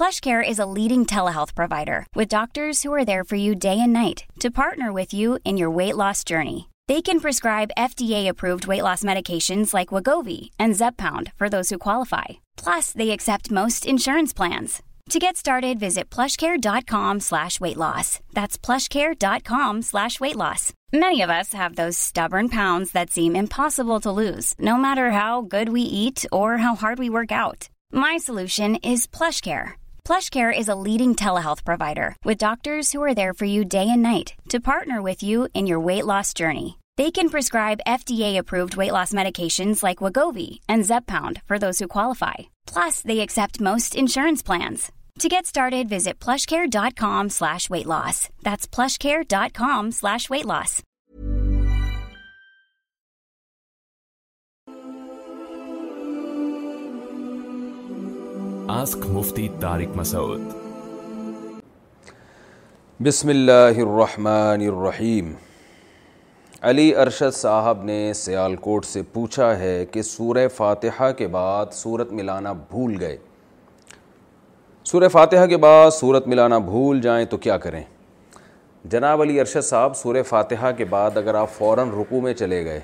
ئرز a leading you and loss journey describe last no میٹروشن PlushCare is a leading telehealth provider with doctors who are there for you day and night to partner with you in your weight loss journey. They can prescribe FDA-approved weight loss medications like Wegovy and Zepbound for those who qualify. Plus, they accept most insurance plans. To get started, visit plushcare.com/weightloss. That's plushcare.com/weightloss. Ask Mufti Tariq Masood بسم اللہ الرحمن الرحیم علی ارشد صاحب نے سیال کوٹ سے پوچھا ہے کہ سورہ فاتحہ کے بعد سورت ملانا بھول گئے سورہ فاتحہ کے بعد سورت ملانا بھول جائیں تو کیا کریں جناب علی ارشد صاحب سورہ فاتحہ کے بعد اگر آپ فوراً رکو میں چلے گئے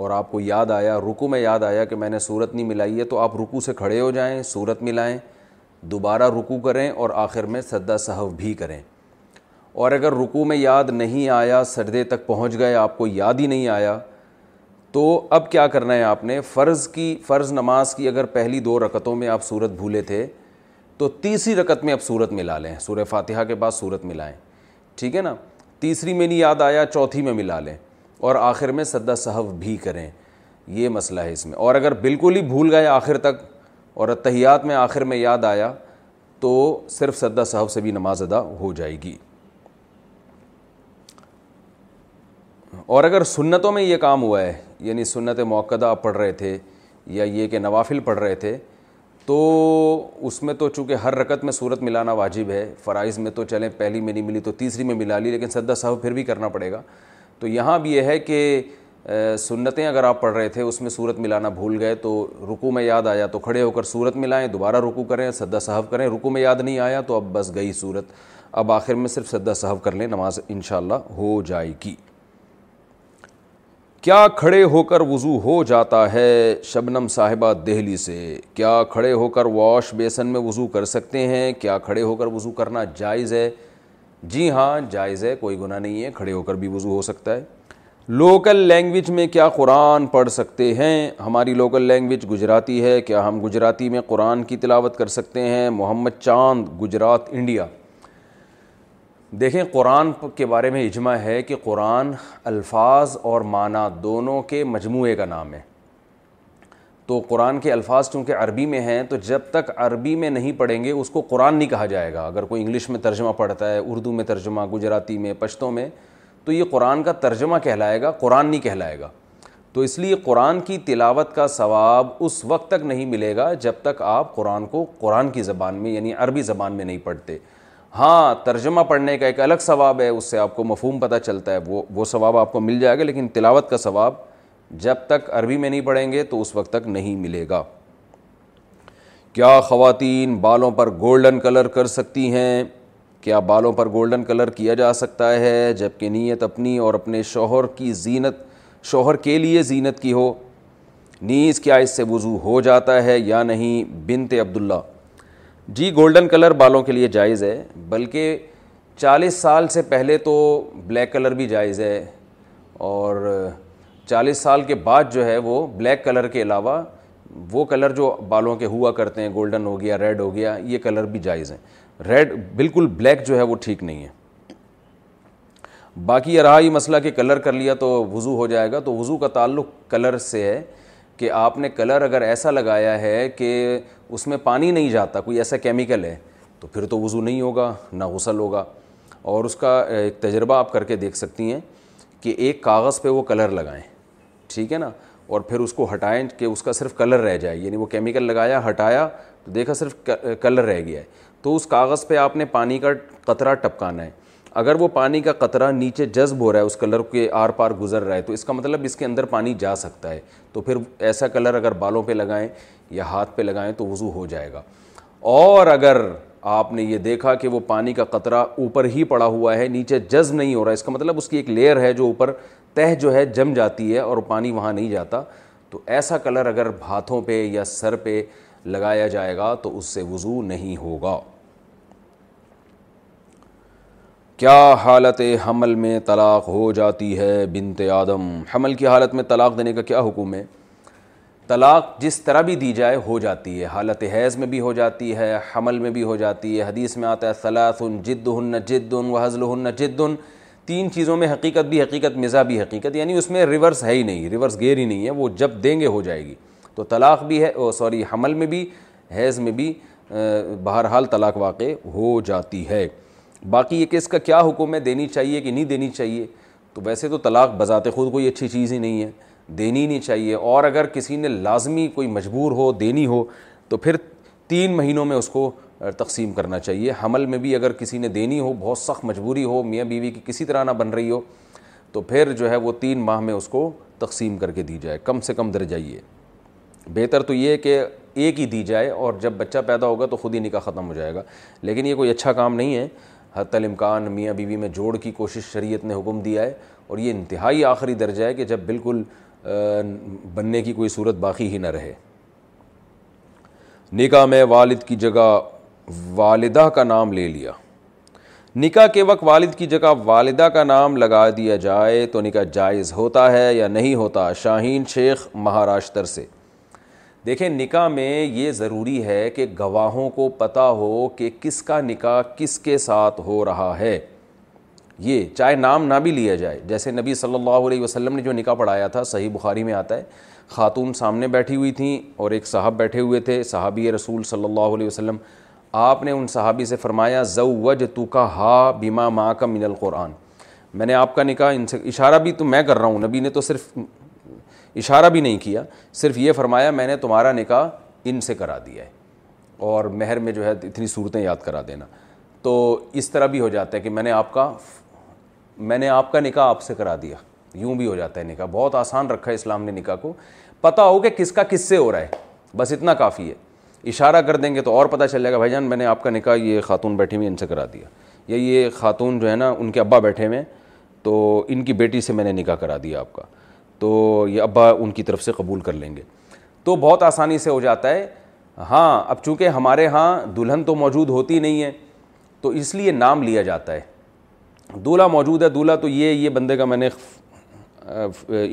اور آپ کو یاد آیا رکو میں یاد آیا کہ میں نے صورت نہیں ملائی ہے تو آپ رکو سے کھڑے ہو جائیں صورت ملائیں دوبارہ رکو کریں اور آخر میں سردا صحب بھی کریں اور اگر رکو میں یاد نہیں آیا سردے تک پہنچ گئے آپ کو یاد ہی نہیں آیا تو اب کیا کرنا ہے آپ نے فرض کی فرض نماز کی اگر پہلی دو رکعتوں میں آپ صورت بھولے تھے تو تیسری رکعت میں آپ صورت ملا لیں سورہ فاتحہ کے بعد صورت ملائیں ٹھیک ہے نا تیسری میں نہیں یاد آیا چوتھی میں ملا لیں اور آخر میں سدا صحف بھی کریں یہ مسئلہ ہے اس میں اور اگر بالکل ہی بھول گئے آخر تک اور اتحیات میں آخر میں یاد آیا تو صرف سدا صاحب سے بھی نماز ادا ہو جائے گی اور اگر سنتوں میں یہ کام ہوا ہے یعنی سنت موقع آپ پڑھ رہے تھے یا یہ کہ نوافل پڑھ رہے تھے تو اس میں تو چونکہ ہر رکت میں صورت ملانا واجب ہے فرائض میں تو چلیں پہلی میں نہیں ملی تو تیسری میں ملا لی لیکن سدا صاحب پھر بھی کرنا پڑے گا تو یہاں بھی یہ ہے کہ سنتیں اگر آپ پڑھ رہے تھے اس میں صورت ملانا بھول گئے تو رکو میں یاد آیا تو کھڑے ہو کر صورت ملائیں دوبارہ رکو کریں سدا صحف کریں رکو میں یاد نہیں آیا تو اب بس گئی صورت اب آخر میں صرف سدا صحف کر لیں نماز انشاءاللہ ہو جائے گی کیا کھڑے ہو کر وضو ہو جاتا ہے شبنم صاحبہ دہلی سے کیا کھڑے ہو کر واش بیسن میں وضو کر سکتے ہیں کیا کھڑے ہو کر وضو کرنا جائز ہے جی ہاں جائز ہے کوئی گناہ نہیں ہے کھڑے ہو کر بھی وضو ہو سکتا ہے لوکل لینگویج میں کیا قرآن پڑھ سکتے ہیں ہماری لوکل لینگویج گجراتی ہے کیا ہم گجراتی میں قرآن کی تلاوت کر سکتے ہیں محمد چاند گجرات انڈیا دیکھیں قرآن کے بارے میں اجماع ہے کہ قرآن الفاظ اور معنی دونوں کے مجموعے کا نام ہے تو قرآن کے الفاظ چونکہ عربی میں ہیں تو جب تک عربی میں نہیں پڑھیں گے اس کو قرآن نہیں کہا جائے گا اگر کوئی انگلش میں ترجمہ پڑھتا ہے اردو میں ترجمہ گجراتی میں پشتوں میں تو یہ قرآن کا ترجمہ کہلائے گا قرآن نہیں کہلائے گا تو اس لیے قرآن کی تلاوت کا ثواب اس وقت تک نہیں ملے گا جب تک آپ قرآن کو قرآن کی زبان میں یعنی عربی زبان میں نہیں پڑھتے ہاں ترجمہ پڑھنے کا ایک الگ ثواب ہے اس سے آپ کو مفہوم پتہ چلتا ہے وہ وہ ثواب آپ کو مل جائے گا لیکن تلاوت کا ثواب جب تک عربی میں نہیں پڑھیں گے تو اس وقت تک نہیں ملے گا کیا خواتین بالوں پر گولڈن کلر کر سکتی ہیں کیا بالوں پر گولڈن کلر کیا جا سکتا ہے جب کہ نیت اپنی اور اپنے شوہر کی زینت شوہر کے لیے زینت کی ہو نیز کیا اس سے وضو ہو جاتا ہے یا نہیں بنت عبداللہ جی گولڈن کلر بالوں کے لیے جائز ہے بلکہ چالیس سال سے پہلے تو بلیک کلر بھی جائز ہے اور چالیس سال کے بعد جو ہے وہ بلیک کلر کے علاوہ وہ کلر جو بالوں کے ہوا کرتے ہیں گولڈن ہو گیا ریڈ ہو گیا یہ کلر بھی جائز ہیں ریڈ بالکل بلیک جو ہے وہ ٹھیک نہیں ہے باقی یہ رہا یہ مسئلہ کہ کلر کر لیا تو وضو ہو جائے گا تو وضو کا تعلق کلر سے ہے کہ آپ نے کلر اگر ایسا لگایا ہے کہ اس میں پانی نہیں جاتا کوئی ایسا کیمیکل ہے تو پھر تو وضو نہیں ہوگا نہ غسل ہوگا اور اس کا ایک تجربہ آپ کر کے دیکھ سکتی ہیں کہ ایک کاغذ پہ وہ کلر لگائیں ٹھیک ہے نا اور پھر اس کو ہٹائیں کہ اس کا صرف کلر رہ جائے یعنی وہ کیمیکل لگایا ہٹایا تو دیکھا صرف کلر رہ گیا ہے تو اس کاغذ پہ آپ نے پانی کا قطرہ ٹپکانا ہے اگر وہ پانی کا قطرہ نیچے جذب ہو رہا ہے اس کلر کے آر پار گزر رہا ہے تو اس کا مطلب اس کے اندر پانی جا سکتا ہے تو پھر ایسا کلر اگر بالوں پہ لگائیں یا ہاتھ پہ لگائیں تو وضو ہو جائے گا اور اگر آپ نے یہ دیکھا کہ وہ پانی کا قطرہ اوپر ہی پڑا ہوا ہے نیچے جذب نہیں ہو رہا ہے اس کا مطلب اس کی ایک لیئر ہے جو اوپر تہ جو ہے جم جاتی ہے اور پانی وہاں نہیں جاتا تو ایسا کلر اگر ہاتھوں پہ یا سر پہ لگایا جائے گا تو اس سے وضو نہیں ہوگا کیا حالت حمل میں طلاق ہو جاتی ہے بنت آدم حمل کی حالت میں طلاق دینے کا کیا حکم ہے طلاق جس طرح بھی دی جائے ہو جاتی ہے حالت حیض میں بھی ہو جاتی ہے حمل میں بھی ہو جاتی ہے حدیث میں آتا ہے سلاسن جد ہن جد و حضل ہُن جد تین چیزوں میں حقیقت بھی حقیقت مزا بھی حقیقت یعنی اس میں ریورس ہے ہی نہیں ریورس گیر ہی نہیں ہے وہ جب دیں گے ہو جائے گی تو طلاق بھی ہے سوری حمل میں بھی حیض میں بھی بہرحال طلاق واقع ہو جاتی ہے باقی یہ کہ اس کا کیا حکم ہے دینی چاہیے کہ نہیں دینی چاہیے تو ویسے تو طلاق بذات خود کوئی اچھی چیز ہی نہیں ہے دینی نہیں چاہیے اور اگر کسی نے لازمی کوئی مجبور ہو دینی ہو تو پھر تین مہینوں میں اس کو تقسیم کرنا چاہیے حمل میں بھی اگر کسی نے دینی ہو بہت سخت مجبوری ہو میاں بیوی کی کسی طرح نہ بن رہی ہو تو پھر جو ہے وہ تین ماہ میں اس کو تقسیم کر کے دی جائے کم سے کم درجہ یہ بہتر تو یہ کہ ایک ہی دی جائے اور جب بچہ پیدا ہوگا تو خود ہی نکاح ختم ہو جائے گا لیکن یہ کوئی اچھا کام نہیں ہے حت الامکان میاں بیوی میں جوڑ کی کوشش شریعت نے حکم دیا ہے اور یہ انتہائی آخری درجہ ہے کہ جب بالکل بننے کی کوئی صورت باقی ہی نہ رہے نکاح میں والد کی جگہ والدہ کا نام لے لیا نکاح کے وقت والد کی جگہ والدہ کا نام لگا دیا جائے تو نکاح جائز ہوتا ہے یا نہیں ہوتا شاہین شیخ مہاراشٹر سے دیکھیں نکاح میں یہ ضروری ہے کہ گواہوں کو پتہ ہو کہ کس کا نکاح کس کے ساتھ ہو رہا ہے یہ چاہے نام نہ بھی لیا جائے جیسے نبی صلی اللہ علیہ وسلم نے جو نکاح پڑھایا تھا صحیح بخاری میں آتا ہے خاتون سامنے بیٹھی ہوئی تھیں اور ایک صاحب بیٹھے ہوئے تھے صحابی رسول صلی اللہ علیہ وسلم آپ نے ان صحابی سے فرمایا زو وج تو کا ہا بیما ماں کا من القرآن میں نے آپ کا نکاح ان سے اشارہ بھی تو میں کر رہا ہوں نبی نے تو صرف اشارہ بھی نہیں کیا صرف یہ فرمایا میں نے تمہارا نکاح ان سے کرا دیا ہے اور مہر میں جو ہے اتنی صورتیں یاد کرا دینا تو اس طرح بھی ہو جاتا ہے کہ میں نے آپ کا میں نے آپ کا نکاح آپ سے کرا دیا یوں بھی ہو جاتا ہے نکاح بہت آسان رکھا ہے اسلام نے نکاح کو پتہ ہو کہ کس کا کس سے ہو رہا ہے بس اتنا کافی ہے اشارہ کر دیں گے تو اور پتہ چل جائے گا بھائی جان میں نے آپ کا نکاح یہ خاتون بیٹھی ہوئی ان سے کرا دیا یا یہ خاتون جو ہے نا ان کے ابا بیٹھے ہوئے تو ان کی بیٹی سے میں نے نکاح کرا دیا آپ کا تو یہ ابا ان کی طرف سے قبول کر لیں گے تو بہت آسانی سے ہو جاتا ہے ہاں اب چونکہ ہمارے ہاں دلہن تو موجود ہوتی نہیں ہے تو اس لیے نام لیا جاتا ہے دولہا موجود ہے دولہا تو یہ یہ بندے کا میں نے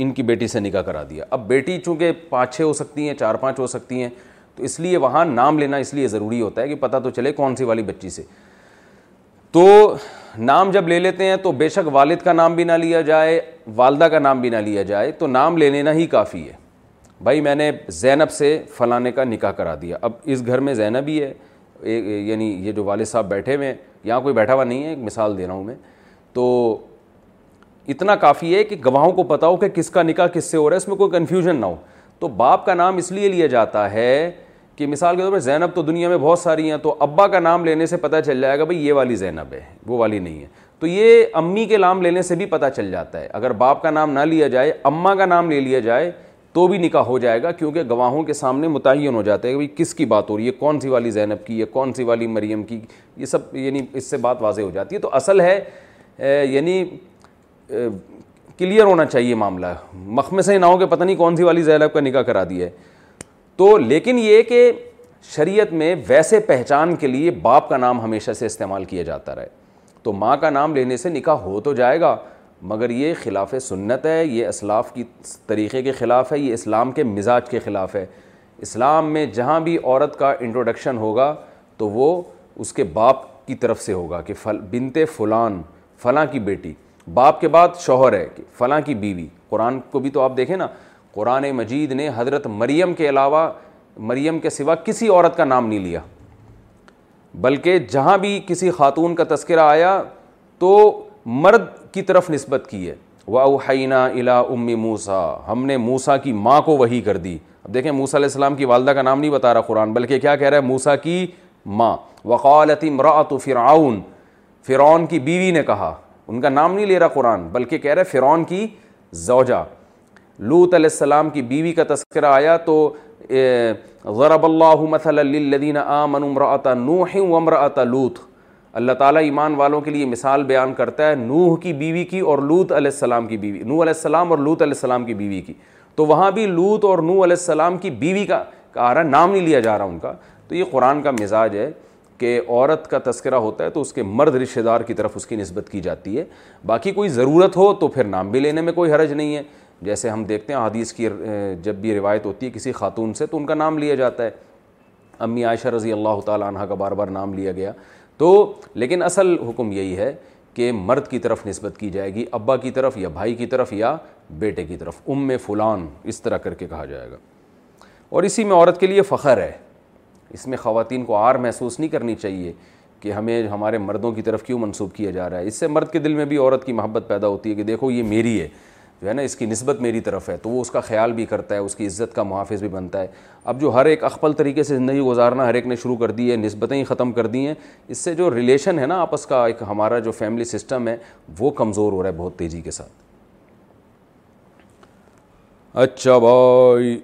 ان کی بیٹی سے نکاح کرا دیا اب بیٹی چونکہ پانچ چھ ہو سکتی ہیں چار پانچ ہو سکتی ہیں تو اس لیے وہاں نام لینا اس لیے ضروری ہوتا ہے کہ پتہ تو چلے کون سی والی بچی سے تو نام جب لے لیتے ہیں تو بے شک والد کا نام بھی نہ لیا جائے والدہ کا نام بھی نہ لیا جائے تو نام لے لینا ہی کافی ہے بھائی میں نے زینب سے فلانے کا نکاح کرا دیا اب اس گھر میں زینب ہی ہے یعنی یہ جو والد صاحب بیٹھے ہوئے ہیں یہاں کوئی بیٹھا ہوا نہیں ہے ایک مثال دے رہا ہوں میں تو اتنا کافی ہے کہ گواہوں کو پتا ہو کہ کس کا نکاح کس سے ہو رہا ہے اس میں کوئی کنفیوژن نہ ہو تو باپ کا نام اس لیے لیا جاتا ہے کہ مثال کے طور پر زینب تو دنیا میں بہت ساری ہیں تو ابا کا نام لینے سے پتہ چل جائے گا بھائی یہ والی زینب ہے وہ والی نہیں ہے تو یہ امی کے نام لینے سے بھی پتہ چل جاتا ہے اگر باپ کا نام نہ لیا جائے اماں کا نام لے لیا جائے تو بھی نکاح ہو جائے گا کیونکہ گواہوں کے سامنے متعین ہو جاتا ہے کہ بھائی کس کی بات ہو رہی ہے کون سی والی زینب کی یہ کون سی والی مریم کی یہ سب یعنی اس سے بات واضح ہو جاتی ہے تو اصل ہے یعنی کلیئر ہونا چاہیے معاملہ مخم سے ہو کہ پتہ نہیں کون سی والی زینب کا نکاح کرا دیا ہے تو لیکن یہ کہ شریعت میں ویسے پہچان کے لیے باپ کا نام ہمیشہ سے استعمال کیا جاتا رہے تو ماں کا نام لینے سے نکاح ہو تو جائے گا مگر یہ خلاف سنت ہے یہ اسلاف کی طریقے کے خلاف ہے یہ اسلام کے مزاج کے خلاف ہے اسلام میں جہاں بھی عورت کا انٹروڈکشن ہوگا تو وہ اس کے باپ کی طرف سے ہوگا کہ فل بنتے فلان فلاں کی بیٹی باپ کے بعد شوہر ہے کہ فلاں کی بیوی قرآن کو بھی تو آپ دیکھیں نا قرآن مجید نے حضرت مریم کے علاوہ مریم کے سوا کسی عورت کا نام نہیں لیا بلکہ جہاں بھی کسی خاتون کا تذکرہ آیا تو مرد کی طرف نسبت کی ہے و اوحینا الا ام موسا ہم نے موسا کی ماں کو وہی کر دی اب دیکھیں موسیٰ علیہ السلام کی والدہ کا نام نہیں بتا رہا قرآن بلکہ کیا کہہ رہا ہے موسا کی ماں وقالتی مرۃ فرعون فرعون کی بیوی نے کہا ان کا نام نہیں لے رہا قرآن بلکہ کہہ رہا ہے فرعون کی زوجہ لوت علیہ السلام کی بیوی کا تذکرہ آیا تو غرب اللہ مثلا للذین آمن امرأت نوح و امرأت لوت اللہ تعالیٰ ایمان والوں کے لیے مثال بیان کرتا ہے نوح کی بیوی کی اور لوت علیہ السلام کی بیوی نوح علیہ السلام اور لوت علیہ السلام کی بیوی کی تو وہاں بھی لوت اور نوح علیہ السلام کی بیوی کا آ رہا نام نہیں لیا جا رہا ان کا تو یہ قرآن کا مزاج ہے کہ عورت کا تذکرہ ہوتا ہے تو اس کے مرد رشتہ دار کی طرف اس کی نسبت کی جاتی ہے باقی کوئی ضرورت ہو تو پھر نام بھی لینے میں کوئی حرج نہیں ہے جیسے ہم دیکھتے ہیں حدیث کی جب بھی روایت ہوتی ہے کسی خاتون سے تو ان کا نام لیا جاتا ہے امی عائشہ رضی اللہ تعالیٰ عنہ کا بار بار نام لیا گیا تو لیکن اصل حکم یہی ہے کہ مرد کی طرف نسبت کی جائے گی ابا کی طرف یا بھائی کی طرف یا بیٹے کی طرف ام فلان اس طرح کر کے کہا جائے گا اور اسی میں عورت کے لیے فخر ہے اس میں خواتین کو آر محسوس نہیں کرنی چاہیے کہ ہمیں ہمارے مردوں کی طرف کیوں منسوب کیا جا رہا ہے اس سے مرد کے دل میں بھی عورت کی محبت پیدا ہوتی ہے کہ دیکھو یہ میری ہے جو ہے نا اس کی نسبت میری طرف ہے تو وہ اس کا خیال بھی کرتا ہے اس کی عزت کا محافظ بھی بنتا ہے اب جو ہر ایک اخپل طریقے سے زندگی گزارنا ہر ایک نے شروع کر دی ہے نسبتیں ہی ختم کر دی ہیں اس سے جو ریلیشن ہے نا آپس کا ایک ہمارا جو فیملی سسٹم ہے وہ کمزور ہو رہا ہے بہت تیزی کے ساتھ اچھا بھائی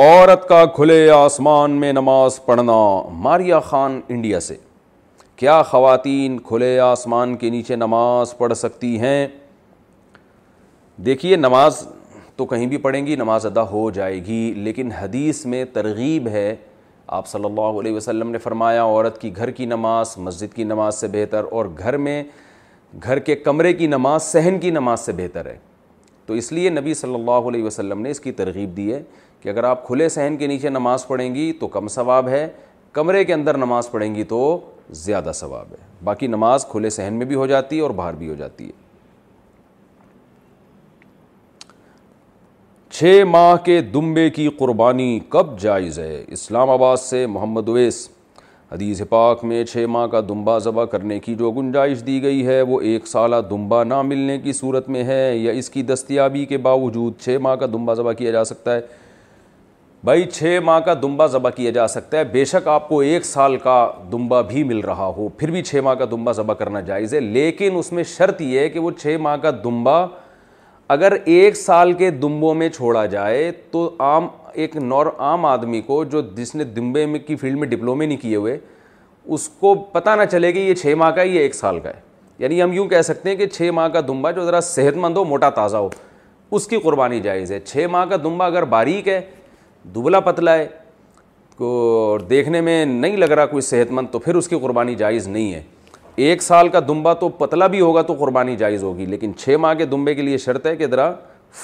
عورت کا کھلے آسمان میں نماز پڑھنا ماریا خان انڈیا سے کیا خواتین کھلے آسمان کے نیچے نماز پڑھ سکتی ہیں دیکھیے نماز تو کہیں بھی پڑھیں گی نماز ادا ہو جائے گی لیکن حدیث میں ترغیب ہے آپ صلی اللہ علیہ وسلم نے فرمایا عورت کی گھر کی نماز مسجد کی نماز سے بہتر اور گھر میں گھر کے کمرے کی نماز صحن کی نماز سے بہتر ہے تو اس لیے نبی صلی اللہ علیہ وسلم نے اس کی ترغیب دی ہے کہ اگر آپ کھلے صحن کے نیچے نماز پڑھیں گی تو کم ثواب ہے کمرے کے اندر نماز پڑھیں گی تو زیادہ ثواب ہے باقی نماز کھلے صحن میں بھی ہو جاتی ہے اور باہر بھی ہو جاتی ہے چھ ماہ کے دمبے کی قربانی کب جائز ہے اسلام آباد سے محمد اویس حدیث پاک میں چھ ماہ کا دمبہ ذبح کرنے کی جو گنجائش دی گئی ہے وہ ایک سالہ دمبا نہ ملنے کی صورت میں ہے یا اس کی دستیابی کے باوجود چھ ماہ کا دمبہ ذبح کیا جا سکتا ہے بھائی چھ ماہ کا دمبا ذبح کیا جا سکتا ہے بے شک آپ کو ایک سال کا دمبا بھی مل رہا ہو پھر بھی چھ ماہ کا دمبہ ذبح کرنا جائز ہے لیکن اس میں شرط یہ ہے کہ وہ چھ ماہ کا دمبا اگر ایک سال کے دمبوں میں چھوڑا جائے تو عام ایک نور عام آدمی کو جو جس نے دمبے میں کی فیلڈ میں ڈپلومے نہیں کیے ہوئے اس کو پتہ نہ چلے کہ یہ چھ ماہ کا ہے یہ ایک سال کا ہے یعنی ہم یوں کہہ سکتے ہیں کہ چھ ماہ کا دمبا جو ذرا صحت مند ہو موٹا تازہ ہو اس کی قربانی جائز ہے چھ ماہ کا دمبا اگر باریک ہے دبلا پتلا ہے اور دیکھنے میں نہیں لگ رہا کوئی صحت مند تو پھر اس کی قربانی جائز نہیں ہے ایک سال کا دمبا تو پتلا بھی ہوگا تو قربانی جائز ہوگی لیکن چھ ماہ کے دمبے کے لیے شرط ہے کہ ذرا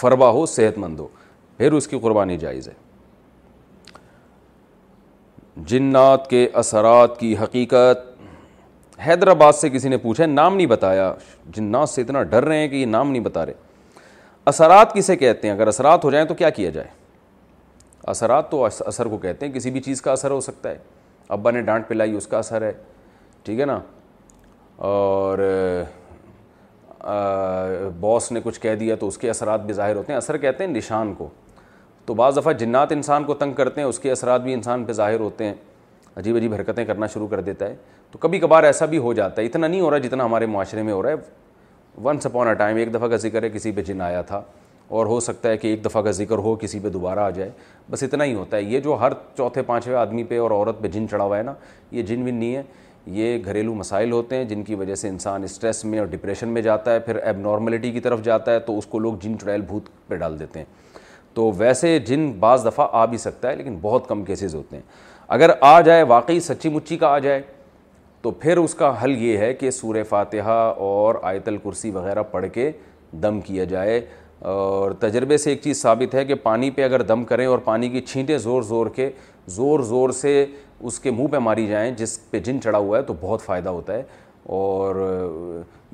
فربا ہو صحت مند ہو پھر اس کی قربانی جائز ہے جنات کے اثرات کی حقیقت حیدرآباد سے کسی نے پوچھا نام نہیں بتایا جنات سے اتنا ڈر رہے ہیں کہ یہ نام نہیں بتا رہے اثرات کسے کہتے ہیں اگر اثرات ہو جائیں تو کیا کیا جائے اثرات تو اثر کو کہتے ہیں کسی بھی چیز کا اثر ہو سکتا ہے ابا نے ڈانٹ پلائی اس کا اثر ہے ٹھیک ہے نا اور باس نے کچھ کہہ دیا تو اس کے اثرات بھی ظاہر ہوتے ہیں اثر کہتے ہیں نشان کو تو بعض دفعہ جنات انسان کو تنگ کرتے ہیں اس کے اثرات بھی انسان پہ ظاہر ہوتے ہیں عجیب عجیب حرکتیں کرنا شروع کر دیتا ہے تو کبھی کبھار ایسا بھی ہو جاتا ہے اتنا نہیں ہو رہا جتنا ہمارے معاشرے میں ہو رہا ہے once upon on a time ایک دفعہ کا ذکر ہے کسی پہ جن آیا تھا اور ہو سکتا ہے کہ ایک دفعہ کا ذکر ہو کسی پہ دوبارہ آ جائے بس اتنا ہی ہوتا ہے یہ جو ہر چوتھے پانچویں آدمی پہ اور عورت پہ جن چڑھا ہوا ہے نا یہ جن ون نہیں ہے یہ گھریلو مسائل ہوتے ہیں جن کی وجہ سے انسان اسٹریس میں اور ڈپریشن میں جاتا ہے پھر ایب نارملٹی کی طرف جاتا ہے تو اس کو لوگ جن چڑیل بھوت پہ ڈال دیتے ہیں تو ویسے جن بعض دفعہ آ بھی سکتا ہے لیکن بہت کم کیسز ہوتے ہیں اگر آ جائے واقعی سچی مچی کا آ جائے تو پھر اس کا حل یہ ہے کہ سورہ فاتحہ اور آیت الکرسی وغیرہ پڑھ کے دم کیا جائے اور تجربے سے ایک چیز ثابت ہے کہ پانی پہ اگر دم کریں اور پانی کی چھینٹیں زور زور کے زور زور سے اس کے منہ پہ ماری جائیں جس پہ جن چڑھا ہوا ہے تو بہت فائدہ ہوتا ہے اور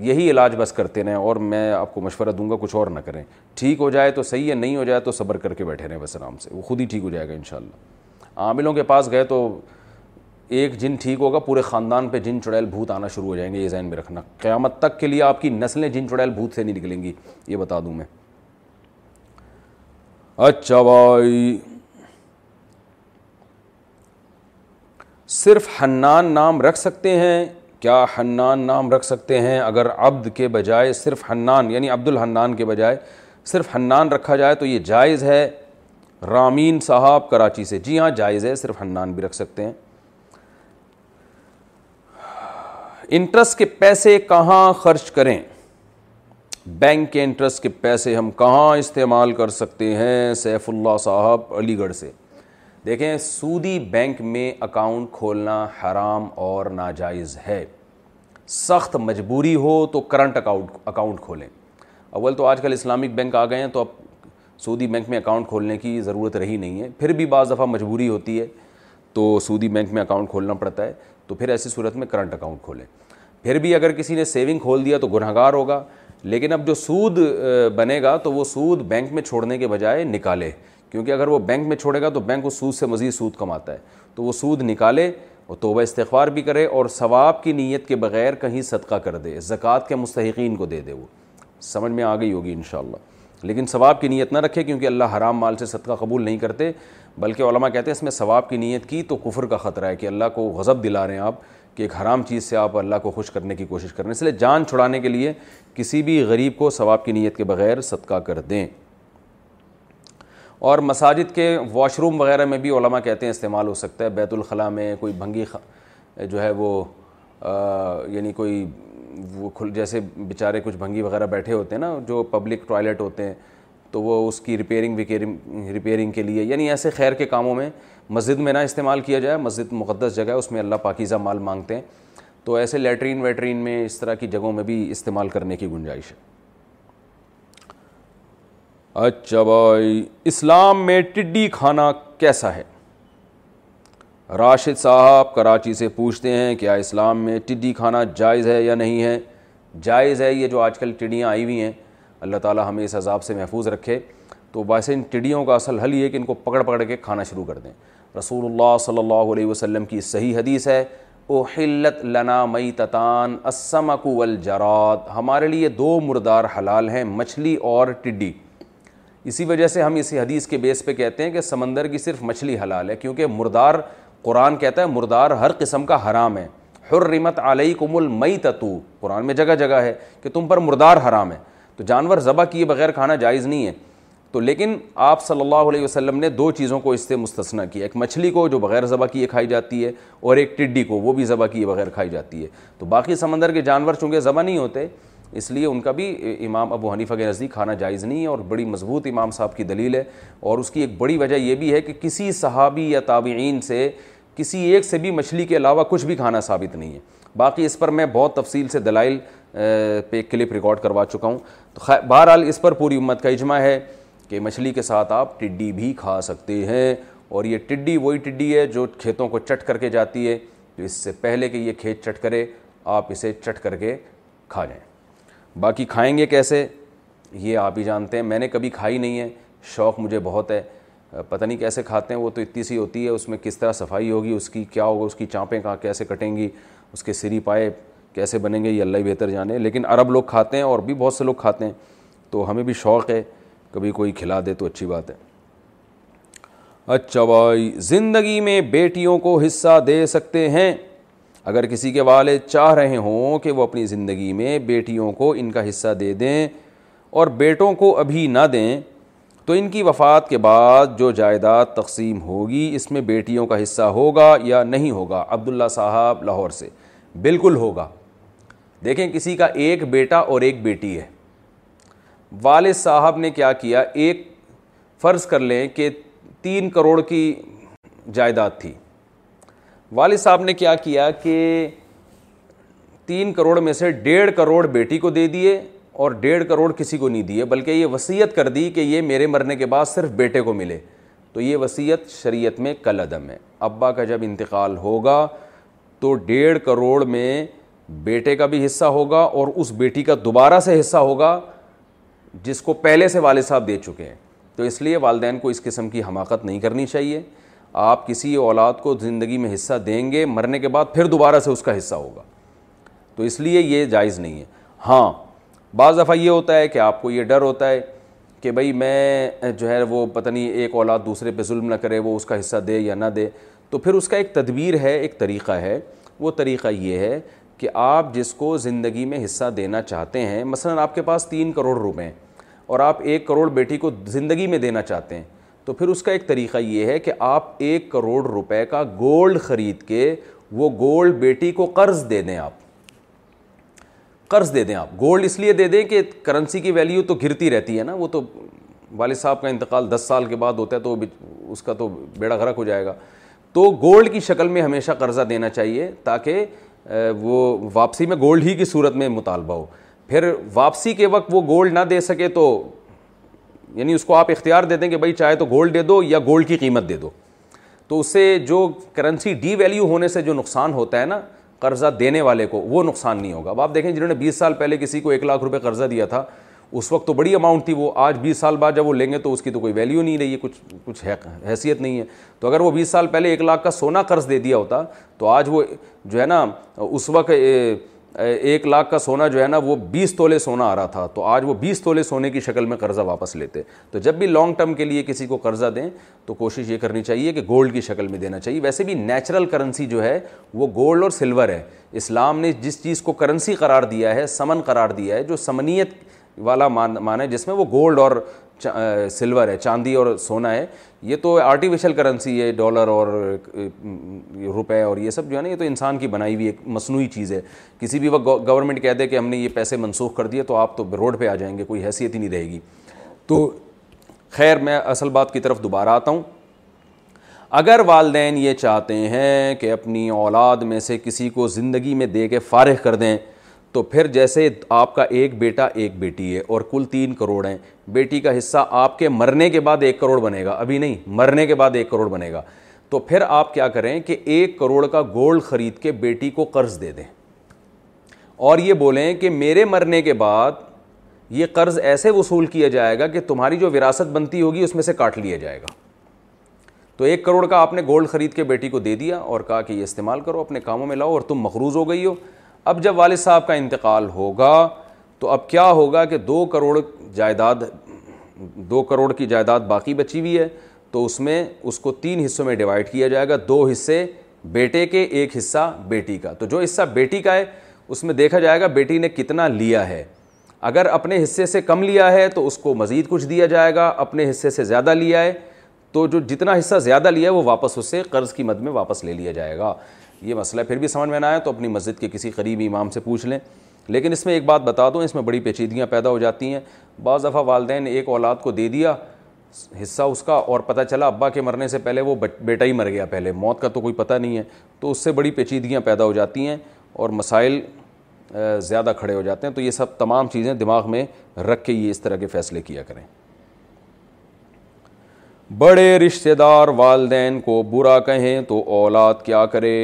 یہی علاج بس کرتے رہے اور میں آپ کو مشورہ دوں گا کچھ اور نہ کریں ٹھیک ہو جائے تو صحیح ہے نہیں ہو جائے تو صبر کر کے بیٹھے رہے بس آرام سے وہ خود ہی ٹھیک ہو جائے گا انشاءاللہ عاملوں کے پاس گئے تو ایک جن ٹھیک ہوگا پورے خاندان پہ جن چڑیل بھوت آنا شروع ہو جائیں گے یہ ذہن میں رکھنا قیامت تک کے لیے آپ کی نسلیں جن چڑیل بھوت سے نہیں نکلیں گی یہ بتا دوں میں اچھا بھائی صرف حنان نام رکھ سکتے ہیں کیا حنان نام رکھ سکتے ہیں اگر عبد کے بجائے صرف حنان یعنی عبد الحنان کے بجائے صرف حنان رکھا جائے تو یہ جائز ہے رامین صاحب کراچی سے جی ہاں جائز ہے صرف حنان بھی رکھ سکتے ہیں انٹرسٹ کے پیسے کہاں خرچ کریں بینک کے انٹرسٹ کے پیسے ہم کہاں استعمال کر سکتے ہیں سیف اللہ صاحب علی گڑھ سے دیکھیں سودی بینک میں اکاؤنٹ کھولنا حرام اور ناجائز ہے سخت مجبوری ہو تو کرنٹ اکاؤنٹ اکاؤنٹ کھولیں اول تو آج کل اسلامک بینک آ گئے ہیں تو اب سعودی بینک میں اکاؤنٹ کھولنے کی ضرورت رہی نہیں ہے پھر بھی بعض دفعہ مجبوری ہوتی ہے تو سودی بینک میں اکاؤنٹ کھولنا پڑتا ہے تو پھر ایسی صورت میں کرنٹ اکاؤنٹ کھولیں پھر بھی اگر کسی نے سیونگ کھول دیا تو گنہگار ہوگا لیکن اب جو سود بنے گا تو وہ سود بینک میں چھوڑنے کے بجائے نکالے کیونکہ اگر وہ بینک میں چھوڑے گا تو بینک اس سود سے مزید سود کماتا ہے تو وہ سود نکالے اور توبہ استغفار بھی کرے اور ثواب کی نیت کے بغیر کہیں صدقہ کر دے زکوٰۃ کے مستحقین کو دے دے وہ سمجھ میں آ گئی ہوگی انشاءاللہ لیکن ثواب کی نیت نہ رکھے کیونکہ اللہ حرام مال سے صدقہ قبول نہیں کرتے بلکہ علماء کہتے ہیں اس میں ثواب کی نیت کی تو کفر کا خطرہ ہے کہ اللہ کو غضب دلا رہے ہیں آپ کہ ایک حرام چیز سے آپ اللہ کو خوش کرنے کی کوشش کر رہے ہیں اس لیے جان چھڑانے کے لیے کسی بھی غریب کو ثواب کی نیت کے بغیر صدقہ کر دیں اور مساجد کے واش روم وغیرہ میں بھی علماء کہتے ہیں استعمال ہو سکتا ہے بیت الخلاء میں کوئی بھنگی خ... جو ہے وہ آ... یعنی کوئی وہ کھل جیسے بیچارے کچھ بھنگی وغیرہ بیٹھے ہوتے ہیں نا جو پبلک ٹوائلٹ ہوتے ہیں تو وہ اس کی ریپیرنگ وکیئرنگ کے لیے یعنی ایسے خیر کے کاموں میں مسجد میں نہ استعمال کیا جائے مسجد مقدس جگہ ہے اس میں اللہ پاکیزہ مال مانگتے ہیں تو ایسے لیٹرین ویٹرین میں اس طرح کی جگہوں میں بھی استعمال کرنے کی گنجائش ہے اچھا بھائی اسلام میں ٹڈی کھانا کیسا ہے راشد صاحب کراچی سے پوچھتے ہیں کیا اسلام میں ٹڈی کھانا جائز ہے یا نہیں ہے جائز ہے یہ جو آج کل ٹڈیاں آئی ہوئی ہیں اللہ تعالیٰ ہمیں اس عذاب سے محفوظ رکھے تو ویسے ان ٹڈیوں کا اصل حل یہ کہ ان کو پکڑ پکڑ کے کھانا شروع کر دیں رسول اللہ صلی اللہ علیہ وسلم کی صحیح حدیث ہے حلت لنا مئی تتان اسمک والجراد ہمارے لیے دو مردار حلال ہیں مچھلی اور ٹڈی اسی وجہ سے ہم اسی حدیث کے بیس پہ کہتے ہیں کہ سمندر کی صرف مچھلی حلال ہے کیونکہ مردار قرآن کہتا ہے مردار ہر قسم کا حرام ہے حرمت علیکم المیتتو قرآن میں جگہ جگہ ہے کہ تم پر مردار حرام ہے تو جانور ذبح کیے بغیر کھانا جائز نہیں ہے تو لیکن آپ صلی اللہ علیہ وسلم نے دو چیزوں کو اس سے مستثنا کیا ایک مچھلی کو جو بغیر ذبح کیے کھائی جاتی ہے اور ایک ٹڈی کو وہ بھی ذبح کیے بغیر کھائی جاتی ہے تو باقی سمندر کے جانور چونکہ ذبح نہیں ہوتے اس لیے ان کا بھی امام ابو حنیفہ کے نزدیک کھانا جائز نہیں ہے اور بڑی مضبوط امام صاحب کی دلیل ہے اور اس کی ایک بڑی وجہ یہ بھی ہے کہ کسی صحابی یا تابعین سے کسی ایک سے بھی مچھلی کے علاوہ کچھ بھی کھانا ثابت نہیں ہے باقی اس پر میں بہت تفصیل سے دلائل پہ کلپ ریکارڈ کروا چکا ہوں تو بہرحال اس پر پوری امت کا اجماع ہے کہ مچھلی کے ساتھ آپ ٹڈی بھی کھا سکتے ہیں اور یہ ٹڈی وہی ٹڈی ہے جو کھیتوں کو چٹ کر کے جاتی ہے تو اس سے پہلے کہ یہ کھیت چٹ کرے آپ اسے چٹ کر کے کھا جائیں باقی کھائیں گے کیسے یہ آپ ہی جانتے ہیں میں نے کبھی کھائی نہیں ہے شوق مجھے بہت ہے پتہ نہیں کیسے کھاتے ہیں وہ تو اتنی سی ہوتی ہے اس میں کس طرح صفائی ہوگی اس کی کیا ہوگا اس کی چانپیں کہاں کیسے کٹیں گی اس کے سری پائے کیسے بنیں گے یہ اللہ ہی بہتر جانے لیکن عرب لوگ کھاتے ہیں اور بھی بہت سے لوگ کھاتے ہیں تو ہمیں بھی شوق ہے کبھی کوئی کھلا دے تو اچھی بات ہے اچھا بھائی زندگی میں بیٹیوں کو حصہ دے سکتے ہیں اگر کسی کے والد چاہ رہے ہوں کہ وہ اپنی زندگی میں بیٹیوں کو ان کا حصہ دے دیں اور بیٹوں کو ابھی نہ دیں تو ان کی وفات کے بعد جو جائیداد تقسیم ہوگی اس میں بیٹیوں کا حصہ ہوگا یا نہیں ہوگا عبداللہ صاحب لاہور سے بالکل ہوگا دیکھیں کسی کا ایک بیٹا اور ایک بیٹی ہے والد صاحب نے کیا کیا ایک فرض کر لیں کہ تین کروڑ کی جائیداد تھی والد صاحب نے کیا کیا کہ تین کروڑ میں سے ڈیڑھ کروڑ بیٹی کو دے دیے اور ڈیڑھ کروڑ کسی کو نہیں دیے بلکہ یہ وصیت کر دی کہ یہ میرے مرنے کے بعد صرف بیٹے کو ملے تو یہ وصیت شریعت میں کل عدم ہے ابا کا جب انتقال ہوگا تو ڈیڑھ کروڑ میں بیٹے کا بھی حصہ ہوگا اور اس بیٹی کا دوبارہ سے حصہ ہوگا جس کو پہلے سے والد صاحب دے چکے ہیں تو اس لیے والدین کو اس قسم کی حماقت نہیں کرنی چاہیے آپ کسی اولاد کو زندگی میں حصہ دیں گے مرنے کے بعد پھر دوبارہ سے اس کا حصہ ہوگا تو اس لیے یہ جائز نہیں ہے ہاں بعض دفعہ یہ ہوتا ہے کہ آپ کو یہ ڈر ہوتا ہے کہ بھائی میں جو ہے وہ پتہ نہیں ایک اولاد دوسرے پہ ظلم نہ کرے وہ اس کا حصہ دے یا نہ دے تو پھر اس کا ایک تدبیر ہے ایک طریقہ ہے وہ طریقہ یہ ہے کہ آپ جس کو زندگی میں حصہ دینا چاہتے ہیں مثلا آپ کے پاس تین کروڑ روپے ہیں اور آپ ایک کروڑ بیٹی کو زندگی میں دینا چاہتے ہیں تو پھر اس کا ایک طریقہ یہ ہے کہ آپ ایک کروڑ روپے کا گولڈ خرید کے وہ گولڈ بیٹی کو قرض دے دیں آپ قرض دے دیں آپ گولڈ اس لیے دے دیں کہ کرنسی کی ویلیو تو گرتی رہتی ہے نا وہ تو والد صاحب کا انتقال دس سال کے بعد ہوتا ہے تو اس کا تو بیڑا غرق ہو جائے گا تو گولڈ کی شکل میں ہمیشہ قرضہ دینا چاہیے تاکہ وہ واپسی میں گولڈ ہی کی صورت میں مطالبہ ہو پھر واپسی کے وقت وہ گولڈ نہ دے سکے تو یعنی اس کو آپ اختیار دے دیں کہ بھائی چاہے تو گولڈ دے دو یا گولڈ کی قیمت دے دو تو اس سے جو کرنسی ڈی ویلیو ہونے سے جو نقصان ہوتا ہے نا قرضہ دینے والے کو وہ نقصان نہیں ہوگا اب آپ دیکھیں جنہوں نے بیس سال پہلے کسی کو ایک لاکھ روپے قرضہ دیا تھا اس وقت تو بڑی اماؤنٹ تھی وہ آج بیس سال بعد جب وہ لیں گے تو اس کی تو کوئی ویلیو نہیں رہی ہے کچھ کچھ حیثیت نہیں ہے تو اگر وہ بیس سال پہلے ایک لاکھ کا سونا قرض دے دیا ہوتا تو آج وہ جو ہے نا اس وقت ایک لاکھ کا سونا جو ہے نا وہ بیس تولے سونا آ رہا تھا تو آج وہ بیس تولے سونے کی شکل میں قرضہ واپس لیتے تو جب بھی لانگ ٹرم کے لیے کسی کو قرضہ دیں تو کوشش یہ کرنی چاہیے کہ گولڈ کی شکل میں دینا چاہیے ویسے بھی نیچرل کرنسی جو ہے وہ گولڈ اور سلور ہے اسلام نے جس چیز کو کرنسی قرار دیا ہے سمن قرار دیا ہے جو سمنیت والا مان مانا ہے جس میں وہ گولڈ اور سلور ہے چاندی اور سونا ہے یہ تو آرٹیفیشل کرنسی ہے ڈالر اور روپے اور یہ سب جو ہے نا یہ تو انسان کی بنائی ہوئی ایک مصنوعی چیز ہے کسی بھی وقت گورنمنٹ کہہ دے کہ ہم نے یہ پیسے منسوخ کر دیے تو آپ تو روڈ پہ آ جائیں گے کوئی حیثیت ہی نہیں رہے گی تو خیر میں اصل بات کی طرف دوبارہ آتا ہوں اگر والدین یہ چاہتے ہیں کہ اپنی اولاد میں سے کسی کو زندگی میں دے کے فارغ کر دیں تو پھر جیسے آپ کا ایک بیٹا ایک بیٹی ہے اور کل تین کروڑ ہیں بیٹی کا حصہ آپ کے مرنے کے بعد ایک کروڑ بنے گا ابھی نہیں مرنے کے بعد ایک کروڑ بنے گا تو پھر آپ کیا کریں کہ ایک کروڑ کا گولڈ خرید کے بیٹی کو قرض دے دیں اور یہ بولیں کہ میرے مرنے کے بعد یہ قرض ایسے وصول کیا جائے گا کہ تمہاری جو وراثت بنتی ہوگی اس میں سے کاٹ لیا جائے گا تو ایک کروڑ کا آپ نے گولڈ خرید کے بیٹی کو دے دیا اور کہا کہ یہ استعمال کرو اپنے کاموں میں لاؤ اور تم مقروض ہو گئی ہو اب جب والد صاحب کا انتقال ہوگا تو اب کیا ہوگا کہ دو کروڑ جائیداد دو کروڑ کی جائیداد باقی بچی ہوئی ہے تو اس میں اس کو تین حصوں میں ڈیوائڈ کیا جائے گا دو حصے بیٹے کے ایک حصہ بیٹی کا تو جو حصہ بیٹی کا ہے اس میں دیکھا جائے گا بیٹی نے کتنا لیا ہے اگر اپنے حصے سے کم لیا ہے تو اس کو مزید کچھ دیا جائے گا اپنے حصے سے زیادہ لیا ہے تو جو جتنا حصہ زیادہ لیا ہے وہ واپس اس سے قرض کی مد میں واپس لے لیا جائے گا یہ مسئلہ پھر بھی سمجھ میں نہ آیا تو اپنی مسجد کے کسی قریبی امام سے پوچھ لیں لیکن اس میں ایک بات بتا دوں اس میں بڑی پیچیدگیاں پیدا ہو جاتی ہیں بعض دفعہ والدین نے ایک اولاد کو دے دیا حصہ اس کا اور پتہ چلا ابا کے مرنے سے پہلے وہ بیٹا ہی مر گیا پہلے موت کا تو کوئی پتہ نہیں ہے تو اس سے بڑی پیچیدگیاں پیدا ہو جاتی ہیں اور مسائل زیادہ کھڑے ہو جاتے ہیں تو یہ سب تمام چیزیں دماغ میں رکھ کے یہ اس طرح کے فیصلے کیا کریں بڑے رشتہ دار والدین کو برا کہیں تو اولاد کیا کرے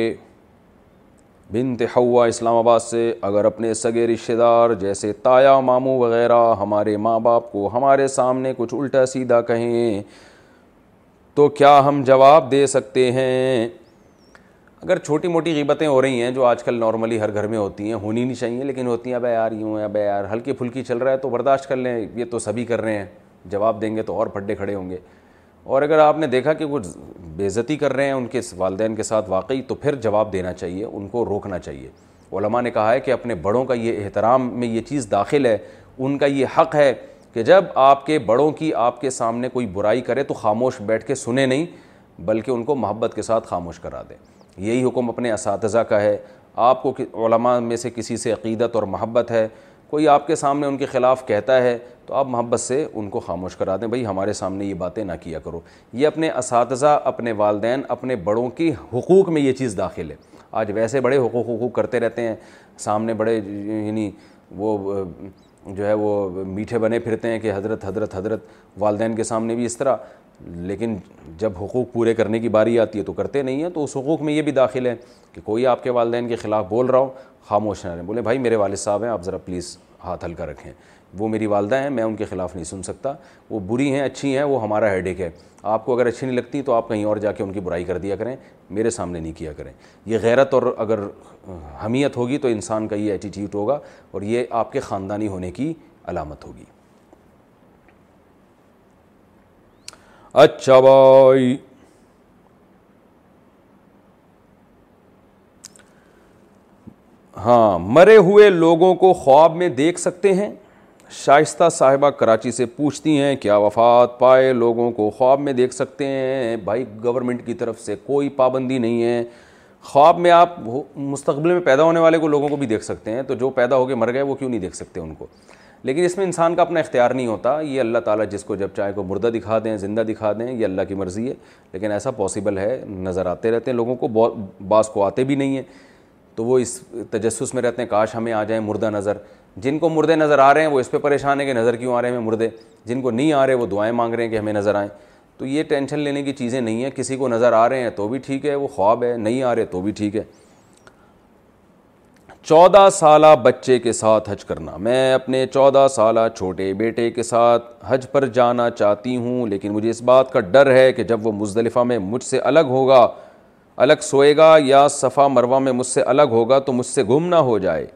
بنت حوا اسلام آباد سے اگر اپنے سگے رشتہ دار جیسے تایا ماموں وغیرہ ہمارے ماں باپ کو ہمارے سامنے کچھ الٹا سیدھا کہیں تو کیا ہم جواب دے سکتے ہیں اگر چھوٹی موٹی غیبتیں ہو رہی ہیں جو آج کل نارملی ہر گھر میں ہوتی ہیں ہونی نہیں چاہیے لیکن ہوتی ہیں اب یار یوں اب یار ہلکی پھلکی چل رہا ہے تو برداشت کر لیں یہ تو سبھی کر رہے ہیں جواب دیں گے تو اور پھڈے کھڑے ہوں گے اور اگر آپ نے دیکھا کہ وہ بےزتی کر رہے ہیں ان کے والدین کے ساتھ واقعی تو پھر جواب دینا چاہیے ان کو روکنا چاہیے علماء نے کہا ہے کہ اپنے بڑوں کا یہ احترام میں یہ چیز داخل ہے ان کا یہ حق ہے کہ جب آپ کے بڑوں کی آپ کے سامنے کوئی برائی کرے تو خاموش بیٹھ کے سنے نہیں بلکہ ان کو محبت کے ساتھ خاموش کرا دیں یہی حکم اپنے اساتذہ کا ہے آپ کو علماء میں سے کسی سے عقیدت اور محبت ہے کوئی آپ کے سامنے ان کے خلاف کہتا ہے تو آپ محبت سے ان کو خاموش کرا دیں بھائی ہمارے سامنے یہ باتیں نہ کیا کرو یہ اپنے اساتذہ اپنے والدین اپنے بڑوں کی حقوق میں یہ چیز داخل ہے آج ویسے بڑے حقوق حقوق کرتے رہتے ہیں سامنے بڑے یعنی وہ جو ہے وہ میٹھے بنے پھرتے ہیں کہ حضرت حضرت حضرت والدین کے سامنے بھی اس طرح لیکن جب حقوق پورے کرنے کی باری آتی ہے تو کرتے نہیں ہیں تو اس حقوق میں یہ بھی داخل ہے کہ کوئی آپ کے والدین کے خلاف بول رہا ہو خاموش نہ رہیں بولیں بھائی میرے والد صاحب ہیں آپ ذرا پلیز ہاتھ ہلکا رکھیں وہ میری والدہ ہیں میں ان کے خلاف نہیں سن سکتا وہ بری ہیں اچھی ہیں وہ ہمارا ہیڈ ایک ہے آپ کو اگر اچھی نہیں لگتی تو آپ کہیں اور جا کے ان کی برائی کر دیا کریں میرے سامنے نہیں کیا کریں یہ غیرت اور اگر حمیت ہوگی تو انسان کا یہ ایٹیٹیوٹ ہوگا اور یہ آپ کے خاندانی ہونے کی علامت ہوگی اچھا بھائی ہاں مرے ہوئے لوگوں کو خواب میں دیکھ سکتے ہیں شائستہ صاحبہ کراچی سے پوچھتی ہیں کیا وفات پائے لوگوں کو خواب میں دیکھ سکتے ہیں بھائی گورنمنٹ کی طرف سے کوئی پابندی نہیں ہے خواب میں آپ مستقبل میں پیدا ہونے والے کو لوگوں کو بھی دیکھ سکتے ہیں تو جو پیدا ہو کے مر گئے وہ کیوں نہیں دیکھ سکتے ان کو لیکن اس میں انسان کا اپنا اختیار نہیں ہوتا یہ اللہ تعالیٰ جس کو جب چاہے کو مردہ دکھا دیں زندہ دکھا دیں یہ اللہ کی مرضی ہے لیکن ایسا پاسبل ہے نظر آتے رہتے ہیں لوگوں کو بعض کو آتے بھی نہیں ہیں تو وہ اس تجسس میں رہتے ہیں کاش ہمیں آ جائیں مردہ نظر جن کو مردے نظر آ رہے ہیں وہ اس پہ پریشان ہیں کہ نظر کیوں آ رہے ہیں ہمیں مردے جن کو نہیں آ رہے وہ دعائیں مانگ رہے ہیں کہ ہمیں نظر آئیں تو یہ ٹینشن لینے کی چیزیں نہیں ہیں کسی کو نظر آ رہے ہیں تو بھی ٹھیک ہے وہ خواب ہے نہیں آ رہے تو بھی ٹھیک ہے چودہ سالہ بچے کے ساتھ حج کرنا میں اپنے چودہ سالہ چھوٹے بیٹے کے ساتھ حج پر جانا چاہتی ہوں لیکن مجھے اس بات کا ڈر ہے کہ جب وہ مزدلفہ میں مجھ سے الگ ہوگا الگ سوئے گا یا صفا مروا میں مجھ سے الگ ہوگا تو مجھ سے گم نہ ہو جائے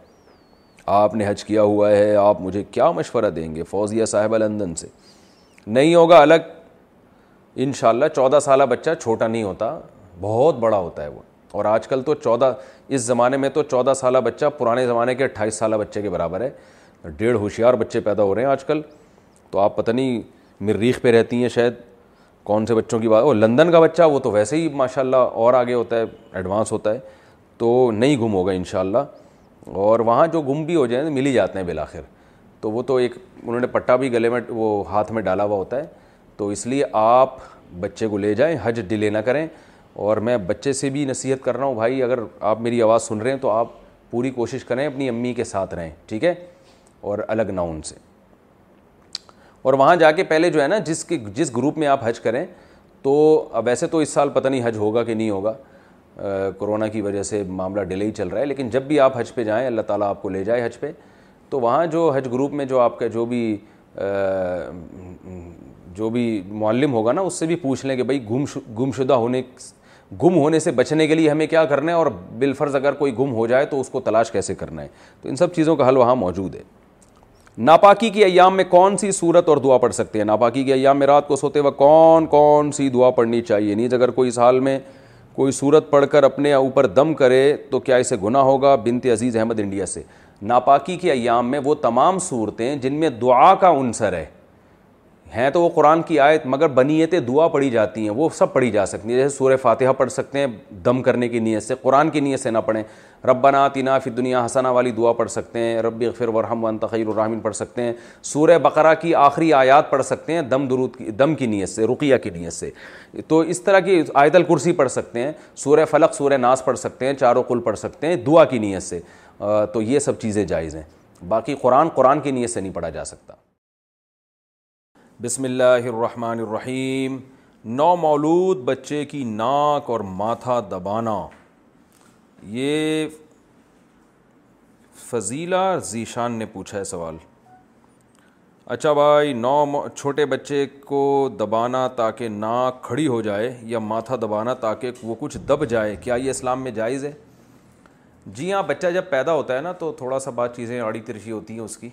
آپ نے حج کیا ہوا ہے آپ مجھے کیا مشورہ دیں گے فوزیہ صاحبہ لندن سے نہیں ہوگا الگ ان شاء اللہ چودہ سالہ بچہ چھوٹا نہیں ہوتا بہت بڑا ہوتا ہے وہ اور آج کل تو چودہ اس زمانے میں تو چودہ سالہ بچہ پرانے زمانے کے اٹھائیس سالہ بچے کے برابر ہے ڈیڑھ ہوشیار بچے پیدا ہو رہے ہیں آج کل تو آپ پتہ نہیں مریخ پہ رہتی ہیں شاید کون سے بچوں کی بات وہ لندن کا بچہ وہ تو ویسے ہی ماشاء اللہ اور آگے ہوتا ہے ایڈوانس ہوتا ہے تو نہیں گم ہوگا ان شاء اللہ اور وہاں جو گم بھی ہو جائیں مل ہی جاتے ہیں بالآخر تو وہ تو ایک انہوں نے پٹا بھی گلے میں وہ ہاتھ میں ڈالا ہوا ہوتا ہے تو اس لیے آپ بچے کو لے جائیں حج ڈیلے نہ کریں اور میں بچے سے بھی نصیحت کر رہا ہوں بھائی اگر آپ میری آواز سن رہے ہیں تو آپ پوری کوشش کریں اپنی امی کے ساتھ رہیں ٹھیک ہے اور الگ نہ ان سے اور وہاں جا کے پہلے جو ہے نا جس کی جس گروپ میں آپ حج کریں تو ویسے تو اس سال پتہ نہیں حج ہوگا کہ نہیں ہوگا کورونا کی وجہ سے معاملہ ڈیلے ہی چل رہا ہے لیکن جب بھی آپ حج پہ جائیں اللہ تعالیٰ آپ کو لے جائے حج پہ تو وہاں جو حج گروپ میں جو آپ کا جو بھی جو بھی معلم ہوگا نا اس سے بھی پوچھ لیں کہ بھائی گم گم شدہ ہونے گم ہونے سے بچنے کے لیے ہمیں کیا کرنا ہے اور بالفرض اگر کوئی گم ہو جائے تو اس کو تلاش کیسے کرنا ہے تو ان سب چیزوں کا حل وہاں موجود ہے ناپاکی کے ایام میں کون سی صورت اور دعا پڑھ سکتے ہیں ناپاکی کے ایام میں رات کو سوتے وقت کون کون سی دعا پڑھنی چاہیے نیز اگر کوئی اس حال میں کوئی صورت پڑھ کر اپنے اوپر دم کرے تو کیا اسے گناہ ہوگا بنت عزیز احمد انڈیا سے ناپاکی کے ایام میں وہ تمام صورتیں جن میں دعا کا عنصر ہے ہیں تو وہ قرآن کی آیت مگر بنیتیں دعا پڑھی جاتی ہیں وہ سب پڑھی جا سکتی ہیں جیسے سورہ فاتحہ پڑھ سکتے ہیں دم کرنے کی نیت سے قرآن کی نیت سے نہ پڑھیں رب بنا فی دنیا حسنہ والی دعا پڑھ سکتے ہیں ربی ورحم و انتخیر الرحمن پڑھ سکتے ہیں سورہ بقرا کی آخری آیات پڑھ سکتے ہیں دم درود کی دم کی نیت سے رقیہ کی نیت سے تو اس طرح کی آیت الکرسی پڑھ سکتے ہیں سورہ فلق سورہ ناس پڑھ سکتے ہیں چاروں کل پڑھ سکتے ہیں دعا کی نیت سے تو یہ سب چیزیں جائز ہیں باقی قرآن قرآن کی نیت سے نہیں پڑھا جا سکتا بسم اللہ الرحمن الرحیم نو مولود بچے کی ناک اور ماتھا دبانا یہ فضیلہ ذیشان نے پوچھا ہے سوال اچھا بھائی نو چھوٹے بچے کو دبانا تاکہ ناک کھڑی ہو جائے یا ماتھا دبانا تاکہ وہ کچھ دب جائے کیا یہ اسلام میں جائز ہے جی ہاں بچہ جب پیدا ہوتا ہے نا تو تھوڑا سا بات چیزیں آڑی ترشی ہوتی ہیں اس کی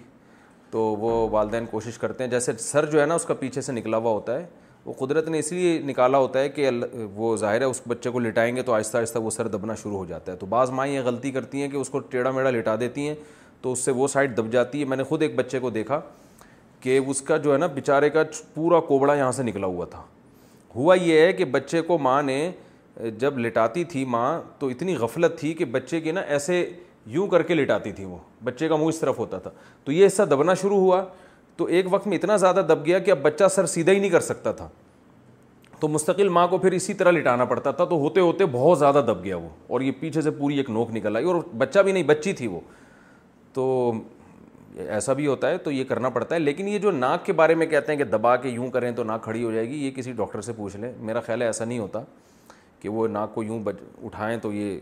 تو وہ والدین کوشش کرتے ہیں جیسے سر جو ہے نا اس کا پیچھے سے نکلا ہوا ہوتا ہے وہ قدرت نے اس لیے نکالا ہوتا ہے کہ وہ ظاہر ہے اس بچے کو لٹائیں گے تو آہستہ آہستہ وہ سر دبنا شروع ہو جاتا ہے تو بعض مائیں یہ غلطی کرتی ہیں کہ اس کو ٹیڑھا میڑھا لٹا دیتی ہیں تو اس سے وہ سائڈ دب جاتی ہے میں نے خود ایک بچے کو دیکھا کہ اس کا جو ہے نا بیچارے کا پورا کوبڑا یہاں سے نکلا ہوا تھا ہوا یہ ہے کہ بچے کو ماں نے جب لٹاتی تھی ماں تو اتنی غفلت تھی کہ بچے کے نا ایسے یوں کر کے لٹاتی تھی وہ بچے کا منہ اس طرف ہوتا تھا تو یہ حصہ دبنا شروع ہوا تو ایک وقت میں اتنا زیادہ دب گیا کہ اب بچہ سر سیدھا ہی نہیں کر سکتا تھا تو مستقل ماں کو پھر اسی طرح لٹانا پڑتا تھا تو ہوتے ہوتے بہت زیادہ دب گیا وہ اور یہ پیچھے سے پوری ایک نوک نکل آئی اور بچہ بھی نہیں بچی تھی وہ تو ایسا بھی ہوتا ہے تو یہ کرنا پڑتا ہے لیکن یہ جو ناک کے بارے میں کہتے ہیں کہ دبا کے یوں کریں تو ناک کھڑی ہو جائے گی یہ کسی ڈاکٹر سے پوچھ لیں میرا خیال ہے ایسا نہیں ہوتا کہ وہ ناک کو یوں اٹھائیں تو یہ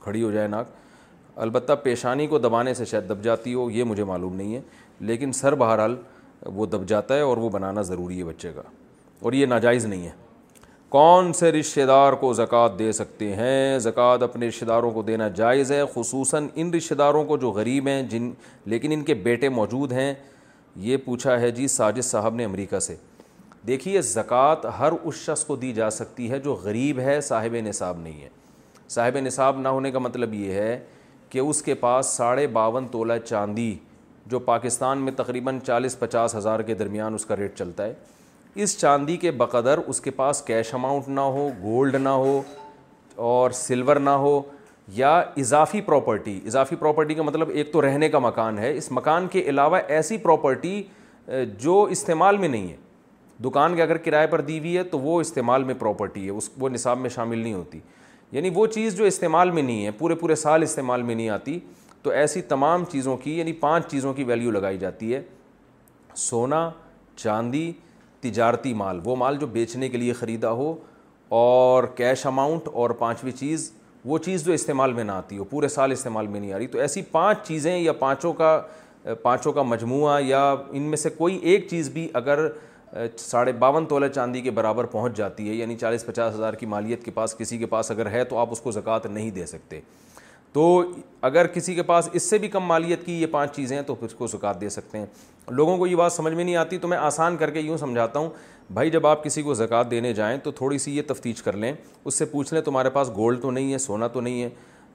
کھڑی ہو جائے ناک البتہ پیشانی کو دبانے سے شاید دب جاتی ہو یہ مجھے معلوم نہیں ہے لیکن سر بہرحال وہ دب جاتا ہے اور وہ بنانا ضروری ہے بچے کا اور یہ ناجائز نہیں ہے کون سے رشتہ دار کو زکوٰۃ دے سکتے ہیں زکوٰۃ اپنے رشتہ داروں کو دینا جائز ہے خصوصاً ان رشتہ داروں کو جو غریب ہیں جن لیکن ان کے بیٹے موجود ہیں یہ پوچھا ہے جی ساجد صاحب نے امریکہ سے دیکھیے زکوٰۃ ہر اس شخص کو دی جا سکتی ہے جو غریب ہے صاحب نصاب نہیں ہے صاحب نصاب نہ ہونے کا مطلب یہ ہے کہ اس کے پاس ساڑھے باون تولہ چاندی جو پاکستان میں تقریباً چالیس پچاس ہزار کے درمیان اس کا ریٹ چلتا ہے اس چاندی کے بقدر اس کے پاس کیش اماؤنٹ نہ ہو گولڈ نہ ہو اور سلور نہ ہو یا اضافی پراپرٹی اضافی پراپرٹی کا مطلب ایک تو رہنے کا مکان ہے اس مکان کے علاوہ ایسی پراپرٹی جو استعمال میں نہیں ہے دکان کے اگر کرائے پر دی ہوئی ہے تو وہ استعمال میں پراپرٹی ہے اس وہ نصاب میں شامل نہیں ہوتی یعنی وہ چیز جو استعمال میں نہیں ہے پورے پورے سال استعمال میں نہیں آتی تو ایسی تمام چیزوں کی یعنی پانچ چیزوں کی ویلیو لگائی جاتی ہے سونا چاندی تجارتی مال وہ مال جو بیچنے کے لیے خریدا ہو اور کیش اماؤنٹ اور پانچویں چیز وہ چیز جو استعمال میں نہ آتی ہو پورے سال استعمال میں نہیں آ رہی تو ایسی پانچ چیزیں یا پانچوں کا پانچوں کا مجموعہ یا ان میں سے کوئی ایک چیز بھی اگر ساڑھے باون تولہ چاندی کے برابر پہنچ جاتی ہے یعنی چالیس پچاس ہزار کی مالیت کے پاس کسی کے پاس اگر ہے تو آپ اس کو زکوٰۃ نہیں دے سکتے تو اگر کسی کے پاس اس سے بھی کم مالیت کی یہ پانچ چیزیں ہیں تو اس کو زکوٰۃ دے سکتے ہیں لوگوں کو یہ بات سمجھ میں نہیں آتی تو میں آسان کر کے یوں سمجھاتا ہوں بھائی جب آپ کسی کو زکوٰۃ دینے جائیں تو تھوڑی سی یہ تفتیش کر لیں اس سے پوچھ لیں تمہارے پاس گولڈ تو نہیں ہے سونا تو نہیں ہے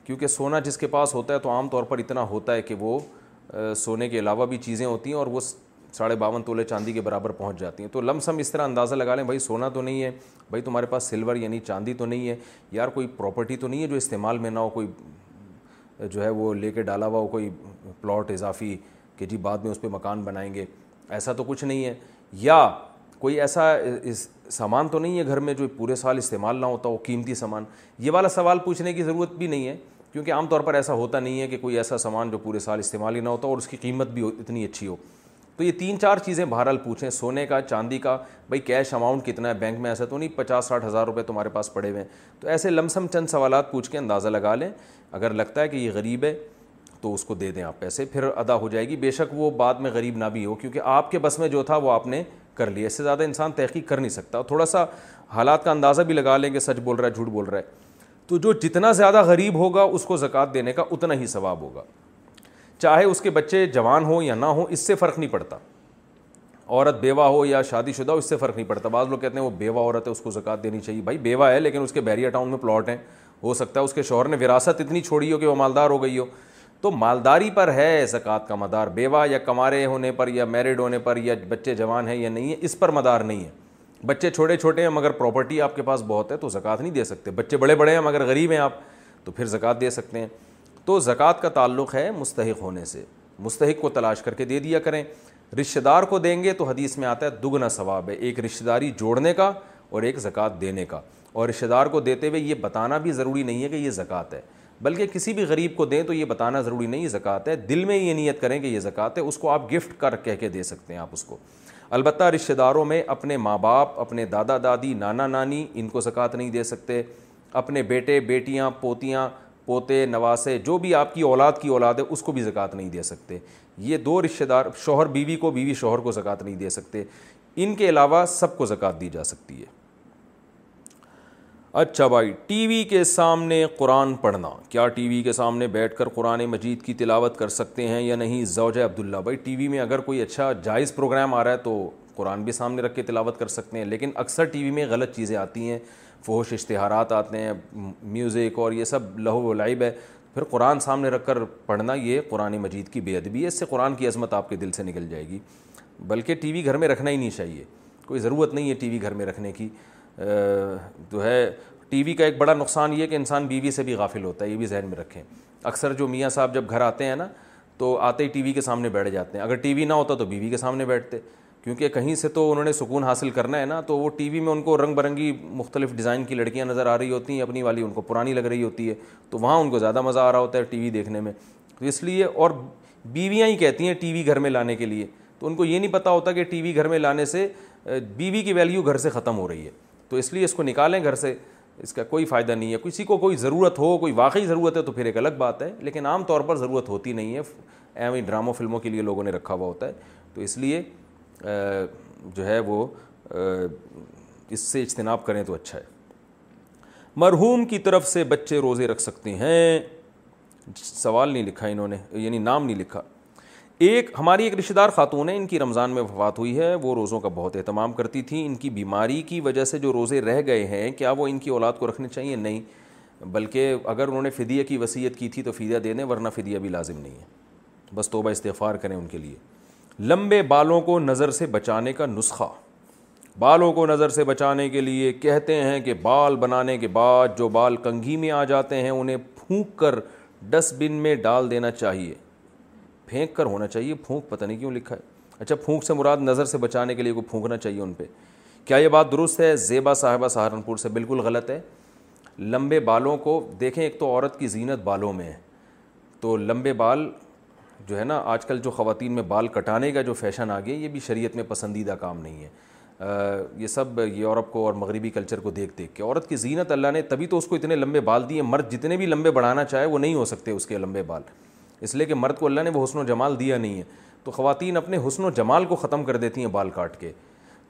کیونکہ سونا جس کے پاس ہوتا ہے تو عام طور پر اتنا ہوتا ہے کہ وہ سونے کے علاوہ بھی چیزیں ہوتی ہیں اور وہ ساڑھے باون تولے چاندی کے برابر پہنچ جاتی ہیں تو لم سم اس طرح اندازہ لگا لیں بھائی سونا تو نہیں ہے بھائی تمہارے پاس سلور یعنی چاندی تو نہیں ہے یار کوئی پراپرٹی تو نہیں ہے جو استعمال میں نہ ہو کوئی جو ہے وہ لے کے ڈالا ہوا ہو کوئی پلاٹ اضافی کہ جی بعد میں اس پہ مکان بنائیں گے ایسا تو کچھ نہیں ہے یا کوئی ایسا سامان تو نہیں ہے گھر میں جو پورے سال استعمال نہ ہوتا ہو قیمتی سامان یہ والا سوال پوچھنے کی ضرورت بھی نہیں ہے کیونکہ عام طور پر ایسا ہوتا نہیں ہے کہ کوئی ایسا سامان جو پورے سال استعمال ہی نہ ہوتا اور اس کی قیمت بھی اتنی اچھی ہو تو یہ تین چار چیزیں بہرحال پوچھیں سونے کا چاندی کا بھائی کیش اماؤنٹ کتنا ہے بینک میں ایسا تو نہیں پچاس ساٹھ ہزار روپے تمہارے پاس پڑے ہوئے ہیں تو ایسے لمسم چند سوالات پوچھ کے اندازہ لگا لیں اگر لگتا ہے کہ یہ غریب ہے تو اس کو دے دیں آپ پیسے پھر ادا ہو جائے گی بے شک وہ بعد میں غریب نہ بھی ہو کیونکہ آپ کے بس میں جو تھا وہ آپ نے کر لیا اس سے زیادہ انسان تحقیق کر نہیں سکتا تھوڑا سا حالات کا اندازہ بھی لگا لیں کہ سچ بول رہا ہے جھوٹ بول رہا ہے تو جو جتنا زیادہ غریب ہوگا اس کو زکوٰۃ دینے کا اتنا ہی ثواب ہوگا چاہے اس کے بچے جوان ہوں یا نہ ہوں اس سے فرق نہیں پڑتا عورت بیوہ ہو یا شادی شدہ ہو اس سے فرق نہیں پڑتا بعض لوگ کہتے ہیں وہ بیوہ عورت ہے اس کو زکوٰۃ دینی چاہیے بھائی بیوہ ہے لیکن اس کے بیریا ٹاؤن میں پلاٹ ہیں ہو سکتا ہے اس کے شوہر نے وراثت اتنی چھوڑی ہو کہ وہ مالدار ہو گئی ہو تو مالداری پر ہے زکوٰۃ کا مدار بیوہ یا کمارے ہونے پر یا میرڈ ہونے پر یا بچے جوان ہیں یا نہیں ہیں اس پر مدار نہیں ہے بچے چھوٹے چھوٹے ہیں مگر پراپرٹی آپ کے پاس بہت ہے تو زکوٰۃ نہیں دے سکتے بچے بڑے بڑے ہیں مگر غریب ہیں آپ تو پھر زکوٰۃ دے سکتے ہیں تو زکوٰۃ کا تعلق ہے مستحق ہونے سے مستحق کو تلاش کر کے دے دیا کریں رشتہ دار کو دیں گے تو حدیث میں آتا ہے دگنا ثواب ہے ایک رشتہ داری جوڑنے کا اور ایک زکوٰۃ دینے کا اور رشتہ دار کو دیتے ہوئے یہ بتانا بھی ضروری نہیں ہے کہ یہ زکوٰۃ ہے بلکہ کسی بھی غریب کو دیں تو یہ بتانا ضروری نہیں زکوٰۃ ہے دل میں یہ نیت کریں کہ یہ زکوٰۃ ہے اس کو آپ گفٹ کر کہہ کے دے سکتے ہیں آپ اس کو البتہ رشتہ داروں میں اپنے ماں باپ اپنے دادا دادی نانا نانی ان کو زکوٰۃ نہیں دے سکتے اپنے بیٹے بیٹیاں پوتیاں پوتے نواسے جو بھی آپ کی اولاد کی اولاد ہے اس کو بھی زکوٰۃ نہیں دے سکتے یہ دو رشتہ دار شوہر بیوی کو بیوی شوہر کو زکوٰۃ نہیں دے سکتے ان کے علاوہ سب کو زکوٰۃ دی جا سکتی ہے اچھا بھائی ٹی وی کے سامنے قرآن پڑھنا کیا ٹی وی کے سامنے بیٹھ کر قرآن مجید کی تلاوت کر سکتے ہیں یا نہیں زوجہ عبداللہ بھائی ٹی وی میں اگر کوئی اچھا جائز پروگرام آ رہا ہے تو قرآن بھی سامنے رکھ کے تلاوت کر سکتے ہیں لیکن اکثر ٹی وی میں غلط چیزیں آتی ہیں فوش اشتہارات آتے ہیں میوزک اور یہ سب لہو و لائب ہے پھر قرآن سامنے رکھ کر پڑھنا یہ قرآن مجید کی بے ادبی ہے اس سے قرآن کی عظمت آپ کے دل سے نکل جائے گی بلکہ ٹی وی گھر میں رکھنا ہی نہیں چاہیے کوئی ضرورت نہیں ہے ٹی وی گھر میں رکھنے کی جو ہے ٹی وی کا ایک بڑا نقصان یہ کہ انسان بیوی سے بھی غافل ہوتا ہے یہ بھی ذہن میں رکھیں اکثر جو میاں صاحب جب گھر آتے ہیں نا تو آتے ہی ٹی وی کے سامنے بیٹھ جاتے ہیں اگر ٹی وی نہ ہوتا تو بیوی کے سامنے بیٹھتے کیونکہ کہیں سے تو انہوں نے سکون حاصل کرنا ہے نا تو وہ ٹی وی میں ان کو رنگ برنگی مختلف ڈیزائن کی لڑکیاں نظر آ رہی ہوتی ہیں اپنی والی ان کو پرانی لگ رہی ہوتی ہے تو وہاں ان کو زیادہ مزہ آ رہا ہوتا ہے ٹی وی دیکھنے میں تو اس لیے اور بیویاں ہی کہتی ہیں ٹی وی گھر میں لانے کے لیے تو ان کو یہ نہیں پتہ ہوتا کہ ٹی وی گھر میں لانے سے بیوی کی ویلیو گھر سے ختم ہو رہی ہے تو اس لیے اس کو نکالیں گھر سے اس کا کوئی فائدہ نہیں ہے کسی کو کوئی ضرورت ہو کوئی واقعی ضرورت ہے تو پھر ایک الگ بات ہے لیکن عام طور پر ضرورت ہوتی نہیں ہے ایم ڈراموں فلموں کے لیے لوگوں نے رکھا ہوا ہوتا ہے تو اس لیے جو ہے وہ اس سے اجتناب کریں تو اچھا ہے مرحوم کی طرف سے بچے روزے رکھ سکتے ہیں سوال نہیں لکھا انہوں نے یعنی نام نہیں لکھا ایک ہماری ایک رشتہ دار خاتون ہے ان کی رمضان میں وفات ہوئی ہے وہ روزوں کا بہت اہتمام کرتی تھیں ان کی بیماری کی وجہ سے جو روزے رہ گئے ہیں کیا وہ ان کی اولاد کو رکھنے چاہیے نہیں بلکہ اگر انہوں نے فدیہ کی وصیت کی تھی تو فدیہ دے دیں ورنہ فدیہ بھی لازم نہیں ہے بس توبہ استغفار کریں ان کے لیے لمبے بالوں کو نظر سے بچانے کا نسخہ بالوں کو نظر سے بچانے کے لیے کہتے ہیں کہ بال بنانے کے بعد جو بال کنگھی میں آ جاتے ہیں انہیں پھونک کر ڈسٹ بن میں ڈال دینا چاہیے پھینک کر ہونا چاہیے پھونک پتہ نہیں کیوں لکھا ہے اچھا پھونک سے مراد نظر سے بچانے کے لیے کو پھونکنا چاہیے ان پہ کیا یہ بات درست ہے زیبا صاحبہ سہارنپور سے بالکل غلط ہے لمبے بالوں کو دیکھیں ایک تو عورت کی زینت بالوں میں ہے تو لمبے بال جو ہے نا آج کل جو خواتین میں بال کٹانے کا جو فیشن آ گیا یہ بھی شریعت میں پسندیدہ کام نہیں ہے یہ سب یورپ کو اور مغربی کلچر کو دیکھ دیکھ کے عورت کی زینت اللہ نے تبھی تو اس کو اتنے لمبے بال دیے مرد جتنے بھی لمبے بڑھانا چاہے وہ نہیں ہو سکتے اس کے لمبے بال اس لیے کہ مرد کو اللہ نے وہ حسن و جمال دیا نہیں ہے تو خواتین اپنے حسن و جمال کو ختم کر دیتی ہیں بال کاٹ کے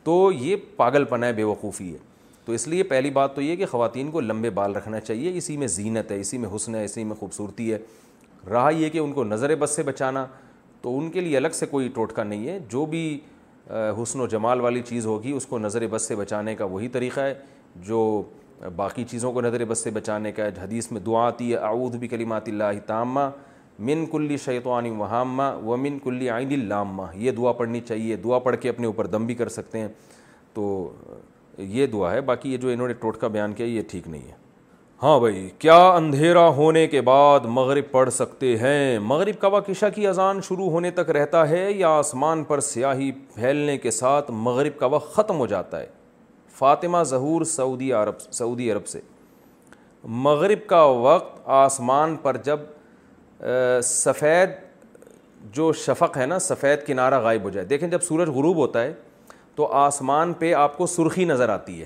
تو یہ پاگل پناہ بے وقوفی ہے تو اس لیے پہلی بات تو یہ کہ خواتین کو لمبے بال رکھنا چاہیے اسی میں زینت ہے اسی میں حسن ہے اسی میں خوبصورتی ہے رہا یہ کہ ان کو نظر بس سے بچانا تو ان کے لیے الگ سے کوئی ٹوٹکا نہیں ہے جو بھی حسن و جمال والی چیز ہوگی اس کو نظر بس سے بچانے کا وہی طریقہ ہے جو باقی چیزوں کو نظر بس سے بچانے کا ہے حدیث میں دعا آتی اعوذ بھی کلیمات اللہ تامہ من کلی شیطان وہامہ و من کلی آئین اللامہ یہ دعا پڑھنی چاہیے دعا پڑھ کے اپنے اوپر دم بھی کر سکتے ہیں تو یہ دعا ہے باقی یہ جو انہوں نے ٹوٹکا بیان کیا یہ ٹھیک نہیں ہے ہاں بھائی کیا اندھیرا ہونے کے بعد مغرب پڑھ سکتے ہیں مغرب کا کی اذان شروع ہونے تک رہتا ہے یا آسمان پر سیاہی پھیلنے کے ساتھ مغرب کا وقت ختم ہو جاتا ہے فاطمہ ظہور سعودی عرب سعودی عرب سے مغرب کا وقت آسمان پر جب سفید جو شفق ہے نا سفید کنارہ غائب ہو جائے دیکھیں جب سورج غروب ہوتا ہے تو آسمان پہ آپ کو سرخی نظر آتی ہے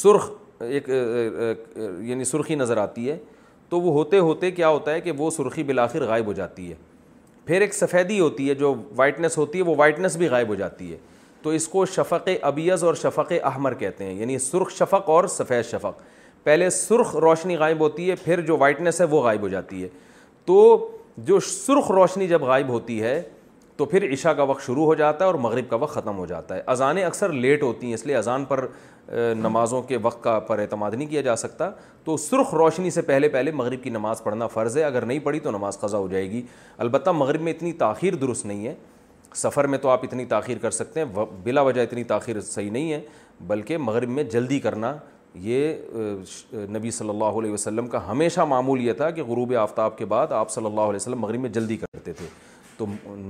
سرخ ایک یعنی سرخی نظر آتی ہے تو وہ ہوتے ہوتے کیا ہوتا ہے کہ وہ سرخی بالآخر غائب ہو جاتی ہے پھر ایک سفیدی ہوتی ہے جو وائٹنس ہوتی ہے وہ وائٹنس بھی غائب ہو جاتی ہے تو اس کو شفق ابیز اور شفق احمر کہتے ہیں یعنی سرخ شفق اور سفید شفق پہلے سرخ روشنی غائب ہوتی ہے پھر جو وائٹنس ہے وہ غائب ہو جاتی ہے تو جو سرخ روشنی جب غائب ہوتی ہے تو پھر عشاء کا وقت شروع ہو جاتا ہے اور مغرب کا وقت ختم ہو جاتا ہے اذانیں اکثر لیٹ ہوتی ہیں اس لیے اذان پر نمازوں کے وقت کا پر اعتماد نہیں کیا جا سکتا تو سرخ روشنی سے پہلے پہلے مغرب کی نماز پڑھنا فرض ہے اگر نہیں پڑھی تو نماز قضا ہو جائے گی البتہ مغرب میں اتنی تاخیر درست نہیں ہے سفر میں تو آپ اتنی تاخیر کر سکتے ہیں بلا وجہ اتنی تاخیر صحیح نہیں ہے بلکہ مغرب میں جلدی کرنا یہ نبی صلی اللہ علیہ وسلم کا ہمیشہ معمول یہ تھا کہ غروب آفتاب کے بعد آپ صلی اللہ علیہ وسلم مغرب میں جلدی کرتے تھے تو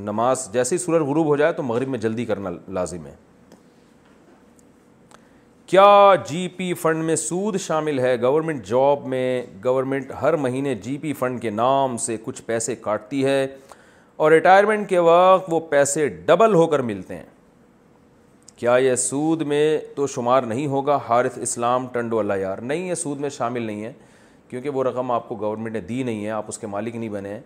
نماز جیسے ہی سورج غروب ہو جائے تو مغرب میں جلدی کرنا لازم ہے کیا جی پی فنڈ میں سود شامل ہے گورنمنٹ جاب میں گورنمنٹ ہر مہینے جی پی فنڈ کے نام سے کچھ پیسے کاٹتی ہے اور ریٹائرمنٹ کے وقت وہ پیسے ڈبل ہو کر ملتے ہیں کیا یہ سود میں تو شمار نہیں ہوگا حارث اسلام ٹنڈو اللہ یار نہیں یہ سود میں شامل نہیں ہے کیونکہ وہ رقم آپ کو گورنمنٹ نے دی نہیں ہے آپ اس کے مالک نہیں بنے ہیں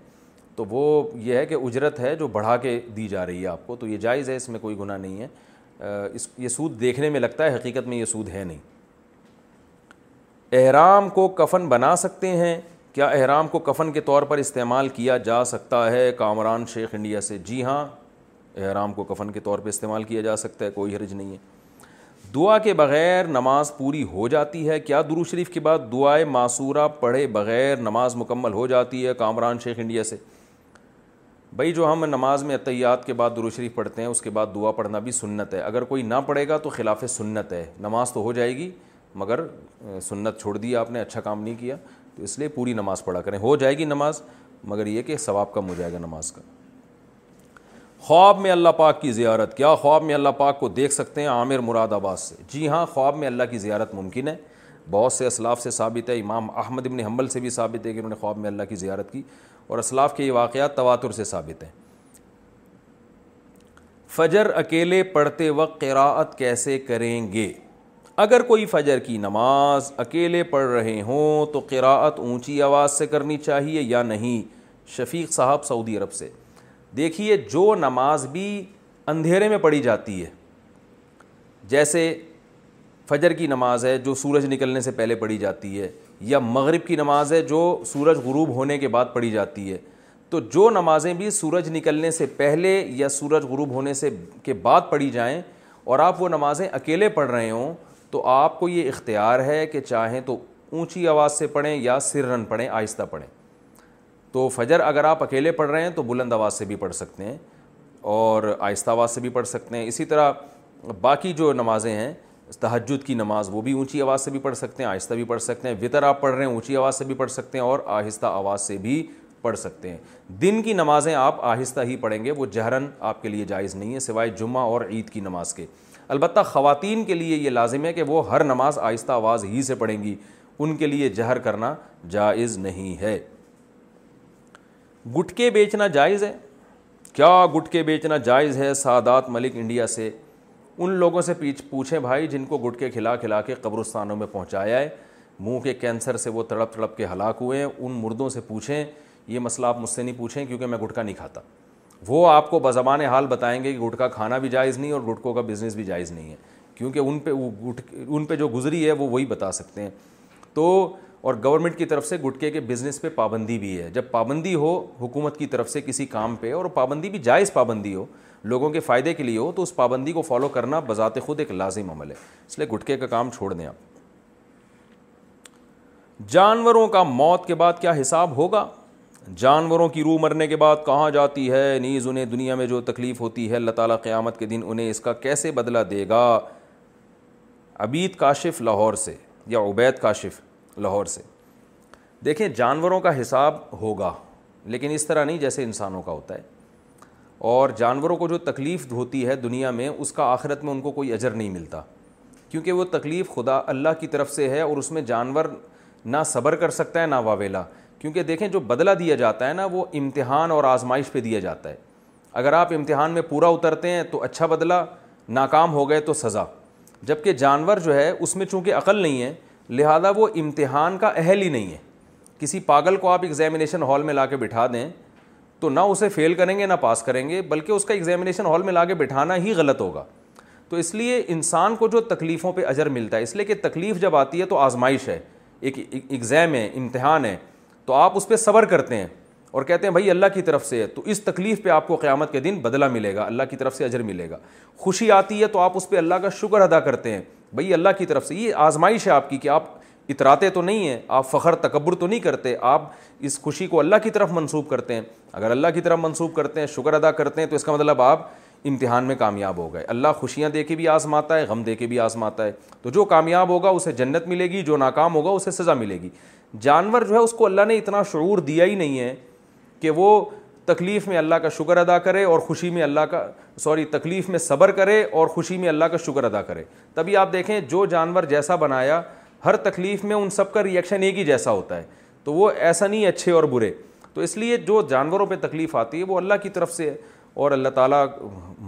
تو وہ یہ ہے کہ اجرت ہے جو بڑھا کے دی جا رہی ہے آپ کو تو یہ جائز ہے اس میں کوئی گناہ نہیں ہے اس یہ سود دیکھنے میں لگتا ہے حقیقت میں یہ سود ہے نہیں احرام کو کفن بنا سکتے ہیں کیا احرام کو کفن کے طور پر استعمال کیا جا سکتا ہے کامران شیخ انڈیا سے جی ہاں احرام کو کفن کے طور پر استعمال کیا جا سکتا ہے کوئی حرج نہیں ہے دعا کے بغیر نماز پوری ہو جاتی ہے کیا درو شریف کے بعد دعائے معصورہ پڑھے بغیر نماز مکمل ہو جاتی ہے کامران شیخ انڈیا سے بھائی جو ہم نماز میں اطیات کے بعد شریف پڑھتے ہیں اس کے بعد دعا پڑھنا بھی سنت ہے اگر کوئی نہ پڑھے گا تو خلاف سنت ہے نماز تو ہو جائے گی مگر سنت چھوڑ دی آپ نے اچھا کام نہیں کیا تو اس لیے پوری نماز پڑھا کریں ہو جائے گی نماز مگر یہ کہ ثواب کم ہو جائے گا نماز کا خواب میں اللہ پاک کی زیارت کیا خواب میں اللہ پاک کو دیکھ سکتے ہیں عامر مراد آباد سے جی ہاں خواب میں اللہ کی زیارت ممکن ہے بہت سے اسلاف سے ثابت ہے امام احمد ابن حمل سے بھی ثابت ہے کہ انہوں نے خواب میں اللہ کی زیارت کی اور اسلاف کے یہ واقعات تواتر سے ثابت ہیں فجر اکیلے پڑھتے وقت قراءت کیسے کریں گے اگر کوئی فجر کی نماز اکیلے پڑھ رہے ہوں تو قراءت اونچی آواز سے کرنی چاہیے یا نہیں شفیق صاحب سعودی عرب سے دیکھیے جو نماز بھی اندھیرے میں پڑھی جاتی ہے جیسے فجر کی نماز ہے جو سورج نکلنے سے پہلے پڑھی جاتی ہے یا مغرب کی نماز ہے جو سورج غروب ہونے کے بعد پڑھی جاتی ہے تو جو نمازیں بھی سورج نکلنے سے پہلے یا سورج غروب ہونے سے کے بعد پڑھی جائیں اور آپ وہ نمازیں اکیلے پڑھ رہے ہوں تو آپ کو یہ اختیار ہے کہ چاہیں تو اونچی آواز سے پڑھیں یا سررن پڑھیں آہستہ پڑھیں تو فجر اگر آپ اکیلے پڑھ رہے ہیں تو بلند آواز سے بھی پڑھ سکتے ہیں اور آہستہ آواز سے بھی پڑھ سکتے ہیں اسی طرح باقی جو نمازیں ہیں تحجد کی نماز وہ بھی اونچی آواز سے بھی پڑھ سکتے ہیں آہستہ بھی پڑھ سکتے ہیں وطر آپ پڑھ رہے ہیں اونچی آواز سے بھی پڑھ سکتے ہیں اور آہستہ آواز سے بھی پڑھ سکتے ہیں دن کی نمازیں آپ آہستہ ہی پڑھیں گے وہ جہرن آپ کے لیے جائز نہیں ہے سوائے جمعہ اور عید کی نماز کے البتہ خواتین کے لیے یہ لازم ہے کہ وہ ہر نماز آہستہ آواز ہی سے پڑھیں گی ان کے لیے جہر کرنا جائز نہیں ہے گٹکے بیچنا جائز ہے کیا گٹکے بیچنا جائز ہے سادات ملک انڈیا سے ان لوگوں سے پیچھ پوچھیں بھائی جن کو گٹکے کھلا کھلا کے قبرستانوں میں پہنچایا ہے منہ کے کینسر سے وہ تڑپ تڑپ کے ہلاک ہوئے ہیں ان مردوں سے پوچھیں یہ مسئلہ آپ مجھ سے نہیں پوچھیں کیونکہ میں گٹکا نہیں کھاتا وہ آپ کو بزبان حال بتائیں گے کہ گٹکا کھانا بھی جائز نہیں اور گٹکوں کا بزنس بھی جائز نہیں ہے کیونکہ ان پہ وہ گٹ ان پہ جو گزری ہے وہ وہی بتا سکتے ہیں تو اور گورنمنٹ کی طرف سے گٹکے کے بزنس پہ پابندی بھی ہے جب پابندی ہو حکومت کی طرف سے کسی کام پہ اور پابندی بھی جائز پابندی ہو لوگوں کے فائدے کے لیے ہو تو اس پابندی کو فالو کرنا بذات خود ایک لازم عمل ہے اس لیے گٹکے کا کام چھوڑ دیں آپ جانوروں کا موت کے بعد کیا حساب ہوگا جانوروں کی روح مرنے کے بعد کہاں جاتی ہے نیز انہیں دنیا میں جو تکلیف ہوتی ہے اللہ تعالیٰ قیامت کے دن انہیں اس کا کیسے بدلہ دے گا عبید کاشف لاہور سے یا عبید کاشف لاہور سے دیکھیں جانوروں کا حساب ہوگا لیکن اس طرح نہیں جیسے انسانوں کا ہوتا ہے اور جانوروں کو جو تکلیف ہوتی ہے دنیا میں اس کا آخرت میں ان کو کوئی اجر نہیں ملتا کیونکہ وہ تکلیف خدا اللہ کی طرف سے ہے اور اس میں جانور نہ صبر کر سکتا ہے نہ واویلا کیونکہ دیکھیں جو بدلہ دیا جاتا ہے نا وہ امتحان اور آزمائش پہ دیا جاتا ہے اگر آپ امتحان میں پورا اترتے ہیں تو اچھا بدلہ ناکام ہو گئے تو سزا جبکہ جانور جو ہے اس میں چونکہ عقل نہیں ہے لہٰذا وہ امتحان کا اہل ہی نہیں ہے کسی پاگل کو آپ ایگزامینیشن ہال میں لا کے بٹھا دیں تو نہ اسے فیل کریں گے نہ پاس کریں گے بلکہ اس کا ایگزامینیشن ہال میں لا کے بٹھانا ہی غلط ہوگا تو اس لیے انسان کو جو تکلیفوں پہ اجر ملتا ہے اس لیے کہ تکلیف جب آتی ہے تو آزمائش ہے ایک ایگزام ہے امتحان ہے تو آپ اس پہ صبر کرتے ہیں اور کہتے ہیں بھائی اللہ کی طرف سے ہے تو اس تکلیف پہ آپ کو قیامت کے دن بدلہ ملے گا اللہ کی طرف سے اجر ملے گا خوشی آتی ہے تو آپ اس پہ اللہ کا شکر ادا کرتے ہیں بھائی اللہ کی طرف سے یہ آزمائش ہے آپ کی کہ آپ اتراتے تو نہیں ہیں آپ فخر تکبر تو نہیں کرتے آپ اس خوشی کو اللہ کی طرف منسوب کرتے ہیں اگر اللہ کی طرف منسوب کرتے ہیں شکر ادا کرتے ہیں تو اس کا مطلب آپ امتحان میں کامیاب ہو گئے اللہ خوشیاں دے کے بھی آزماتا ہے غم دے کے بھی آزماتا ہے تو جو کامیاب ہوگا اسے جنت ملے گی جو ناکام ہوگا اسے سزا ملے گی جانور جو ہے اس کو اللہ نے اتنا شعور دیا ہی نہیں ہے کہ وہ تکلیف میں اللہ کا شکر ادا کرے اور خوشی میں اللہ کا سوری تکلیف میں صبر کرے اور خوشی میں اللہ کا شکر ادا کرے تبھی آپ دیکھیں جو جانور جیسا بنایا ہر تکلیف میں ان سب کا ریئیکشن ایک ہی جیسا ہوتا ہے تو وہ ایسا نہیں اچھے اور برے تو اس لیے جو جانوروں پہ تکلیف آتی ہے وہ اللہ کی طرف سے ہے اور اللہ تعالیٰ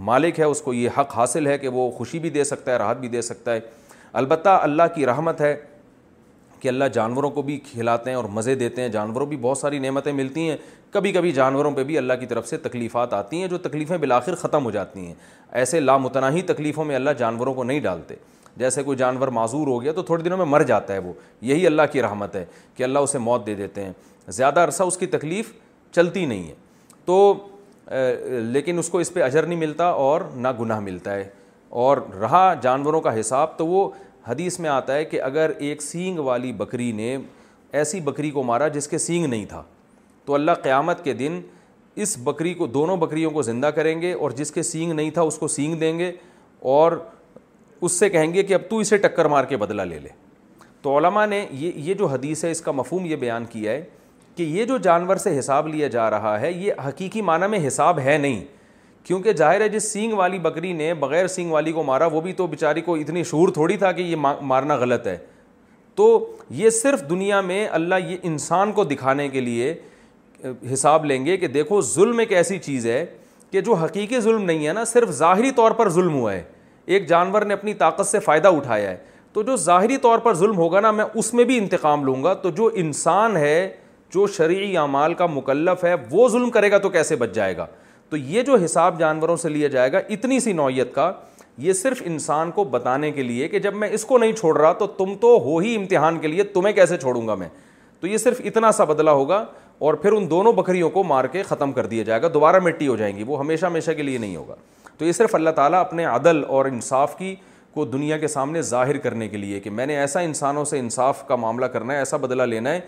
مالک ہے اس کو یہ حق حاصل ہے کہ وہ خوشی بھی دے سکتا ہے راحت بھی دے سکتا ہے البتہ اللہ کی رحمت ہے کہ اللہ جانوروں کو بھی کھلاتے ہیں اور مزے دیتے ہیں جانوروں بھی بہت ساری نعمتیں ملتی ہیں کبھی کبھی جانوروں پہ بھی اللہ کی طرف سے تکلیفات آتی ہیں جو تکلیفیں بالآخر ختم ہو جاتی ہیں ایسے لامتناہی تکلیفوں میں اللہ جانوروں کو نہیں ڈالتے جیسے کوئی جانور معذور ہو گیا تو تھوڑے دنوں میں مر جاتا ہے وہ یہی اللہ کی رحمت ہے کہ اللہ اسے موت دے دیتے ہیں زیادہ عرصہ اس کی تکلیف چلتی نہیں ہے تو لیکن اس کو اس پہ اجر نہیں ملتا اور نہ گناہ ملتا ہے اور رہا جانوروں کا حساب تو وہ حدیث میں آتا ہے کہ اگر ایک سینگ والی بکری نے ایسی بکری کو مارا جس کے سینگ نہیں تھا تو اللہ قیامت کے دن اس بکری کو دونوں بکریوں کو زندہ کریں گے اور جس کے سینگ نہیں تھا اس کو سینگ دیں گے اور اس سے کہیں گے کہ اب تو اسے ٹکر مار کے بدلہ لے لے تو علماء نے یہ یہ جو حدیث ہے اس کا مفہوم یہ بیان کیا ہے کہ یہ جو جانور سے حساب لیا جا رہا ہے یہ حقیقی معنی میں حساب ہے نہیں کیونکہ ظاہر ہے جس سینگ والی بکری نے بغیر سینگ والی کو مارا وہ بھی تو بیچاری کو اتنی شعور تھوڑی تھا کہ یہ مارنا غلط ہے تو یہ صرف دنیا میں اللہ یہ انسان کو دکھانے کے لیے حساب لیں گے کہ دیکھو ظلم ایک ایسی چیز ہے کہ جو حقیقی ظلم نہیں ہے نا صرف ظاہری طور پر ظلم ہوا ہے ایک جانور نے اپنی طاقت سے فائدہ اٹھایا ہے تو جو ظاہری طور پر ظلم ہوگا نا میں اس میں بھی انتقام لوں گا تو جو انسان ہے جو شرعی اعمال کا مکلف ہے وہ ظلم کرے گا تو کیسے بچ جائے گا تو یہ جو حساب جانوروں سے لیا جائے گا اتنی سی نوعیت کا یہ صرف انسان کو بتانے کے لیے کہ جب میں اس کو نہیں چھوڑ رہا تو تم تو ہو ہی امتحان کے لیے تمہیں کیسے چھوڑوں گا میں تو یہ صرف اتنا سا بدلہ ہوگا اور پھر ان دونوں بکریوں کو مار کے ختم کر دیا جائے گا دوبارہ مٹی ہو جائیں گی وہ ہمیشہ ہمیشہ کے لیے نہیں ہوگا تو یہ صرف اللہ تعالیٰ اپنے عدل اور انصاف کی کو دنیا کے سامنے ظاہر کرنے کے لیے کہ میں نے ایسا انسانوں سے انصاف کا معاملہ کرنا ہے ایسا بدلہ لینا ہے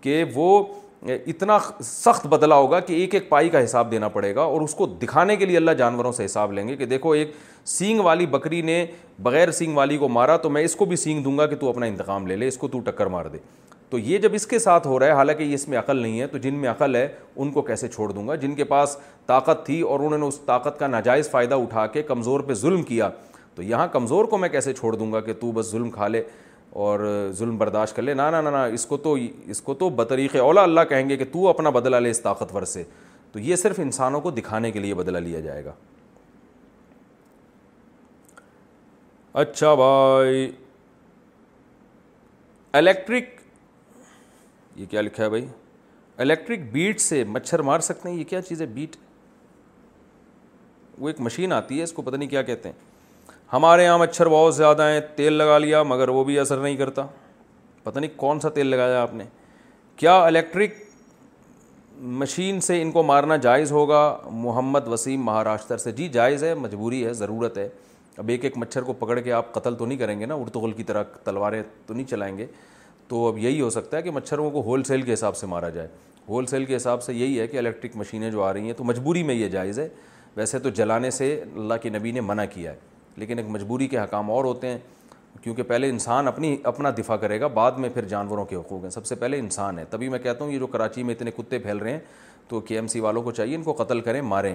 کہ وہ اتنا سخت بدلا ہوگا کہ ایک ایک پائی کا حساب دینا پڑے گا اور اس کو دکھانے کے لیے اللہ جانوروں سے حساب لیں گے کہ دیکھو ایک سینگ والی بکری نے بغیر سینگ والی کو مارا تو میں اس کو بھی سینگ دوں گا کہ تو اپنا انتقام لے لے اس کو تو ٹکر مار دے تو یہ جب اس کے ساتھ ہو رہا ہے حالانکہ یہ اس میں عقل نہیں ہے تو جن میں عقل ہے ان کو کیسے چھوڑ دوں گا جن کے پاس طاقت تھی اور انہوں نے اس طاقت کا ناجائز فائدہ اٹھا کے کمزور پہ ظلم کیا تو یہاں کمزور کو میں کیسے چھوڑ دوں گا کہ تو بس ظلم کھا لے اور ظلم برداشت کر لے نہ اس کو تو اس کو تو بطریق اولا اللہ کہیں گے کہ تو اپنا بدلہ لے اس طاقتور سے تو یہ صرف انسانوں کو دکھانے کے لیے بدلہ لیا جائے گا اچھا بھائی الیکٹرک یہ کیا لکھا ہے بھائی الیکٹرک بیٹ سے مچھر مار سکتے ہیں یہ کیا چیز ہے بیٹ وہ ایک مشین آتی ہے اس کو پتہ نہیں کیا کہتے ہیں ہمارے یہاں مچھر بہت زیادہ ہیں تیل لگا لیا مگر وہ بھی اثر نہیں کرتا پتہ نہیں کون سا تیل لگایا آپ نے کیا الیکٹرک مشین سے ان کو مارنا جائز ہوگا محمد وسیم مہاراشٹر سے جی جائز ہے مجبوری ہے ضرورت ہے اب ایک ایک مچھر کو پکڑ کے آپ قتل تو نہیں کریں گے نا ارتغل کی طرح تلواریں تو نہیں چلائیں گے تو اب یہی ہو سکتا ہے کہ مچھروں کو ہول سیل کے حساب سے مارا جائے ہول سیل کے حساب سے یہی ہے کہ الیکٹرک مشینیں جو آ رہی ہیں تو مجبوری میں یہ جائز ہے ویسے تو جلانے سے اللہ کے نبی نے منع کیا ہے لیکن ایک مجبوری کے حکام اور ہوتے ہیں کیونکہ پہلے انسان اپنی اپنا دفاع کرے گا بعد میں پھر جانوروں کے حقوق ہیں سب سے پہلے انسان ہے تبھی میں کہتا ہوں یہ جو کراچی میں اتنے کتے پھیل رہے ہیں تو کے ایم سی والوں کو چاہیے ان کو قتل کریں ماریں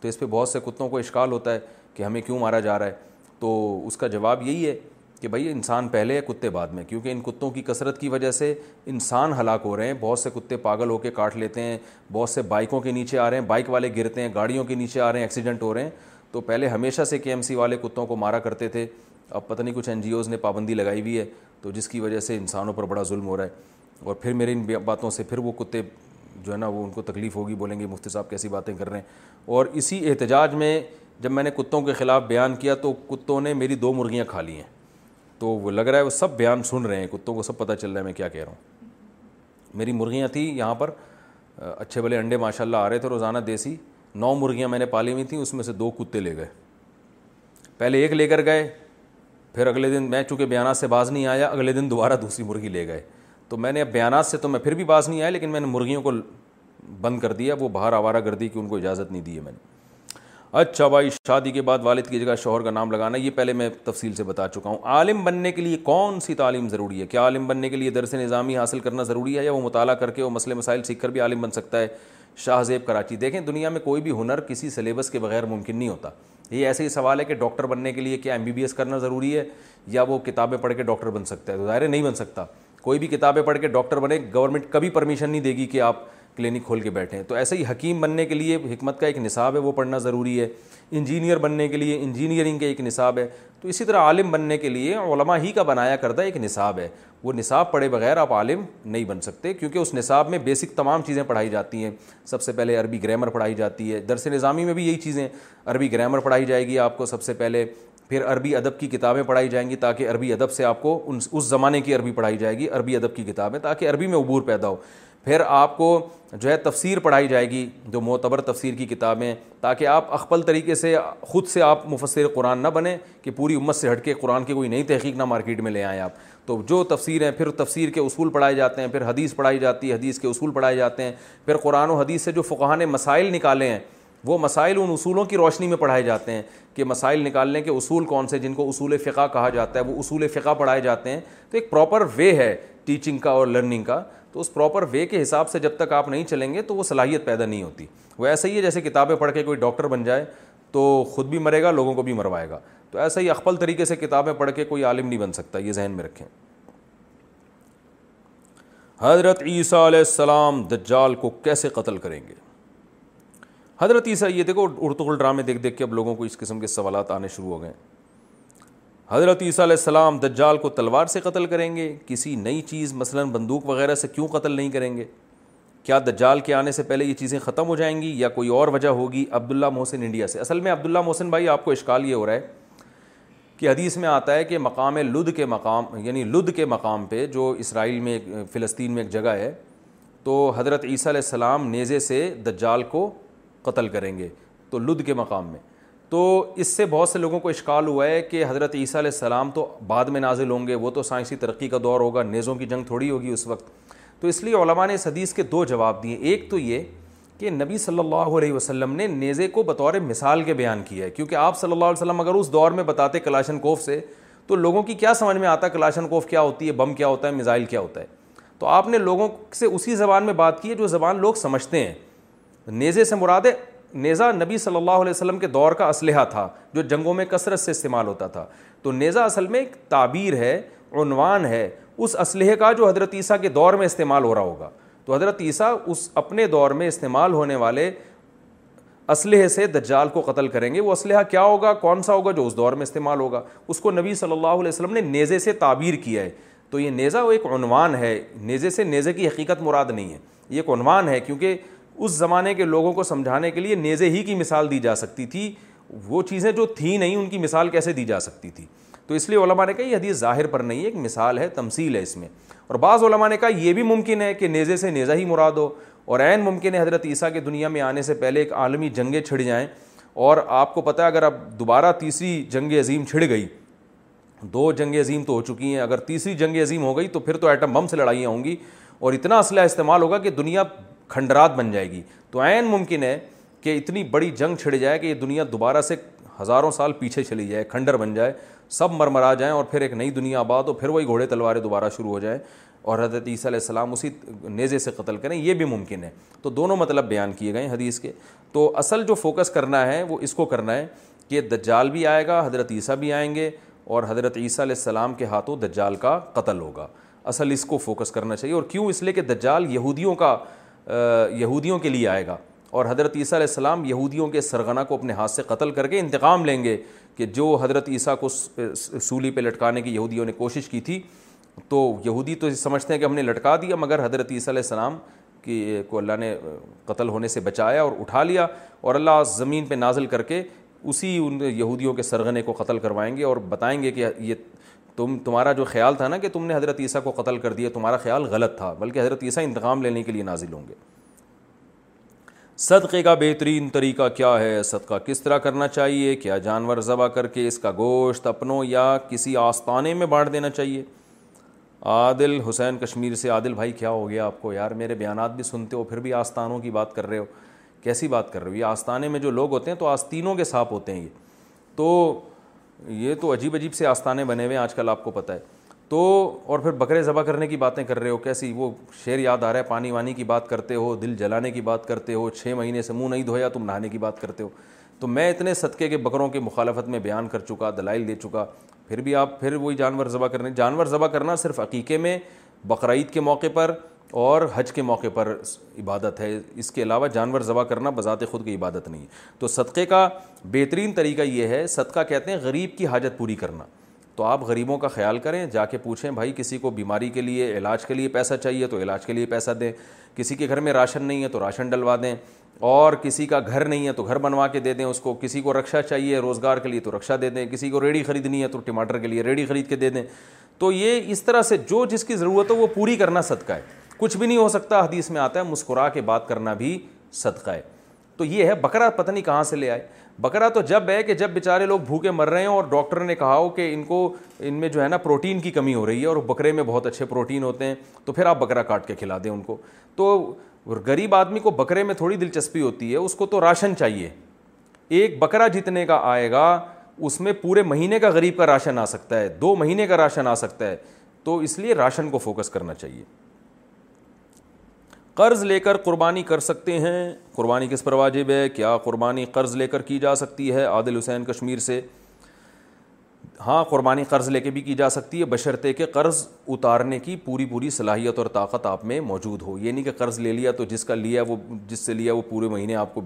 تو اس پہ بہت سے کتوں کو اشکال ہوتا ہے کہ ہمیں کیوں مارا جا رہا ہے تو اس کا جواب یہی ہے کہ بھائی انسان پہلے ہے کتے بعد میں کیونکہ ان کتوں کی کثرت کی وجہ سے انسان ہلاک ہو رہے ہیں بہت سے کتے پاگل ہو کے کاٹ لیتے ہیں بہت سے بائکوں کے نیچے آ رہے ہیں بائک والے گرتے ہیں گاڑیوں کے نیچے آ رہے ہیں ایکسیڈنٹ ہو رہے ہیں تو پہلے ہمیشہ سے کے ایم سی والے کتوں کو مارا کرتے تھے اب پتہ نہیں کچھ این جی اوز نے پابندی لگائی ہوئی ہے تو جس کی وجہ سے انسانوں پر بڑا ظلم ہو رہا ہے اور پھر میرے ان باتوں سے پھر وہ کتے جو ہے نا وہ ان کو تکلیف ہوگی بولیں گے مفتی صاحب کیسی باتیں کر رہے ہیں اور اسی احتجاج میں جب میں نے کتوں کے خلاف بیان کیا تو کتوں نے میری دو مرغیاں کھا لی ہیں تو وہ لگ رہا ہے وہ سب بیان سن رہے ہیں کتوں کو سب پتہ چل رہا ہے میں کیا کہہ رہا ہوں میری مرغیاں تھیں یہاں پر اچھے بھلے انڈے ماشاء اللہ آ رہے تھے روزانہ دیسی نو مرغیاں میں نے پالی ہوئی تھیں اس میں سے دو کتے لے گئے پہلے ایک لے کر گئے پھر اگلے دن میں چونکہ بیانات سے باز نہیں آیا اگلے دن دوبارہ دوسری مرغی لے گئے تو میں نے اب بیانات سے تو میں پھر بھی باز نہیں آیا لیکن میں نے مرغیوں کو بند کر دیا وہ باہر آوارہ گردی کی ان کو اجازت نہیں دی ہے میں نے اچھا بھائی شادی کے بعد والد کی جگہ شوہر کا نام لگانا یہ پہلے میں تفصیل سے بتا چکا ہوں عالم بننے کے لیے کون سی تعلیم ضروری ہے کیا عالم بننے کے لیے درس نظامی حاصل کرنا ضروری ہے یا وہ مطالعہ کر کے وہ مسئلے مسائل سیکھ کر بھی عالم بن سکتا ہے شاہ زیب کراچی دیکھیں دنیا میں کوئی بھی ہنر کسی سلیبس کے بغیر ممکن نہیں ہوتا یہ ایسے ہی سوال ہے کہ ڈاکٹر بننے کے لیے کیا ایم بی بی ایس کرنا ضروری ہے یا وہ کتابیں پڑھ کے ڈاکٹر بن سکتا ہے تو ظاہر نہیں بن سکتا کوئی بھی کتابیں پڑھ کے ڈاکٹر بنے گورنمنٹ کبھی پرمیشن نہیں دے گی کہ آپ کلینک کھول کے بیٹھے ہیں تو ایسے ہی حکیم بننے کے لیے حکمت کا ایک نصاب ہے وہ پڑھنا ضروری ہے انجینئر بننے کے لیے انجینئرنگ کا ایک نصاب ہے تو اسی طرح عالم بننے کے لیے علماء ہی کا بنایا کردہ ایک نصاب ہے وہ نصاب پڑھے بغیر آپ عالم نہیں بن سکتے کیونکہ اس نصاب میں بیسک تمام چیزیں پڑھائی جاتی ہیں سب سے پہلے عربی گرامر پڑھائی جاتی ہے درس نظامی میں بھی یہی چیزیں عربی گرامر پڑھائی جائے گی آپ کو سب سے پہلے پھر عربی ادب کی کتابیں پڑھائی جائیں گی تاکہ عربی ادب سے آپ کو ان اس زمانے کی عربی پڑھائی جائے گی عربی ادب کی کتابیں تاکہ عربی میں عبور پیدا ہو پھر آپ کو جو ہے تفسیر پڑھائی جائے گی جو معتبر تفسیر کی کتابیں تاکہ آپ اخبل طریقے سے خود سے آپ مفسر قرآن نہ بنیں کہ پوری امت سے ہٹ کے قرآن کی کوئی نئی تحقیق نہ مارکیٹ میں لے آئیں آپ تو جو تفسیر ہیں پھر تفسیر کے اصول پڑھائے جاتے ہیں پھر حدیث پڑھائی جاتی ہے حدیث کے اصول پڑھائے جاتے ہیں پھر قرآن و حدیث سے جو فقہان مسائل نکالے ہیں وہ مسائل ان اصولوں کی روشنی میں پڑھائے جاتے ہیں کہ مسائل نکالنے کے اصول کون سے جن کو اصول فقہ کہا جاتا ہے وہ اصول فقہ پڑھائے جاتے ہیں تو ایک پراپر وے ہے ٹیچنگ کا اور لرننگ کا اس پراپر وے کے حساب سے جب تک آپ نہیں چلیں گے تو وہ صلاحیت پیدا نہیں ہوتی وہ ایسا ہی ہے جیسے کتابیں پڑھ کے کوئی ڈاکٹر بن جائے تو خود بھی مرے گا لوگوں کو بھی مروائے گا تو ایسا ہی اقبل طریقے سے کتابیں پڑھ کے کوئی عالم نہیں بن سکتا یہ ذہن میں رکھیں حضرت عیسیٰ علیہ السلام دجال کو کیسے قتل کریں گے حضرت عیسیٰ یہ دیکھو ارتغل ڈرامے دیکھ دیکھ کے اب لوگوں کو اس قسم کے سوالات آنے شروع ہو گئے حضرت عیسیٰ علیہ السلام دجال کو تلوار سے قتل کریں گے کسی نئی چیز مثلا بندوق وغیرہ سے کیوں قتل نہیں کریں گے کیا دجال کے آنے سے پہلے یہ چیزیں ختم ہو جائیں گی یا کوئی اور وجہ ہوگی عبداللہ محسن انڈیا سے اصل میں عبداللہ محسن بھائی آپ کو اشکال یہ ہو رہا ہے کہ حدیث میں آتا ہے کہ مقام لدھ کے مقام یعنی لدھ کے مقام پہ جو اسرائیل میں فلسطین میں ایک جگہ ہے تو حضرت عیسیٰ علیہ السلام نیزے سے دجال کو قتل کریں گے تو لدھ کے مقام میں تو اس سے بہت سے لوگوں کو اشکال ہوا ہے کہ حضرت عیسیٰ علیہ السلام تو بعد میں نازل ہوں گے وہ تو سائنسی ترقی کا دور ہوگا نیزوں کی جنگ تھوڑی ہوگی اس وقت تو اس لیے علماء نے اس حدیث کے دو جواب دیے ایک تو یہ کہ نبی صلی اللہ علیہ وسلم نے نیزے کو بطور مثال کے بیان کیا ہے کیونکہ آپ صلی اللہ علیہ وسلم اگر اس دور میں بتاتے کلاشن کوف سے تو لوگوں کی کیا سمجھ میں آتا ہے کلاشن کوف کیا ہوتی ہے بم کیا ہوتا ہے میزائل کیا ہوتا ہے تو آپ نے لوگوں سے اسی زبان میں بات کی ہے جو زبان لوگ سمجھتے ہیں نیزے سے مراد ہے نیزا نبی صلی اللہ علیہ وسلم کے دور کا اسلحہ تھا جو جنگوں میں کثرت سے استعمال ہوتا تھا تو نیزا اصل میں ایک تعبیر ہے عنوان ہے اس اسلحے کا جو حضرت عیسیٰ کے دور میں استعمال ہو رہا ہوگا تو حضرت عیسیٰ اس اپنے دور میں استعمال ہونے والے اسلحے سے دجال کو قتل کریں گے وہ اسلحہ کیا ہوگا کون سا ہوگا جو اس دور میں استعمال ہوگا اس کو نبی صلی اللہ علیہ وسلم نے نیزے سے تعبیر کیا ہے تو یہ نیزہ وہ ایک عنوان ہے نیزے سے نیزے کی حقیقت مراد نہیں ہے یہ ایک عنوان ہے کیونکہ اس زمانے کے لوگوں کو سمجھانے کے لیے نیزے ہی کی مثال دی جا سکتی تھی وہ چیزیں جو تھیں نہیں ان کی مثال کیسے دی جا سکتی تھی تو اس لیے علماء نے کہا یہ حدیث ظاہر پر نہیں ہے ایک مثال ہے تمثیل ہے اس میں اور بعض علماء نے کہا یہ بھی ممکن ہے کہ نیزے سے نیزہ ہی مراد ہو اور عین ممکن ہے حضرت عیسیٰ کے دنیا میں آنے سے پہلے ایک عالمی جنگیں چھڑ جائیں اور آپ کو پتہ ہے اگر اب دوبارہ تیسری جنگ عظیم چھڑ گئی دو جنگ عظیم تو ہو چکی ہیں اگر تیسری جنگ عظیم ہو گئی تو پھر تو ایٹم بم سے لڑائیاں ہوں گی اور اتنا اسلحہ استعمال ہوگا کہ دنیا کھنڈرات بن جائے گی تو عین ممکن ہے کہ اتنی بڑی جنگ چھڑ جائے کہ یہ دنیا دوبارہ سے ہزاروں سال پیچھے چلی جائے کھنڈر بن جائے سب مرمرا جائیں اور پھر ایک نئی دنیا آباد ہو پھر وہی گھوڑے تلواریں دوبارہ شروع ہو جائیں اور حضرت عیسیٰ علیہ السلام اسی نیزے سے قتل کریں یہ بھی ممکن ہے تو دونوں مطلب بیان کیے گئے حدیث کے تو اصل جو فوکس کرنا ہے وہ اس کو کرنا ہے کہ دجال بھی آئے گا حضرت عیسیٰ بھی آئیں گے اور حضرت عیسیٰ علیہ السلام کے ہاتھوں دجال کا قتل ہوگا اصل اس کو فوکس کرنا چاہیے اور کیوں اس لیے کہ دجال یہودیوں کا یہودیوں کے لیے آئے گا اور حضرت عیسیٰ علیہ السلام یہودیوں کے سرغنہ کو اپنے ہاتھ سے قتل کر کے انتقام لیں گے کہ جو حضرت عیسیٰ کو سولی پہ لٹکانے کی یہودیوں نے کوشش کی تھی تو یہودی تو سمجھتے ہیں کہ ہم نے لٹکا دیا مگر حضرت عیسیٰ علیہ السلام کی کو اللہ نے قتل ہونے سے بچایا اور اٹھا لیا اور اللہ زمین پہ نازل کر کے اسی ان یہودیوں کے سرغنے کو قتل کروائیں گے اور بتائیں گے کہ یہ تم تمہارا جو خیال تھا نا کہ تم نے حضرت عیسیٰ کو قتل کر دیا تمہارا خیال غلط تھا بلکہ حضرت عیسیٰ انتقام لینے کے لیے نازل ہوں گے صدقے کا بہترین طریقہ کیا ہے صدقہ کس طرح کرنا چاہیے کیا جانور ذبح کر کے اس کا گوشت اپنوں یا کسی آستانے میں بانٹ دینا چاہیے عادل حسین کشمیر سے عادل بھائی کیا ہو گیا آپ کو یار میرے بیانات بھی سنتے ہو پھر بھی آستانوں کی بات کر رہے ہو کیسی بات کر رہے ہو یہ آستانے میں جو لوگ ہوتے ہیں تو آستینوں کے ساتھ ہوتے ہیں یہ تو یہ تو عجیب عجیب سے آستانے بنے ہوئے ہیں آج کل آپ کو پتہ ہے تو اور پھر بکرے ذبح کرنے کی باتیں کر رہے ہو کیسی وہ شعر یاد آ رہا ہے پانی وانی کی بات کرتے ہو دل جلانے کی بات کرتے ہو چھ مہینے سے منہ نہیں دھویا تم نہانے کی بات کرتے ہو تو میں اتنے صدقے کے بکروں کے مخالفت میں بیان کر چکا دلائل دے چکا پھر بھی آپ پھر وہی جانور ذبح کرنے جانور ذبح کرنا صرف عقیقے میں بقرعید کے موقع پر اور حج کے موقع پر عبادت ہے اس کے علاوہ جانور ذبح کرنا بذات خود کی عبادت نہیں تو صدقے کا بہترین طریقہ یہ ہے صدقہ کہتے ہیں غریب کی حاجت پوری کرنا تو آپ غریبوں کا خیال کریں جا کے پوچھیں بھائی کسی کو بیماری کے لیے علاج کے لیے پیسہ چاہیے تو علاج کے لیے پیسہ دیں کسی کے گھر میں راشن نہیں ہے تو راشن ڈلوا دیں اور کسی کا گھر نہیں ہے تو گھر بنوا کے دے دیں اس کو کسی کو رکشہ چاہیے روزگار کے لیے تو رکشہ دے دیں کسی کو ریڑھی خریدنی ہے تو ٹماٹر کے لیے ریڑھی خرید کے دے دیں تو یہ اس طرح سے جو جس کی ضرورت ہو وہ پوری کرنا صدقہ ہے کچھ بھی نہیں ہو سکتا حدیث میں آتا ہے مسکرا کے بات کرنا بھی صدقہ ہے تو یہ ہے بکرا پتہ نہیں کہاں سے لے آئے بکرا تو جب ہے کہ جب بیچارے لوگ بھوکے مر رہے ہیں اور ڈاکٹر نے کہا ہو کہ ان کو ان میں جو ہے نا پروٹین کی کمی ہو رہی ہے اور بکرے میں بہت اچھے پروٹین ہوتے ہیں تو پھر آپ بکرا کاٹ کے کھلا دیں ان کو تو غریب آدمی کو بکرے میں تھوڑی دلچسپی ہوتی ہے اس کو تو راشن چاہیے ایک بکرا جتنے کا آئے گا اس میں پورے مہینے کا غریب کا راشن آ سکتا ہے دو مہینے کا راشن آ سکتا ہے تو اس لیے راشن کو فوکس کرنا چاہیے قرض لے کر قربانی کر سکتے ہیں قربانی کس پر واجب ہے کیا قربانی قرض لے کر کی جا سکتی ہے عادل حسین کشمیر سے ہاں قربانی قرض لے کے بھی کی جا سکتی ہے بشرطے کے قرض اتارنے کی پوری پوری صلاحیت اور طاقت آپ میں موجود ہو یہ نہیں کہ قرض لے لیا تو جس کا لیا وہ جس سے لیا وہ پورے مہینے آپ کو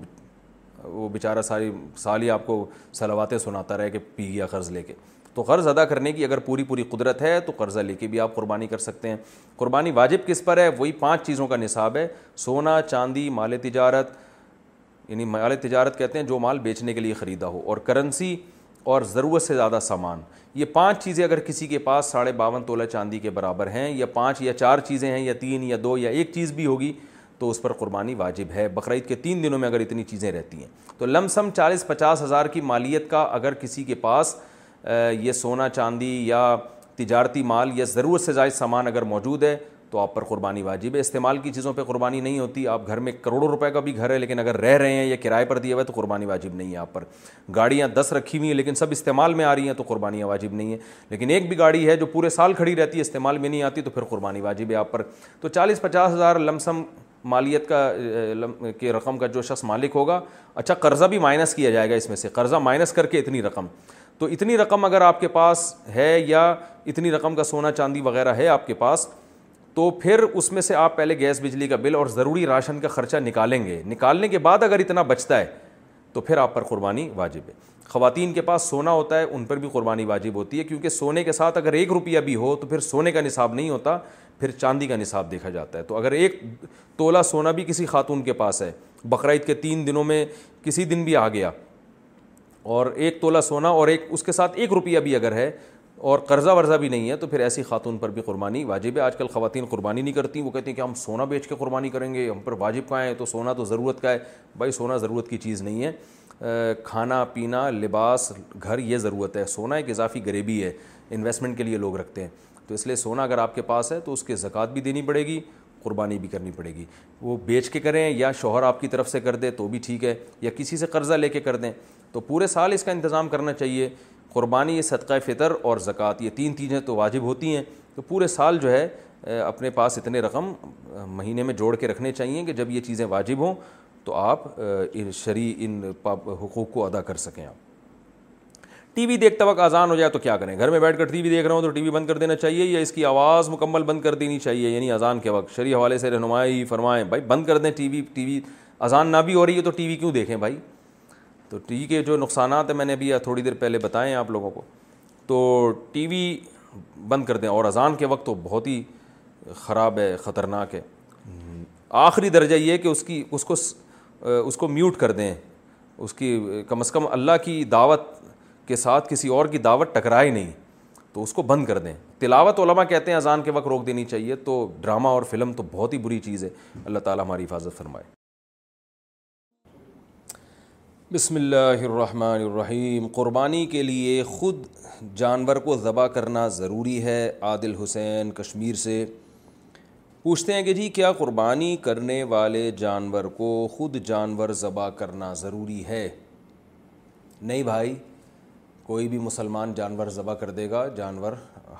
وہ بیچارہ ساری سال ہی آپ کو سلواتیں سناتا رہے کہ پی گیا قرض لے کے تو قرض ادا کرنے کی اگر پوری پوری قدرت ہے تو قرضہ لے کے بھی آپ قربانی کر سکتے ہیں قربانی واجب کس پر ہے وہی پانچ چیزوں کا نصاب ہے سونا چاندی مال تجارت یعنی مال تجارت کہتے ہیں جو مال بیچنے کے لیے خریدا ہو اور کرنسی اور ضرورت سے زیادہ سامان یہ پانچ چیزیں اگر کسی کے پاس ساڑھے باون تولہ چاندی کے برابر ہیں یا پانچ یا چار چیزیں ہیں یا تین یا دو یا ایک چیز بھی ہوگی تو اس پر قربانی واجب ہے بقرعید کے تین دنوں میں اگر اتنی چیزیں رہتی ہیں تو لم سم چالیس پچاس ہزار کی مالیت کا اگر کسی کے پاس یہ سونا چاندی یا تجارتی مال یا ضرورت سے زائد سامان اگر موجود ہے تو آپ پر قربانی واجب ہے استعمال کی چیزوں پہ قربانی نہیں ہوتی آپ گھر میں کروڑوں روپے کا بھی گھر ہے لیکن اگر رہ رہے ہیں یا کرائے پر دیا ہوا ہے تو قربانی واجب نہیں ہے آپ پر گاڑیاں دس رکھی ہوئی ہیں لیکن سب استعمال میں آ رہی ہیں تو قربانیاں واجب نہیں ہیں لیکن ایک بھی گاڑی ہے جو پورے سال کھڑی رہتی ہے استعمال میں نہیں آتی تو پھر قربانی واجب ہے آپ پر تو چالیس پچاس ہزار لم سم مالیت کا رقم کا جو شخص مالک ہوگا اچھا قرضہ بھی مائنس کیا جائے گا اس میں سے قرضہ مائنس کر کے اتنی رقم تو اتنی رقم اگر آپ کے پاس ہے یا اتنی رقم کا سونا چاندی وغیرہ ہے آپ کے پاس تو پھر اس میں سے آپ پہلے گیس بجلی کا بل اور ضروری راشن کا خرچہ نکالیں گے نکالنے کے بعد اگر اتنا بچتا ہے تو پھر آپ پر قربانی واجب ہے خواتین کے پاس سونا ہوتا ہے ان پر بھی قربانی واجب ہوتی ہے کیونکہ سونے کے ساتھ اگر ایک روپیہ بھی ہو تو پھر سونے کا نصاب نہیں ہوتا پھر چاندی کا نصاب دیکھا جاتا ہے تو اگر ایک تولہ سونا بھی کسی خاتون کے پاس ہے بقرعید کے تین دنوں میں کسی دن بھی آ گیا اور ایک تولہ سونا اور ایک اس کے ساتھ ایک روپیہ بھی اگر ہے اور قرضہ ورضہ بھی نہیں ہے تو پھر ایسی خاتون پر بھی قربانی واجب ہے آج کل خواتین قربانی نہیں کرتی وہ کہتی ہیں کہ ہم سونا بیچ کے قربانی کریں گے ہم پر واجب کا ہے تو سونا تو ضرورت کا ہے بھائی سونا ضرورت کی چیز نہیں ہے کھانا پینا لباس گھر یہ ضرورت ہے سونا ایک اضافی غریبی ہے انویسٹمنٹ کے لیے لوگ رکھتے ہیں تو اس لیے سونا اگر آپ کے پاس ہے تو اس کے زکوٰۃ بھی دینی پڑے گی قربانی بھی کرنی پڑے گی وہ بیچ کے کریں یا شوہر آپ کی طرف سے کر دے تو بھی ٹھیک ہے یا کسی سے قرضہ لے کے کر دیں تو پورے سال اس کا انتظام کرنا چاہیے قربانی یہ صدقہ فطر اور زکوٰۃ یہ تین چیزیں تو واجب ہوتی ہیں تو پورے سال جو ہے اپنے پاس اتنے رقم مہینے میں جوڑ کے رکھنے چاہیے کہ جب یہ چیزیں واجب ہوں تو آپ شرعی ان حقوق کو ادا کر سکیں آپ ٹی وی دیکھتا وقت اذان ہو جائے تو کیا کریں گھر میں بیٹھ کر ٹی وی دیکھ رہا ہوں تو ٹی وی بند کر دینا چاہیے یا اس کی آواز مکمل بند کر دینی چاہیے یعنی اذان کے وقت شرح حوالے سے رہنمائی فرمائیں بھائی بند کر دیں ٹی وی ٹی وی اذان نہ بھی ہو رہی ہے تو ٹی وی کیوں دیکھیں بھائی تو ٹی وی کے جو نقصانات ہیں میں نے ابھی تھوڑی دیر پہلے بتائے ہیں آپ لوگوں کو تو ٹی وی بند کر دیں اور اذان کے وقت تو بہت ہی خراب ہے خطرناک ہے آخری درجہ یہ کہ اس کی اس کو اس کو میوٹ کر دیں اس کی کم از کم اللہ کی دعوت کے ساتھ کسی اور کی دعوت ٹکرائے نہیں تو اس کو بند کر دیں تلاوت علماء کہتے ہیں اذان کے وقت روک دینی چاہیے تو ڈرامہ اور فلم تو بہت ہی بری چیز ہے اللہ تعالیٰ ہماری حفاظت فرمائے بسم اللہ الرحمن الرحیم قربانی کے لیے خود جانور کو ذبح کرنا ضروری ہے عادل حسین کشمیر سے پوچھتے ہیں کہ جی کیا قربانی کرنے والے جانور کو خود جانور ذبح کرنا ضروری ہے نہیں بھائی کوئی بھی مسلمان جانور ذبح کر دے گا جانور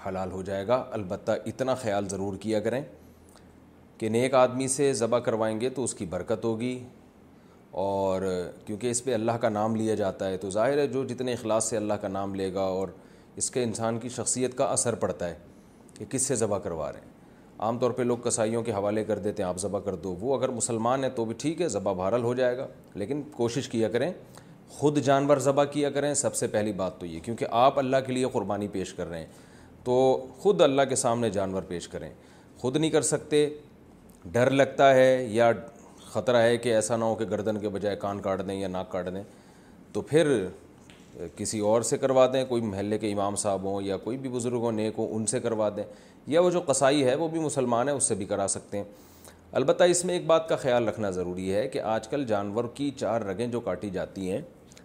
حلال ہو جائے گا البتہ اتنا خیال ضرور کیا کریں کہ نیک آدمی سے ذبح کروائیں گے تو اس کی برکت ہوگی اور کیونکہ اس پہ اللہ کا نام لیا جاتا ہے تو ظاہر ہے جو جتنے اخلاص سے اللہ کا نام لے گا اور اس کے انسان کی شخصیت کا اثر پڑتا ہے کہ کس سے ذبح کروا رہے ہیں عام طور پہ لوگ کسائیوں کے حوالے کر دیتے ہیں آپ ذبح کر دو وہ اگر مسلمان ہیں تو بھی ٹھیک ہے ذبح بھارل ہو جائے گا لیکن کوشش کیا کریں خود جانور ذبح کیا کریں سب سے پہلی بات تو یہ کیونکہ آپ اللہ کے لیے قربانی پیش کر رہے ہیں تو خود اللہ کے سامنے جانور پیش کریں خود نہیں کر سکتے ڈر لگتا ہے یا خطرہ ہے کہ ایسا نہ ہو کہ گردن کے بجائے کان کاٹ دیں یا ناک کاٹ دیں تو پھر کسی اور سے کروا دیں کوئی محلے کے امام صاحب ہوں یا کوئی بھی بزرگ ہوں نیک ہوں ان سے کروا دیں یا وہ جو قصائی ہے وہ بھی مسلمان ہیں اس سے بھی کرا سکتے ہیں البتہ اس میں ایک بات کا خیال رکھنا ضروری ہے کہ آج کل جانور کی چار رگیں جو کاٹی جاتی ہیں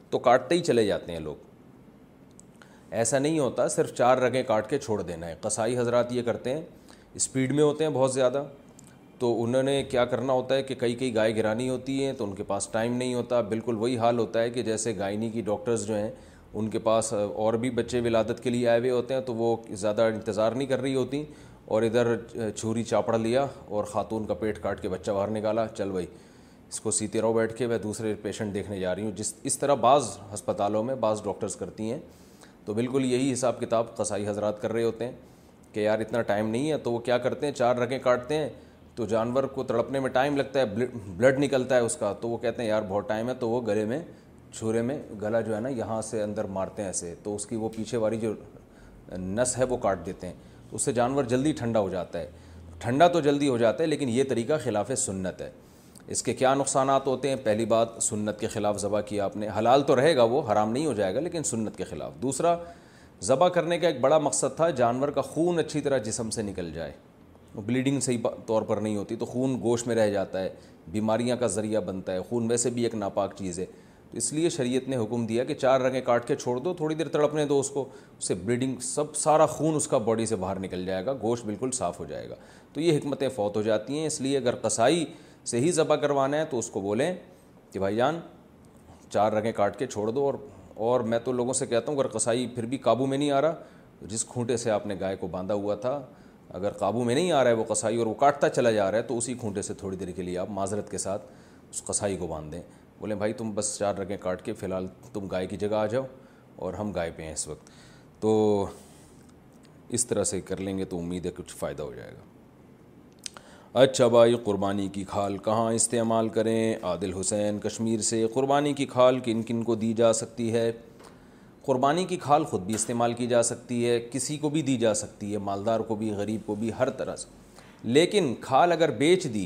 تو کاٹتے ہی چلے جاتے ہیں لوگ ایسا نہیں ہوتا صرف چار رگیں کاٹ کے چھوڑ دینا ہے قصائی حضرات یہ کرتے ہیں اسپیڈ میں ہوتے ہیں بہت زیادہ تو انہوں نے کیا کرنا ہوتا ہے کہ کئی کئی گائے گرانی ہوتی ہیں تو ان کے پاس ٹائم نہیں ہوتا بالکل وہی حال ہوتا ہے کہ جیسے گائنی کی ڈاکٹرز جو ہیں ان کے پاس اور بھی بچے ولادت کے لیے آئے ہوئے ہوتے ہیں تو وہ زیادہ انتظار نہیں کر رہی ہوتی اور ادھر چھری چاپڑ لیا اور خاتون کا پیٹ کاٹ کے بچہ باہر نکالا چل بھائی اس کو سیتے رہو بیٹھ کے میں دوسرے پیشنٹ دیکھنے جا رہی ہوں جس اس طرح بعض ہسپتالوں میں بعض ڈاکٹرز کرتی ہیں تو بالکل یہی حساب کتاب قصائی حضرات کر رہے ہوتے ہیں کہ یار اتنا ٹائم نہیں ہے تو وہ کیا کرتے ہیں چار رگیں کاٹتے ہیں تو جانور کو تڑپنے میں ٹائم لگتا ہے بلڈ نکلتا ہے اس کا تو وہ کہتے ہیں یار بہت ٹائم ہے تو وہ گلے میں چھورے میں گلا جو ہے نا یہاں سے اندر مارتے ہیں ایسے تو اس کی وہ پیچھے والی جو نس ہے وہ کاٹ دیتے ہیں تو اس سے جانور جلدی ٹھنڈا ہو جاتا ہے ٹھنڈا تو جلدی ہو جاتا ہے لیکن یہ طریقہ خلاف سنت ہے اس کے کیا نقصانات ہوتے ہیں پہلی بات سنت کے خلاف ذبح کیا آپ نے حلال تو رہے گا وہ حرام نہیں ہو جائے گا لیکن سنت کے خلاف دوسرا ذبح کرنے کا ایک بڑا مقصد تھا جانور کا خون اچھی طرح جسم سے نکل جائے بلیڈنگ صحیح طور پر نہیں ہوتی تو خون گوشت میں رہ جاتا ہے بیماریاں کا ذریعہ بنتا ہے خون ویسے بھی ایک ناپاک چیز ہے تو اس لیے شریعت نے حکم دیا کہ چار رنگیں کاٹ کے چھوڑ دو تھوڑی دیر تڑپنے دو اس کو اس سے بلیڈنگ سب سارا خون اس کا باڈی سے باہر نکل جائے گا گوشت بالکل صاف ہو جائے گا تو یہ حکمتیں فوت ہو جاتی ہیں اس لیے اگر قصائی سے ہی ذبح کروانا ہے تو اس کو بولیں کہ بھائی جان چار رگیں کاٹ کے چھوڑ دو اور اور میں تو لوگوں سے کہتا ہوں اگر قصائی پھر بھی قابو میں نہیں آ رہا جس کھونٹے سے آپ نے گائے کو باندھا ہوا تھا اگر قابو میں نہیں آ رہا ہے وہ قصائی اور وہ کاٹتا چلا جا رہا ہے تو اسی کھونٹے سے تھوڑی دیر کے لیے آپ معذرت کے ساتھ اس قصائی کو باندھ دیں بولیں بھائی تم بس چار رگیں کاٹ کے فی الحال تم گائے کی جگہ آ جاؤ اور ہم گائے پہ ہیں اس وقت تو اس طرح سے کر لیں گے تو امید ہے کچھ فائدہ ہو جائے گا اچھا بھائی قربانی کی کھال کہاں استعمال کریں عادل حسین کشمیر سے قربانی کی کھال کن کن کو دی جا سکتی ہے قربانی کی کھال خود بھی استعمال کی جا سکتی ہے کسی کو بھی دی جا سکتی ہے مالدار کو بھی غریب کو بھی ہر طرح سے لیکن کھال اگر بیچ دی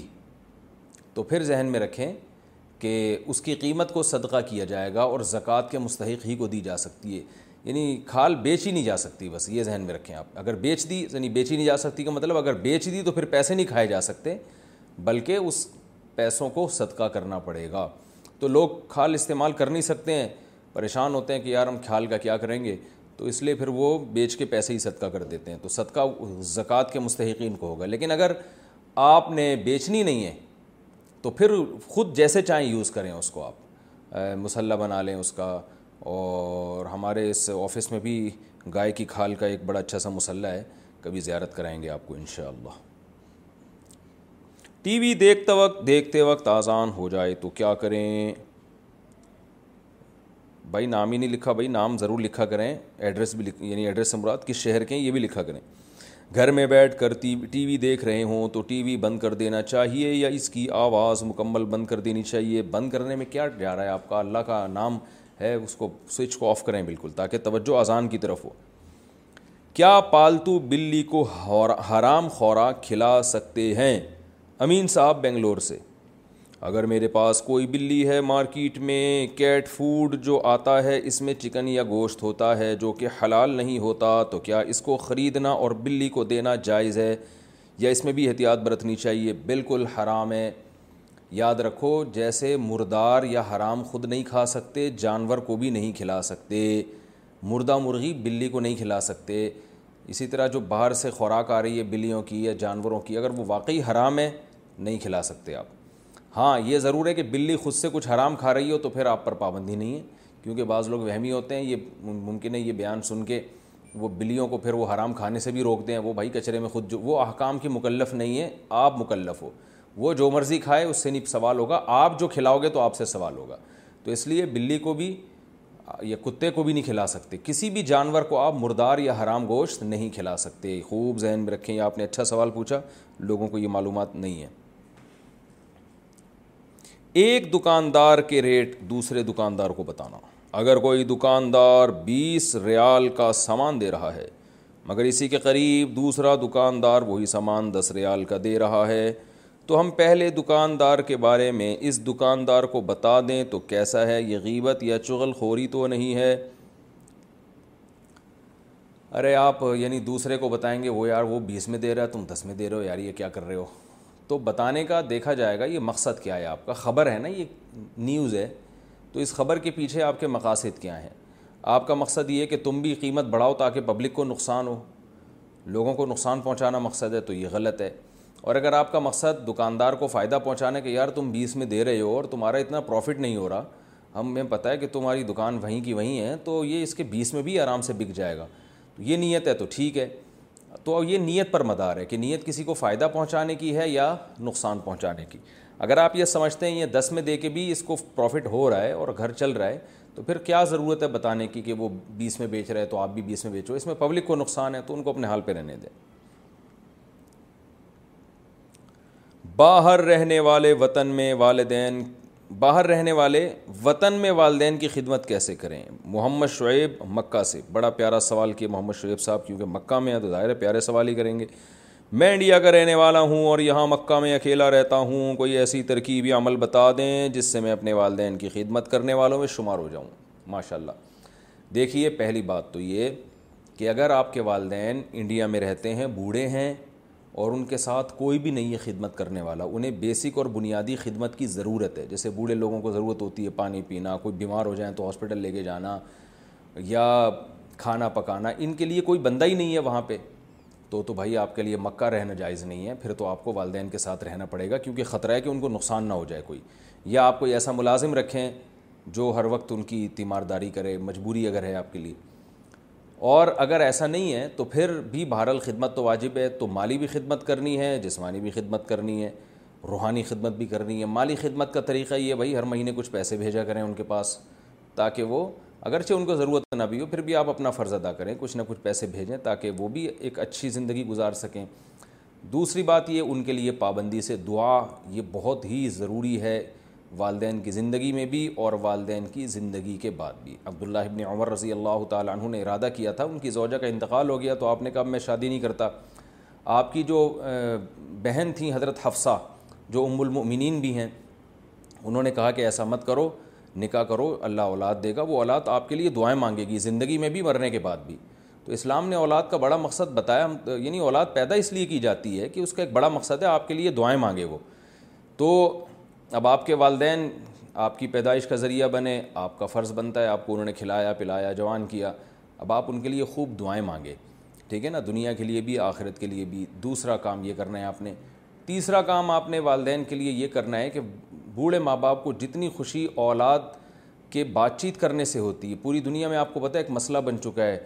تو پھر ذہن میں رکھیں کہ اس کی قیمت کو صدقہ کیا جائے گا اور زکوٰۃ کے مستحق ہی کو دی جا سکتی ہے یعنی کھال بیچی نہیں جا سکتی بس یہ ذہن میں رکھیں آپ اگر بیچ دی یعنی بیچی نہیں جا سکتی کا مطلب اگر بیچ دی تو پھر پیسے نہیں کھائے جا سکتے بلکہ اس پیسوں کو صدقہ کرنا پڑے گا تو لوگ کھال استعمال کر نہیں سکتے ہیں پریشان ہوتے ہیں کہ یار ہم کھال کا کیا کریں گے تو اس لیے پھر وہ بیچ کے پیسے ہی صدقہ کر دیتے ہیں تو صدقہ زکوٰۃ کے مستحقین کو ہوگا لیکن اگر آپ نے بیچنی نہیں ہے تو پھر خود جیسے چاہیں یوز کریں اس کو آپ مسلح بنا لیں اس کا اور ہمارے اس آفس میں بھی گائے کی کھال کا ایک بڑا اچھا سا مسلح ہے کبھی زیارت کرائیں گے آپ کو انشاءاللہ ٹی وی دیکھتے وقت دیکھتے وقت آزان ہو جائے تو کیا کریں بھائی نام ہی نہیں لکھا بھائی نام ضرور لکھا کریں ایڈریس بھی یعنی ایڈریس مراد کس شہر کے ہیں یہ بھی لکھا کریں گھر میں بیٹھ کر ٹی وی دیکھ رہے ہوں تو ٹی وی بند کر دینا چاہیے یا اس کی آواز مکمل بند کر دینی چاہیے بند کرنے میں کیا جا رہا ہے آپ کا اللہ کا نام ہے اس کو سوئچ کو آف کریں بالکل تاکہ توجہ اذان کی طرف ہو کیا پالتو بلی کو حرام خوراک کھلا سکتے ہیں امین صاحب بنگلور سے اگر میرے پاس کوئی بلی ہے مارکیٹ میں کیٹ فوڈ جو آتا ہے اس میں چکن یا گوشت ہوتا ہے جو کہ حلال نہیں ہوتا تو کیا اس کو خریدنا اور بلی کو دینا جائز ہے یا اس میں بھی احتیاط برتنی چاہیے بالکل حرام ہے یاد رکھو جیسے مردار یا حرام خود نہیں کھا سکتے جانور کو بھی نہیں کھلا سکتے مردہ مرغی بلی کو نہیں کھلا سکتے اسی طرح جو باہر سے خوراک آ رہی ہے بلیوں کی یا جانوروں کی اگر وہ واقعی حرام ہے نہیں کھلا سکتے آپ ہاں یہ ضرور ہے کہ بلی خود سے کچھ حرام کھا رہی ہو تو پھر آپ پر پابندی نہیں ہے کیونکہ بعض لوگ وہمی ہوتے ہیں یہ ممکن ہے یہ بیان سن کے وہ بلیوں کو پھر وہ حرام کھانے سے بھی روکتے ہیں وہ بھائی کچرے میں خود جو وہ احکام کی مکلف نہیں ہے آپ مکلف ہو وہ جو مرضی کھائے اس سے نہیں سوال ہوگا آپ جو کھلاؤ گے تو آپ سے سوال ہوگا تو اس لیے بلی کو بھی یا کتے کو بھی نہیں کھلا سکتے کسی بھی جانور کو آپ مردار یا حرام گوشت نہیں کھلا سکتے خوب ذہن میں رکھیں یا آپ نے اچھا سوال پوچھا لوگوں کو یہ معلومات نہیں ہے ایک دکاندار کے ریٹ دوسرے دکاندار کو بتانا اگر کوئی دکاندار بیس ریال کا سامان دے رہا ہے مگر اسی کے قریب دوسرا دکاندار وہی سامان دس ریال کا دے رہا ہے تو ہم پہلے دکاندار کے بارے میں اس دکاندار کو بتا دیں تو کیسا ہے یہ غیبت یا چغل خوری تو نہیں ہے ارے آپ یعنی دوسرے کو بتائیں گے وہ یار وہ بیس میں دے رہا ہے تم دس میں دے رہے ہو یار یہ کیا کر رہے ہو تو بتانے کا دیکھا جائے گا یہ مقصد کیا ہے آپ کا خبر ہے نا یہ نیوز ہے تو اس خبر کے پیچھے آپ کے مقاصد کیا ہیں آپ کا مقصد یہ کہ تم بھی قیمت بڑھاؤ تاکہ پبلک کو نقصان ہو لوگوں کو نقصان پہنچانا مقصد ہے تو یہ غلط ہے اور اگر آپ کا مقصد دکاندار کو فائدہ پہنچانے کہ یار تم بیس میں دے رہے ہو اور تمہارا اتنا پروفٹ نہیں ہو رہا ہمیں پتہ ہے کہ تمہاری دکان وہیں کی وہیں ہے تو یہ اس کے بیس میں بھی آرام سے بک جائے گا تو یہ نیت ہے تو ٹھیک ہے تو یہ نیت پر مدار ہے کہ نیت کسی کو فائدہ پہنچانے کی ہے یا نقصان پہنچانے کی اگر آپ یہ سمجھتے ہیں یہ دس میں دے کے بھی اس کو پروفٹ ہو رہا ہے اور گھر چل رہا ہے تو پھر کیا ضرورت ہے بتانے کی کہ وہ بیس میں بیچ رہے تو آپ بھی بیس میں بیچو اس میں پبلک کو نقصان ہے تو ان کو اپنے حال پہ رہنے دیں باہر رہنے والے وطن میں والدین باہر رہنے والے وطن میں والدین کی خدمت کیسے کریں محمد شعیب مکہ سے بڑا پیارا سوال کیا محمد شعیب صاحب کیونکہ مکہ میں ہیں تو ظاہر ہے پیارے سوال ہی کریں گے میں انڈیا کا رہنے والا ہوں اور یہاں مکہ میں اکیلا رہتا ہوں کوئی ایسی ترکیب یا عمل بتا دیں جس سے میں اپنے والدین کی خدمت کرنے والوں میں شمار ہو جاؤں ماشاء اللہ دیکھیے پہلی بات تو یہ کہ اگر آپ کے والدین انڈیا میں رہتے ہیں بوڑھے ہیں اور ان کے ساتھ کوئی بھی نہیں ہے خدمت کرنے والا انہیں بیسک اور بنیادی خدمت کی ضرورت ہے جیسے بوڑھے لوگوں کو ضرورت ہوتی ہے پانی پینا کوئی بیمار ہو جائیں تو ہاسپٹل لے کے جانا یا کھانا پکانا ان کے لیے کوئی بندہ ہی نہیں ہے وہاں پہ تو تو بھائی آپ کے لیے مکہ رہنا جائز نہیں ہے پھر تو آپ کو والدین کے ساتھ رہنا پڑے گا کیونکہ خطرہ ہے کہ ان کو نقصان نہ ہو جائے کوئی یا آپ کوئی ایسا ملازم رکھیں جو ہر وقت ان کی تیمارداری کرے مجبوری اگر ہے آپ کے لیے اور اگر ایسا نہیں ہے تو پھر بھی بہرحال خدمت تو واجب ہے تو مالی بھی خدمت کرنی ہے جسمانی بھی خدمت کرنی ہے روحانی خدمت بھی کرنی ہے مالی خدمت کا طریقہ یہ بھائی ہر مہینے کچھ پیسے بھیجا کریں ان کے پاس تاکہ وہ اگرچہ ان کو ضرورت نہ بھی ہو پھر بھی آپ اپنا فرض ادا کریں کچھ نہ کچھ پیسے بھیجیں تاکہ وہ بھی ایک اچھی زندگی گزار سکیں دوسری بات یہ ان کے لیے پابندی سے دعا یہ بہت ہی ضروری ہے والدین کی زندگی میں بھی اور والدین کی زندگی کے بعد بھی عبداللہ ابن عمر رضی اللہ تعالیٰ عنہ نے ارادہ کیا تھا ان کی زوجہ کا انتقال ہو گیا تو آپ نے کہا میں شادی نہیں کرتا آپ کی جو بہن تھیں حضرت حفصہ جو ام المؤمنین بھی ہیں انہوں نے کہا کہ ایسا مت کرو نکاح کرو اللہ اولاد دے گا وہ اولاد آپ کے لیے دعائیں مانگے گی زندگی میں بھی مرنے کے بعد بھی تو اسلام نے اولاد کا بڑا مقصد بتایا یعنی اولاد پیدا اس لیے کی جاتی ہے کہ اس کا ایک بڑا مقصد ہے آپ کے لیے دعائیں مانگے وہ تو اب آپ کے والدین آپ کی پیدائش کا ذریعہ بنے آپ کا فرض بنتا ہے آپ کو انہوں نے کھلایا پلایا جوان کیا اب آپ ان کے لیے خوب دعائیں مانگے ٹھیک ہے نا دنیا کے لیے بھی آخرت کے لیے بھی دوسرا کام یہ کرنا ہے آپ نے تیسرا کام آپ نے والدین کے لیے یہ کرنا ہے کہ بوڑھے ماں باپ کو جتنی خوشی اولاد کے بات چیت کرنے سے ہوتی ہے پوری دنیا میں آپ کو پتہ ہے ایک مسئلہ بن چکا ہے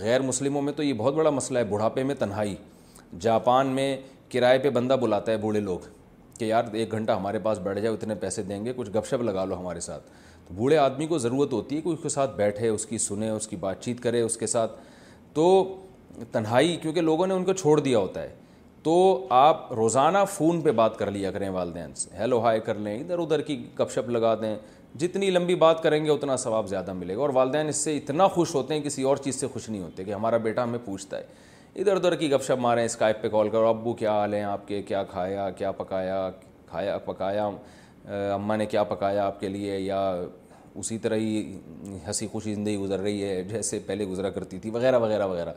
غیر مسلموں میں تو یہ بہت بڑا مسئلہ ہے بڑھاپے میں تنہائی جاپان میں کرائے پہ بندہ بلاتا ہے بوڑھے لوگ کہ یار ایک گھنٹہ ہمارے پاس بیٹھ جائے اتنے پیسے دیں گے کچھ گپ شپ لگا لو ہمارے ساتھ تو بوڑھے آدمی کو ضرورت ہوتی ہے کہ اس کے ساتھ بیٹھے اس کی سنیں اس کی بات چیت کرے اس کے ساتھ تو تنہائی کیونکہ لوگوں نے ان کو چھوڑ دیا ہوتا ہے تو آپ روزانہ فون پہ بات کر لیا کریں والدین سے ہیلو ہائے کر لیں ادھر ادھر کی گپ شپ لگا دیں جتنی لمبی بات کریں گے اتنا ثواب زیادہ ملے گا اور والدین اس سے اتنا خوش ہوتے ہیں کسی اور چیز سے خوش نہیں ہوتے کہ ہمارا بیٹا ہمیں پوچھتا ہے ادھر ادھر کی گپ شپ ماریں اسکائپ پہ کال کرو ابو کیا حال ہیں آپ کے کیا کھایا کیا پکایا کھایا پکایا اماں نے کیا پکایا آپ کے لیے یا اسی طرح ہی ہنسی خوشی زندگی گزر رہی ہے جیسے پہلے گزرا کرتی تھی وغیرہ وغیرہ وغیرہ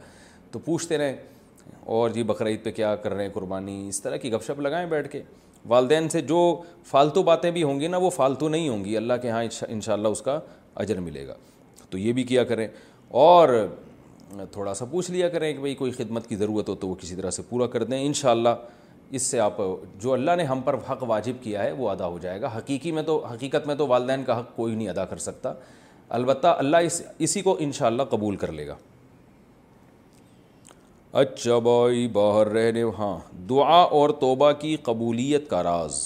تو پوچھتے رہیں اور جی بقرعید پہ کیا کر رہے ہیں قربانی اس طرح کی گپ شپ لگائیں بیٹھ کے والدین سے جو فالتو باتیں بھی ہوں گی نا وہ فالتو نہیں ہوں گی اللہ کے ہاں ان شاء اللہ اس کا اجر ملے گا تو یہ بھی کیا کریں اور تھوڑا سا پوچھ لیا کریں کہ بھئی کوئی خدمت کی ضرورت ہو تو وہ کسی طرح سے پورا کر دیں انشاءاللہ اس سے آپ جو اللہ نے ہم پر حق واجب کیا ہے وہ ادا ہو جائے گا حقیقی میں تو حقیقت میں تو والدین کا حق کوئی نہیں ادا کر سکتا البتہ اللہ اس اسی کو انشاءاللہ قبول کر لے گا اچھا بھائی باہر رہنے ہاں دعا اور توبہ کی قبولیت کا راز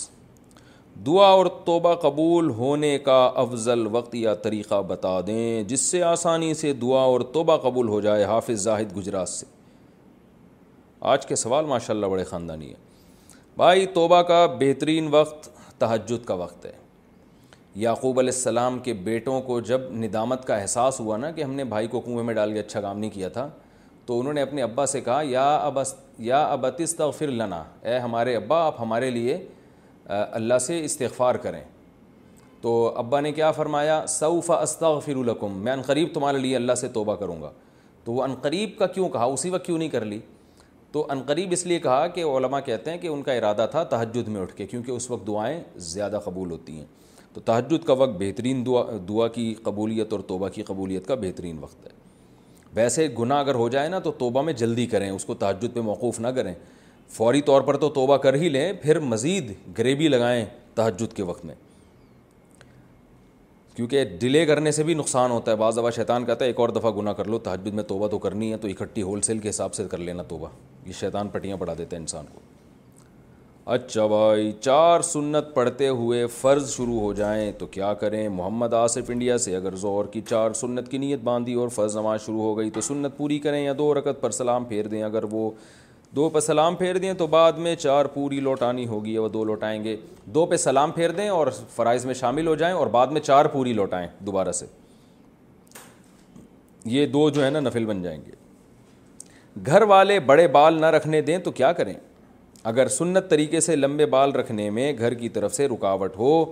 دعا اور توبہ قبول ہونے کا افضل وقت یا طریقہ بتا دیں جس سے آسانی سے دعا اور توبہ قبول ہو جائے حافظ زاہد گجرات سے آج کے سوال ماشاء اللہ بڑے خاندانی ہے بھائی توبہ کا بہترین وقت تہجد کا وقت ہے یعقوب علیہ السلام کے بیٹوں کو جب ندامت کا احساس ہوا نا کہ ہم نے بھائی کو کنویں میں ڈال کے اچھا کام نہیں کیا تھا تو انہوں نے اپنے ابا سے کہا یا ابس یا آبتست لنا اے ہمارے ابا آپ ہمارے لیے اللہ سے استغفار کریں تو ابا نے کیا فرمایا استغفر لکم میں عنقریب تمہارے لیے اللہ سے توبہ کروں گا تو وہ عنقریب کا کیوں کہا اسی وقت کیوں نہیں کر لی تو عنقریب اس لیے کہا کہ علماء کہتے ہیں کہ ان کا ارادہ تھا تہجد میں اٹھ کے کیونکہ اس وقت دعائیں زیادہ قبول ہوتی ہیں تو تہجد کا وقت بہترین دعا دعا کی قبولیت اور توبہ کی قبولیت کا بہترین وقت ہے ویسے گناہ اگر ہو جائے نا تو توبہ میں جلدی کریں اس کو تحجد پہ موقوف نہ کریں فوری طور پر تو توبہ کر ہی لیں پھر مزید گریبی لگائیں تحجد کے وقت میں کیونکہ ڈیلے کرنے سے بھی نقصان ہوتا ہے بعض دفعہ شیطان کہتا ہے ایک اور دفعہ گناہ کر لو تحجد میں توبہ تو کرنی ہے تو اکٹھی ہول سیل کے حساب سے کر لینا توبہ یہ شیطان پٹیاں پڑھا دیتا ہے انسان کو اچھا بھائی چار سنت پڑھتے ہوئے فرض شروع ہو جائیں تو کیا کریں محمد آصف انڈیا سے اگر زور کی چار سنت کی نیت باندھی اور فرض نماز شروع ہو گئی تو سنت پوری کریں یا دو رکت پر سلام پھیر دیں اگر وہ دو پہ سلام پھیر دیں تو بعد میں چار پوری لوٹانی ہوگی وہ دو لوٹائیں گے دو پہ سلام پھیر دیں اور فرائض میں شامل ہو جائیں اور بعد میں چار پوری لوٹائیں دوبارہ سے یہ دو جو ہے نا نفل بن جائیں گے گھر والے بڑے بال نہ رکھنے دیں تو کیا کریں اگر سنت طریقے سے لمبے بال رکھنے میں گھر کی طرف سے رکاوٹ ہو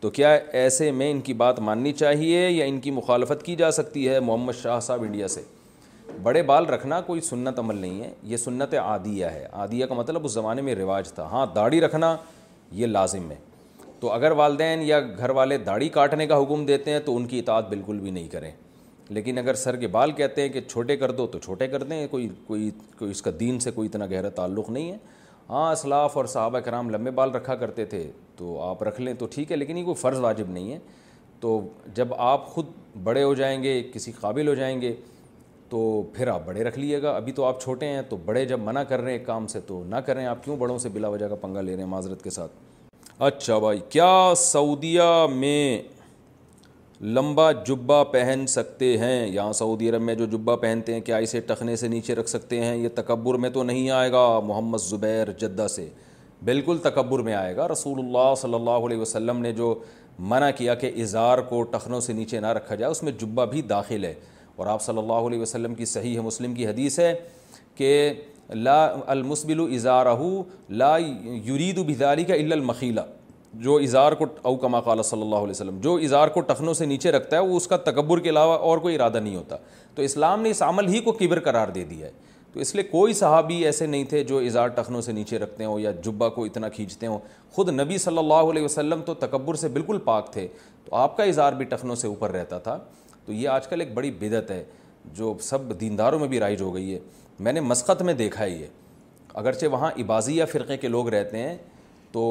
تو کیا ایسے میں ان کی بات ماننی چاہیے یا ان کی مخالفت کی جا سکتی ہے محمد شاہ صاحب انڈیا سے بڑے بال رکھنا کوئی سنت عمل نہیں ہے یہ سنت عادیہ ہے عادیہ کا مطلب اس زمانے میں رواج تھا ہاں داڑھی رکھنا یہ لازم ہے تو اگر والدین یا گھر والے داڑھی کاٹنے کا حکم دیتے ہیں تو ان کی اطاعت بالکل بھی نہیں کریں لیکن اگر سر کے بال کہتے ہیں کہ چھوٹے کر دو تو چھوٹے کر دیں کوئی کوئی کوئی اس کا دین سے کوئی اتنا گہرا تعلق نہیں ہے ہاں اسلاف اور صحابہ کرام لمبے بال رکھا کرتے تھے تو آپ رکھ لیں تو ٹھیک ہے لیکن یہ کوئی فرض واجب نہیں ہے تو جب آپ خود بڑے ہو جائیں گے کسی قابل ہو جائیں گے تو پھر آپ بڑے رکھ لیے گا ابھی تو آپ چھوٹے ہیں تو بڑے جب منع کر رہے ہیں کام سے تو نہ کریں آپ کیوں بڑوں سے بلا وجہ کا پنگا لے رہے ہیں معذرت کے ساتھ اچھا بھائی کیا سعودیہ میں لمبا جبہ پہن سکتے ہیں یہاں سعودی عرب میں جو جبہ پہنتے ہیں کیا اسے ٹخنے سے نیچے رکھ سکتے ہیں یہ تکبر میں تو نہیں آئے گا محمد زبیر جدہ سے بالکل تکبر میں آئے گا رسول اللہ صلی اللہ علیہ وسلم نے جو منع کیا کہ اظہار کو ٹخنوں سے نیچے نہ رکھا جائے اس میں جبہ بھی داخل ہے اور آپ صلی اللہ علیہ وسلم کی صحیح ہے مسلم کی حدیث ہے کہ لا المسبل اظہار لا یرید و کا الا المخیلہ جو اظہار کو اوکما قال صلی اللہ علیہ وسلم جو اظہار کو ٹخنوں سے نیچے رکھتا ہے وہ اس کا تکبر کے علاوہ اور کوئی ارادہ نہیں ہوتا تو اسلام نے اس عمل ہی کو کبر قرار دے دیا ہے تو اس لیے کوئی صحابی ایسے نہیں تھے جو اظہار ٹخنوں سے نیچے رکھتے ہوں یا جبہ کو اتنا کھینچتے ہوں خود نبی صلی اللہ علیہ وسلم تو تکبر سے بالکل پاک تھے تو آپ کا اظہار بھی ٹخنوں سے اوپر رہتا تھا تو یہ آج کل ایک بڑی بدعت ہے جو سب دینداروں میں بھی رائج ہو گئی ہے میں نے مسقط میں دیکھا ہے یہ اگرچہ وہاں عبازیہ یا فرقے کے لوگ رہتے ہیں تو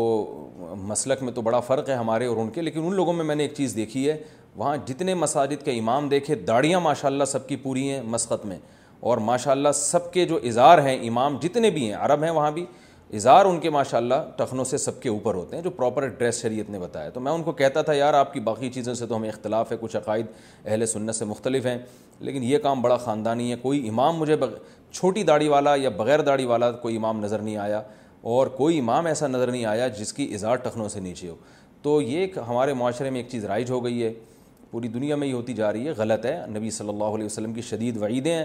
مسلک میں تو بڑا فرق ہے ہمارے اور ان کے لیکن ان لوگوں میں میں نے ایک چیز دیکھی ہے وہاں جتنے مساجد کے امام دیکھے داڑیاں ماشاء اللہ سب کی پوری ہیں مسقط میں اور ماشاء اللہ سب کے جو اظہار ہیں امام جتنے بھی ہیں عرب ہیں وہاں بھی اظہار ان کے ماشاء اللہ ٹخنوں سے سب کے اوپر ہوتے ہیں جو پراپر ڈریس شریعت نے بتایا تو میں ان کو کہتا تھا یار آپ کی باقی چیزوں سے تو ہمیں اختلاف ہے کچھ عقائد اہل سنت سے مختلف ہیں لیکن یہ کام بڑا خاندانی ہے کوئی امام مجھے بغ... چھوٹی داڑھی والا یا بغیر داڑھی والا کوئی امام نظر نہیں آیا اور کوئی امام ایسا نظر نہیں آیا جس کی اظہار ٹخنوں سے نیچے ہو تو یہ ایک ہمارے معاشرے میں ایک چیز رائج ہو گئی ہے پوری دنیا میں یہ ہوتی جا رہی ہے غلط ہے نبی صلی اللہ علیہ وسلم کی شدید وعیدیں ہیں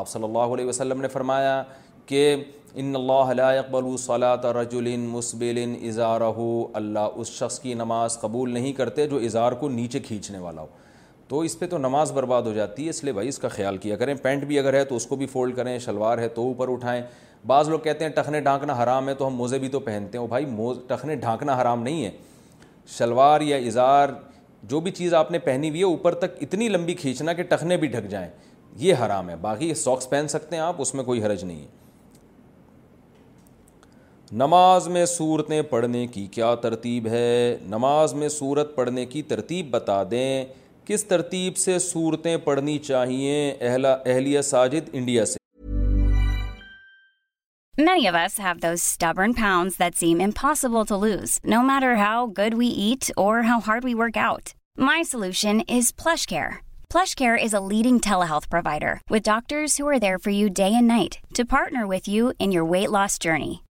آپ صلی اللہ علیہ وسلم نے فرمایا کہ ان لا اقبل صلاۃ رجل مسبل اظہارہ اظہار اللہ اس شخص کی نماز قبول نہیں کرتے جو اظہار کو نیچے کھینچنے والا ہو تو اس پہ تو نماز برباد ہو جاتی ہے اس لیے بھائی اس کا خیال کیا کریں پینٹ بھی اگر ہے تو اس کو بھی فولڈ کریں شلوار ہے تو اوپر اٹھائیں بعض لوگ کہتے ہیں ٹخنے ڈھانکنا حرام ہے تو ہم موزے بھی تو پہنتے ہیں بھائی موز ٹخنے ڈھانکنا حرام نہیں ہے شلوار یا اظہار جو بھی چیز آپ نے پہنی ہوئی ہے اوپر تک اتنی لمبی کھینچنا کہ ٹخنے بھی ڈھک جائیں یہ حرام ہے باقی ساکس پہن سکتے ہیں آپ اس میں کوئی حرج نہیں ہے نماز میں صورتیں پڑھنے کی کیا ترتیب ہے نماز میں صورت پڑھنے کی ترتیب بتا دیں کس ترتیب سے صورتیں پڑھنی چاہیے اہلیہ ساجد انڈیا سے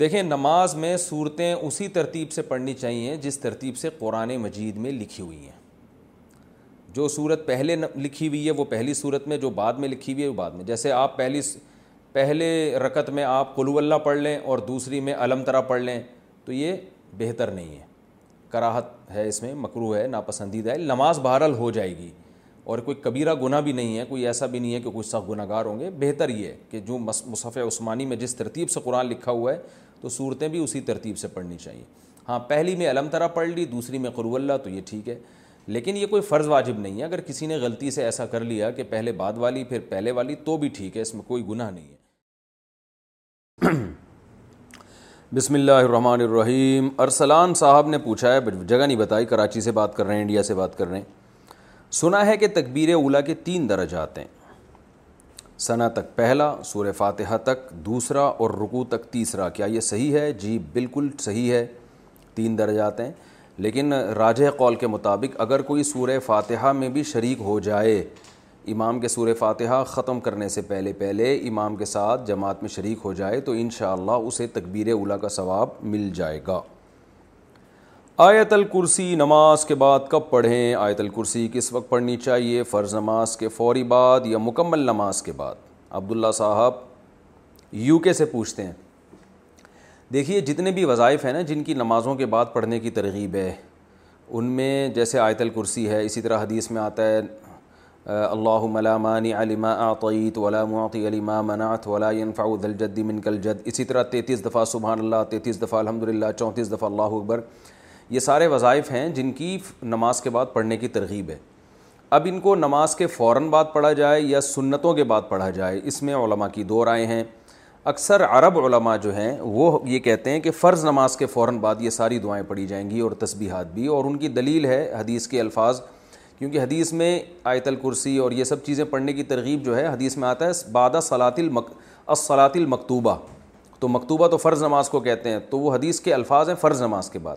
دیکھیں نماز میں صورتیں اسی ترتیب سے پڑھنی چاہیے جس ترتیب سے قرآن مجید میں لکھی ہوئی ہیں جو صورت پہلے لکھی ہوئی ہے وہ پہلی صورت میں جو بعد میں لکھی ہوئی ہے وہ بعد میں جیسے آپ پہلی پہلے رکت میں آپ قلو اللہ پڑھ لیں اور دوسری میں علم طرح پڑھ لیں تو یہ بہتر نہیں ہے کراہت ہے اس میں مکرو ہے ناپسندیدہ ہے نماز بہرحال ہو جائے گی اور کوئی کبیرہ گناہ بھی نہیں ہے کوئی ایسا بھی نہیں ہے کہ کوئی سخت گناہ گار ہوں گے بہتر یہ ہے کہ جو مصف عثمانی میں جس ترتیب سے قرآن لکھا ہوا ہے تو صورتیں بھی اسی ترتیب سے پڑھنی چاہیے ہاں پہلی میں علم طرح پڑھ لی دوسری میں قرو اللہ تو یہ ٹھیک ہے لیکن یہ کوئی فرض واجب نہیں ہے اگر کسی نے غلطی سے ایسا کر لیا کہ پہلے بعد والی پھر پہلے والی تو بھی ٹھیک ہے اس میں کوئی گناہ نہیں ہے بسم اللہ الرحمن الرحیم ارسلان صاحب نے پوچھا ہے جگہ نہیں بتائی کراچی سے بات کر رہے ہیں انڈیا سے بات کر رہے ہیں سنا ہے کہ تکبیر اولا کے تین درجات ہیں ثنا تک پہلا سورہ فاتحہ تک دوسرا اور رکو تک تیسرا کیا یہ صحیح ہے جی بالکل صحیح ہے تین درجات ہیں لیکن راجہ قول کے مطابق اگر کوئی سورہ فاتحہ میں بھی شریک ہو جائے امام کے سورہ فاتحہ ختم کرنے سے پہلے پہلے امام کے ساتھ جماعت میں شریک ہو جائے تو انشاءاللہ اسے تکبیر اولا کا ثواب مل جائے گا آیت الکرسی نماز کے بعد کب پڑھیں آیت الکرسی کس وقت پڑھنی چاہیے فرض نماز کے فوری بعد یا مکمل نماز کے بعد عبداللہ صاحب یو کے سے پوچھتے ہیں دیکھیے جتنے بھی وظائف ہیں نا جن کی نمازوں کے بعد پڑھنے کی ترغیب ہے ان میں جیسے آیت الکرسی ہے اسی طرح حدیث میں آتا ہے اللہ ملامانی علما عطعیت ولا معتی علما منات ذل جدی من کل جد اسی طرح تیتیس دفعہ سبحان اللہ تیتیس دفعہ الحمد للہ چونتیس دفعہ اللہ اکبر یہ سارے وظائف ہیں جن کی نماز کے بعد پڑھنے کی ترغیب ہے اب ان کو نماز کے فوراً بعد پڑھا جائے یا سنتوں کے بعد پڑھا جائے اس میں علماء کی دو رائے ہیں اکثر عرب علماء جو ہیں وہ یہ کہتے ہیں کہ فرض نماز کے فوراً بعد یہ ساری دعائیں پڑھی جائیں گی اور تسبیحات بھی اور ان کی دلیل ہے حدیث کے الفاظ کیونکہ حدیث میں آیت الکرسی اور یہ سب چیزیں پڑھنے کی ترغیب جو ہے حدیث میں آتا ہے بادہ المک اسلات المکتوبہ تو مکتوبہ تو فرض نماز کو کہتے ہیں تو وہ حدیث کے الفاظ ہیں فرض نماز کے بعد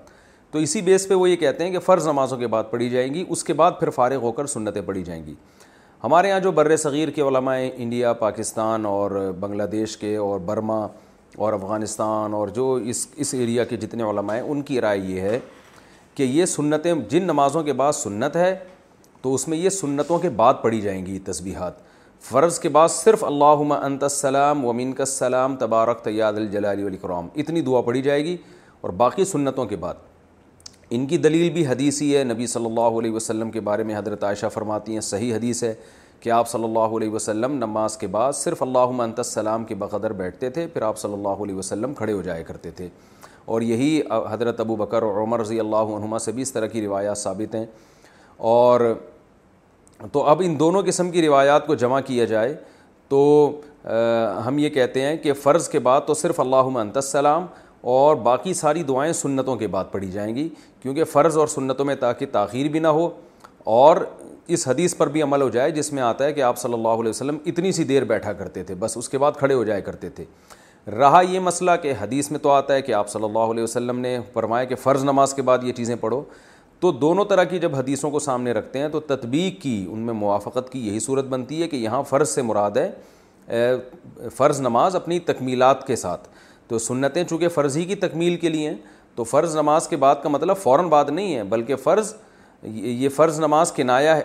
تو اسی بیس پہ وہ یہ کہتے ہیں کہ فرض نمازوں کے بعد پڑھی جائیں گی اس کے بعد پھر فارغ ہو کر سنتیں پڑھی جائیں گی ہمارے ہاں جو بر صغیر کے علماء انڈیا پاکستان اور بنگلہ دیش کے اور برما اور افغانستان اور جو اس اس ایریا کے جتنے علماء ہیں ان کی رائے یہ ہے کہ یہ سنتیں جن نمازوں کے بعد سنت ہے تو اس میں یہ سنتوں کے بعد پڑھی جائیں گی تسبیحات فرض کے بعد صرف اللہ السلام ومین کا السلام تبارک تیاد الجلال علیہ اتنی دعا پڑھی جائے گی اور باقی سنتوں کے بعد ان کی دلیل بھی حدیثی ہے نبی صلی اللہ علیہ وسلم کے بارے میں حضرت عائشہ فرماتی ہیں صحیح حدیث ہے کہ آپ صلی اللہ علیہ وسلم نماز کے بعد صرف اللہ انت السلام کے بقدر بیٹھتے تھے پھر آپ صلی اللہ علیہ وسلم کھڑے ہو جایا کرتے تھے اور یہی حضرت ابو بکر اور عمر رضی اللہ عنہما سے بھی اس طرح کی روایات ثابت ہیں اور تو اب ان دونوں قسم کی روایات کو جمع کیا جائے تو ہم یہ کہتے ہیں کہ فرض کے بعد تو صرف اللہ انت السلام اور باقی ساری دعائیں سنتوں کے بعد پڑھی جائیں گی کیونکہ فرض اور سنتوں میں تاکہ تاخیر بھی نہ ہو اور اس حدیث پر بھی عمل ہو جائے جس میں آتا ہے کہ آپ صلی اللہ علیہ وسلم اتنی سی دیر بیٹھا کرتے تھے بس اس کے بعد کھڑے ہو جایا کرتے تھے رہا یہ مسئلہ کہ حدیث میں تو آتا ہے کہ آپ صلی اللہ علیہ وسلم نے فرمایا کہ فرض نماز کے بعد یہ چیزیں پڑھو تو دونوں طرح کی جب حدیثوں کو سامنے رکھتے ہیں تو تطبیق کی ان میں موافقت کی یہی صورت بنتی ہے کہ یہاں فرض سے مراد ہے فرض نماز اپنی تکمیلات کے ساتھ تو سنتیں چونکہ فرض ہی کی تکمیل کے لیے ہیں تو فرض نماز کے بعد کا مطلب فوراً بعد نہیں ہے بلکہ فرض یہ فرض نماز کے نایا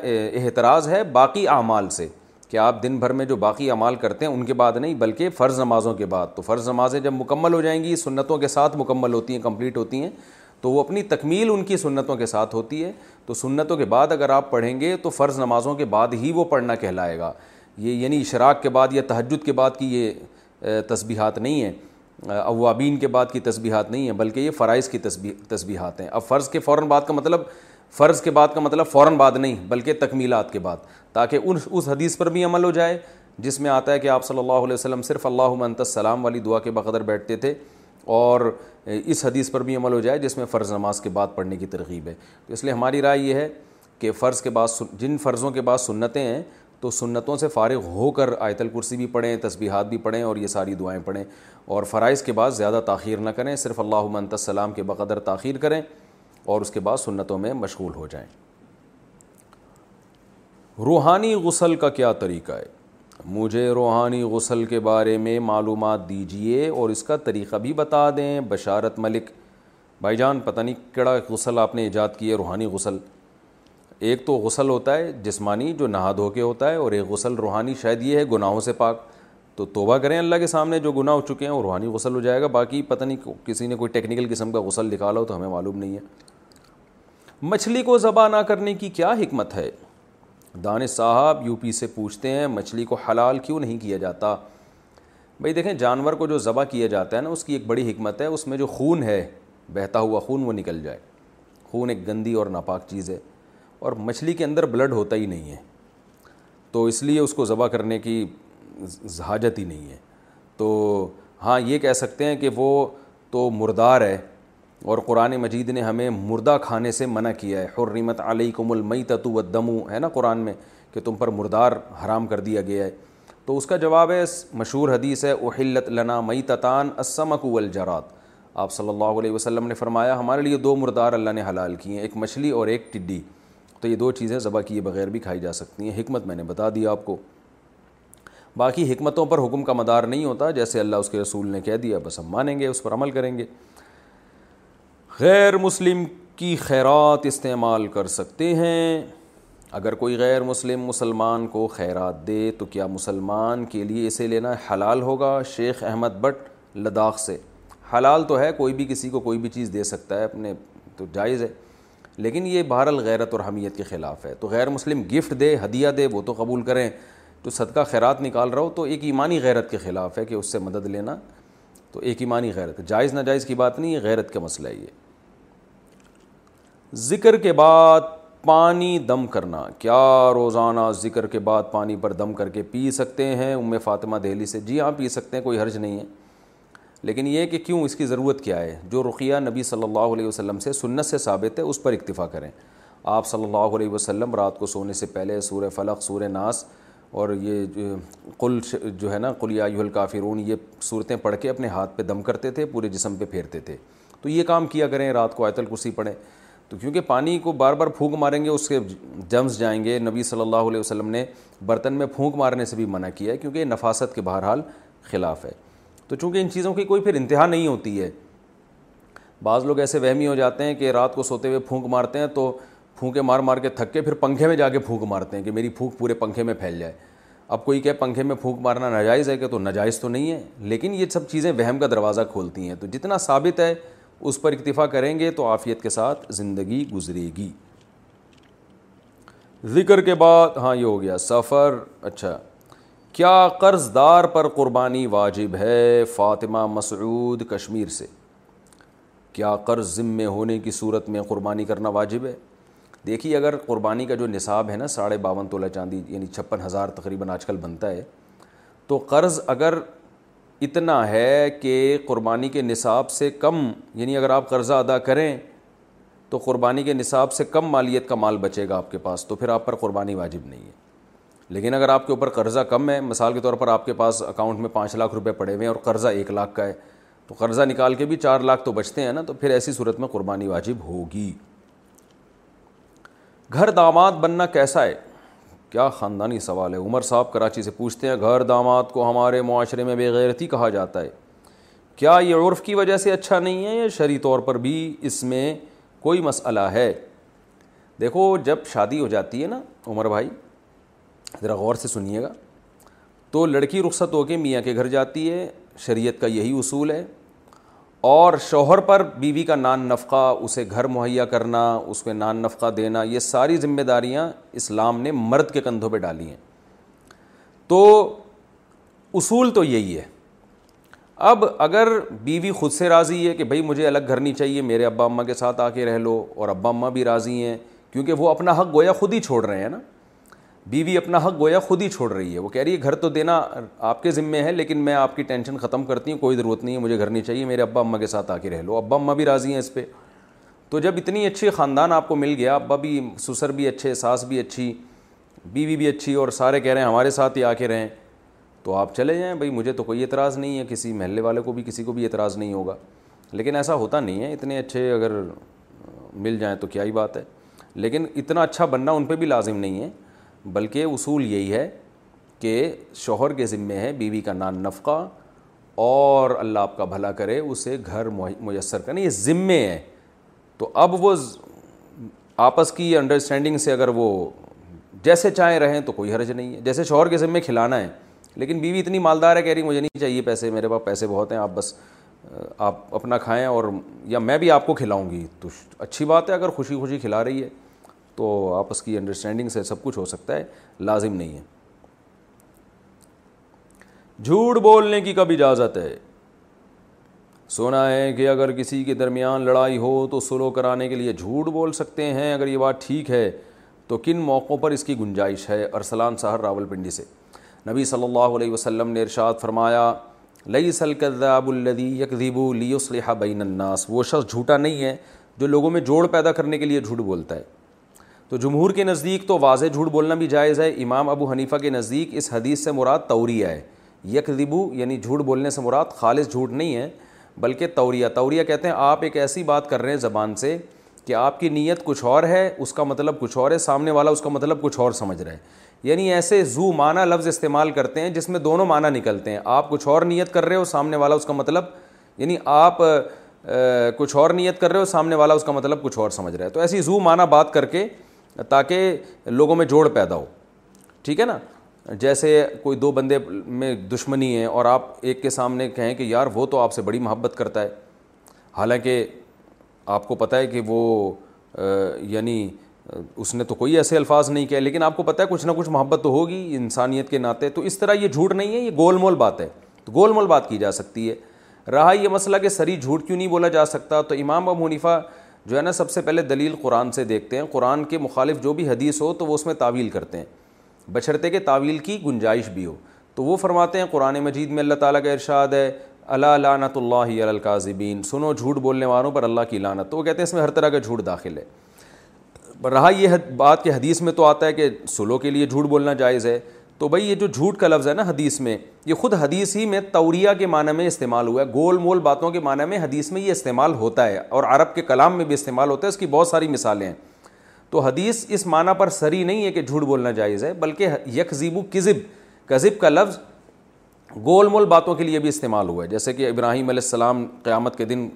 ہے باقی اعمال سے کہ آپ دن بھر میں جو باقی اعمال کرتے ہیں ان کے بعد نہیں بلکہ فرض نمازوں کے بعد تو فرض نمازیں جب مکمل ہو جائیں گی سنتوں کے ساتھ مکمل ہوتی ہیں کمپلیٹ ہوتی ہیں تو وہ اپنی تکمیل ان کی سنتوں کے ساتھ ہوتی ہے تو سنتوں کے بعد اگر آپ پڑھیں گے تو فرض نمازوں کے بعد ہی وہ پڑھنا کہلائے گا یہ یعنی اشراق کے بعد یا تہجد کے بعد کی یہ تسبیحات نہیں ہیں اوابین کے بعد کی تسبیحات نہیں ہیں بلکہ یہ فرائض کی تسبیحات ہیں اب فرض کے فوراً بعد کا مطلب فرض کے بعد کا مطلب فوراً بعد نہیں بلکہ تکمیلات کے بعد تاکہ ان اس حدیث پر بھی عمل ہو جائے جس میں آتا ہے کہ آپ صلی اللہ علیہ وسلم صرف اللہ منت السلام والی دعا کے بقدر بیٹھتے تھے اور اس حدیث پر بھی عمل ہو جائے جس میں فرض نماز کے بعد پڑھنے کی ترغیب ہے تو اس لیے ہماری رائے یہ ہے کہ فرض کے بعد جن فرضوں کے بعد سنتیں ہیں تو سنتوں سے فارغ ہو کر آیت الکرسی بھی پڑھیں تسبیحات بھی پڑھیں اور یہ ساری دعائیں پڑھیں اور فرائض کے بعد زیادہ تاخیر نہ کریں صرف اللہ منت السلام کے بقدر تاخیر کریں اور اس کے بعد سنتوں میں مشغول ہو جائیں روحانی غسل کا کیا طریقہ ہے مجھے روحانی غسل کے بارے میں معلومات دیجیے اور اس کا طریقہ بھی بتا دیں بشارت ملک بھائی جان پتہ نہیں کیڑا غسل آپ نے ایجاد کی ہے روحانی غسل ایک تو غسل ہوتا ہے جسمانی جو نہا دھو کے ہوتا ہے اور ایک غسل روحانی شاید یہ ہے گناہوں سے پاک تو توبہ کریں اللہ کے سامنے جو گناہ ہو چکے ہیں اور روحانی غسل ہو جائے گا باقی پتہ نہیں کسی نے کوئی ٹیکنیکل قسم کا غسل نکالا لو تو ہمیں معلوم نہیں ہے مچھلی کو ذبح نہ کرنے کی کیا حکمت ہے دانش صاحب یو پی سے پوچھتے ہیں مچھلی کو حلال کیوں نہیں کیا جاتا بھائی دیکھیں جانور کو جو ذبح کیا جاتا ہے نا اس کی ایک بڑی حکمت ہے اس میں جو خون ہے بہتا ہوا خون وہ نکل جائے خون ایک گندی اور ناپاک چیز ہے اور مچھلی کے اندر بلڈ ہوتا ہی نہیں ہے تو اس لیے اس کو ذبح کرنے کی حاجت ہی نہیں ہے تو ہاں یہ کہہ سکتے ہیں کہ وہ تو مردار ہے اور قرآن مجید نے ہمیں مردہ کھانے سے منع کیا ہے حرمت علیکم کم والدمو ہے نا قرآن میں کہ تم پر مردار حرام کر دیا گیا ہے تو اس کا جواب ہے مشہور حدیث ہے اہل مئی تتان اسم والجرات آپ صلی اللہ علیہ وسلم نے فرمایا ہمارے لیے دو مردار اللہ نے حلال کی ہیں ایک مچھلی اور ایک ٹڈی تو یہ دو چیزیں زبا کیے بغیر بھی کھائی جا سکتی ہیں حکمت میں نے بتا دیا آپ کو باقی حکمتوں پر حکم کا مدار نہیں ہوتا جیسے اللہ اس کے رسول نے کہہ دیا بس ہم مانیں گے اس پر عمل کریں گے غیر مسلم کی خیرات استعمال کر سکتے ہیں اگر کوئی غیر مسلم مسلمان کو خیرات دے تو کیا مسلمان کے لیے اسے لینا حلال ہوگا شیخ احمد بٹ لداخ سے حلال تو ہے کوئی بھی کسی کو کوئی بھی چیز دے سکتا ہے اپنے تو جائز ہے لیکن یہ بہرحال غیرت اور حمیت کے خلاف ہے تو غیر مسلم گفٹ دے ہدیہ دے وہ تو قبول کریں جو صدقہ خیرات نکال رہا ہو تو ایک ایمانی غیرت کے خلاف ہے کہ اس سے مدد لینا تو ایک ایمانی غیرت جائز ناجائز کی بات نہیں یہ غیرت کا مسئلہ ہے یہ ذکر کے بعد پانی دم کرنا کیا روزانہ ذکر کے بعد پانی پر دم کر کے پی سکتے ہیں ام فاطمہ دہلی سے جی ہاں پی سکتے ہیں کوئی حرج نہیں ہے لیکن یہ کہ کیوں اس کی ضرورت کیا ہے جو رقیہ نبی صلی اللہ علیہ وسلم سے سنت سے ثابت ہے اس پر اکتفا کریں آپ صلی اللہ علیہ وسلم رات کو سونے سے پہلے سورہ فلق سورہ ناس اور یہ قل جو ہے نا قل یا ہلکا فرون یہ صورتیں پڑھ کے اپنے ہاتھ پہ دم کرتے تھے پورے جسم پہ پھیرتے تھے تو یہ کام کیا کریں رات کو آیت الکرسی پڑھیں تو کیونکہ پانی کو بار بار پھونک ماریں گے اس کے جمس جائیں گے نبی صلی اللہ علیہ وسلم نے برتن میں پھونک مارنے سے بھی منع کیا ہے کیونکہ یہ نفاست کے بہرحال خلاف ہے تو چونکہ ان چیزوں کی کوئی پھر انتہا نہیں ہوتی ہے بعض لوگ ایسے وہمی ہو جاتے ہیں کہ رات کو سوتے ہوئے پھونک مارتے ہیں تو پھونکے مار مار کے تھک کے پھر پنکھے میں جا کے پھونک مارتے ہیں کہ میری پھونک پورے پنکھے میں پھیل جائے اب کوئی کہ پنکھے میں پھونک مارنا ناجائز ہے کہ تو ناجائز تو نہیں ہے لیکن یہ سب چیزیں وہم کا دروازہ کھولتی ہیں تو جتنا ثابت ہے اس پر اکتفا کریں گے تو عافیت کے ساتھ زندگی گزرے گی ذکر کے بعد ہاں یہ ہو گیا سفر اچھا کیا قرض دار پر قربانی واجب ہے فاطمہ مسعود کشمیر سے کیا قرض ذمے ہونے کی صورت میں قربانی کرنا واجب ہے دیکھیے اگر قربانی کا جو نصاب ہے نا ساڑھے باون تولہ چاندی یعنی چھپن ہزار تقریباً آج کل بنتا ہے تو قرض اگر اتنا ہے کہ قربانی کے نصاب سے کم یعنی اگر آپ قرضہ ادا کریں تو قربانی کے نصاب سے کم مالیت کا مال بچے گا آپ کے پاس تو پھر آپ پر قربانی واجب نہیں ہے لیکن اگر آپ کے اوپر قرضہ کم ہے مثال کے طور پر آپ کے پاس اکاؤنٹ میں پانچ لاکھ روپے پڑے ہوئے ہیں اور قرضہ ایک لاکھ کا ہے تو قرضہ نکال کے بھی چار لاکھ تو بچتے ہیں نا تو پھر ایسی صورت میں قربانی واجب ہوگی گھر داماد بننا کیسا ہے کیا خاندانی سوال ہے عمر صاحب کراچی سے پوچھتے ہیں گھر داماد کو ہمارے معاشرے میں بےغیرتی کہا جاتا ہے کیا یہ عرف کی وجہ سے اچھا نہیں ہے یا شرعی طور پر بھی اس میں کوئی مسئلہ ہے دیکھو جب شادی ہو جاتی ہے نا عمر بھائی ذرا غور سے سنیے گا تو لڑکی رخصت ہو کے میاں کے گھر جاتی ہے شریعت کا یہی اصول ہے اور شوہر پر بیوی کا نان نفقہ اسے گھر مہیا کرنا اس کو نان نفقہ دینا یہ ساری ذمہ داریاں اسلام نے مرد کے کندھوں پہ ڈالی ہیں تو اصول تو یہی ہے اب اگر بیوی خود سے راضی ہے کہ بھائی مجھے الگ گھر نہیں چاہیے میرے ابا اماں کے ساتھ آ کے رہ لو اور ابا اماں بھی راضی ہیں کیونکہ وہ اپنا حق گویا خود ہی چھوڑ رہے ہیں نا بیوی اپنا حق گویا خود ہی چھوڑ رہی ہے وہ کہہ رہی ہے گھر تو دینا آپ کے ذمے ہے لیکن میں آپ کی ٹینشن ختم کرتی ہوں کوئی ضرورت نہیں ہے مجھے گھر نہیں چاہیے میرے ابا اما کے ساتھ آ کے رہ لو ابا اماں بھی راضی ہیں اس پہ تو جب اتنی اچھی خاندان آپ کو مل گیا ابا بھی سسر بھی اچھے ساس بھی اچھی بیوی بھی اچھی اور سارے کہہ رہے ہیں ہمارے ساتھ ہی آ کے رہیں تو آپ چلے جائیں بھائی مجھے تو کوئی اعتراض نہیں ہے کسی محلے والے کو بھی کسی کو بھی اعتراض نہیں ہوگا لیکن ایسا ہوتا نہیں ہے اتنے اچھے اگر مل جائیں تو کیا ہی بات ہے لیکن اتنا اچھا بننا ان پہ بھی لازم نہیں ہے بلکہ اصول یہی ہے کہ شوہر کے ذمے ہے بیوی کا نان نفقہ اور اللہ آپ کا بھلا کرے اسے گھر میسر کرنا یہ ذمے ہے تو اب وہ آپس کی انڈرسٹینڈنگ سے اگر وہ جیسے چاہیں رہیں تو کوئی حرج نہیں ہے جیسے شوہر کے ذمے کھلانا ہے لیکن بیوی اتنی مالدار ہے کہہ رہی مجھے نہیں چاہیے پیسے میرے پاس پیسے بہت ہیں آپ بس آپ اپنا کھائیں اور یا میں بھی آپ کو کھلاؤں گی تو اچھی بات ہے اگر خوشی خوشی کھلا رہی ہے تو آپس کی انڈرسٹینڈنگ سے سب کچھ ہو سکتا ہے لازم نہیں ہے جھوٹ بولنے کی کب اجازت ہے سونا ہے کہ اگر کسی کے درمیان لڑائی ہو تو سلو کرانے کے لیے جھوٹ بول سکتے ہیں اگر یہ بات ٹھیک ہے تو کن موقعوں پر اس کی گنجائش ہے ارسلان سہر راول پنڈی سے نبی صلی اللہ علیہ وسلم نے ارشاد فرمایا لئی الدی سلکل صلیحہ بین الناس وہ شخص جھوٹا نہیں ہے جو لوگوں میں جوڑ پیدا کرنے کے لیے جھوٹ بولتا ہے تو جمہور کے نزدیک تو واضح جھوٹ بولنا بھی جائز ہے امام ابو حنیفہ کے نزدیک اس حدیث سے مراد توریہ ہے یک ذبو یعنی جھوٹ بولنے سے مراد خالص جھوٹ نہیں ہے بلکہ توریا توریہ کہتے ہیں آپ ایک ایسی بات کر رہے ہیں زبان سے کہ آپ کی نیت کچھ اور ہے اس کا مطلب کچھ اور ہے سامنے والا اس کا مطلب کچھ اور سمجھ رہا ہے یعنی ایسے زو معنی لفظ استعمال کرتے ہیں جس میں دونوں معنی نکلتے ہیں آپ کچھ اور نیت کر رہے ہو سامنے والا اس کا مطلب یعنی آپ کچھ اور نیت کر رہے ہو سامنے والا اس کا مطلب کچھ اور سمجھ رہا ہے تو ایسی زو معنی بات کر کے تاکہ لوگوں میں جوڑ پیدا ہو ٹھیک ہے نا جیسے کوئی دو بندے میں دشمنی ہے اور آپ ایک کے سامنے کہیں کہ یار وہ تو آپ سے بڑی محبت کرتا ہے حالانکہ آپ کو پتہ ہے کہ وہ یعنی اس نے تو کوئی ایسے الفاظ نہیں کہے لیکن آپ کو پتا ہے کچھ نہ کچھ محبت تو ہوگی انسانیت کے ناطے تو اس طرح یہ جھوٹ نہیں ہے یہ گول مول بات ہے تو گول مول بات کی جا سکتی ہے رہا یہ مسئلہ کہ سری جھوٹ کیوں نہیں بولا جا سکتا تو امام ابو حنیفہ جو ہے نا سب سے پہلے دلیل قرآن سے دیکھتے ہیں قرآن کے مخالف جو بھی حدیث ہو تو وہ اس میں تعویل کرتے ہیں بچھرتے کہ تعویل کی گنجائش بھی ہو تو وہ فرماتے ہیں قرآن مجید میں اللہ تعالیٰ کا ارشاد ہے اللہ لعنت اللہ القاظبین القاضبین سنو جھوٹ بولنے والوں پر اللہ کی لانت تو وہ کہتے ہیں اس میں ہر طرح کا جھوٹ داخل ہے رہا یہ بات کہ حدیث میں تو آتا ہے کہ سلو کے لیے جھوٹ بولنا جائز ہے تو بھائی یہ جو جھوٹ کا لفظ ہے نا حدیث میں یہ خود حدیث ہی میں توریہ کے معنی میں استعمال ہوا ہے گول مول باتوں کے معنی میں حدیث میں یہ استعمال ہوتا ہے اور عرب کے کلام میں بھی استعمال ہوتا ہے اس کی بہت ساری مثالیں ہیں تو حدیث اس معنی پر سری نہیں ہے کہ جھوٹ بولنا جائز ہے بلکہ یکزیبو کذب کذب کا لفظ گول مول باتوں کے لیے بھی استعمال ہوا ہے جیسے کہ ابراہیم علیہ السلام قیامت کے دن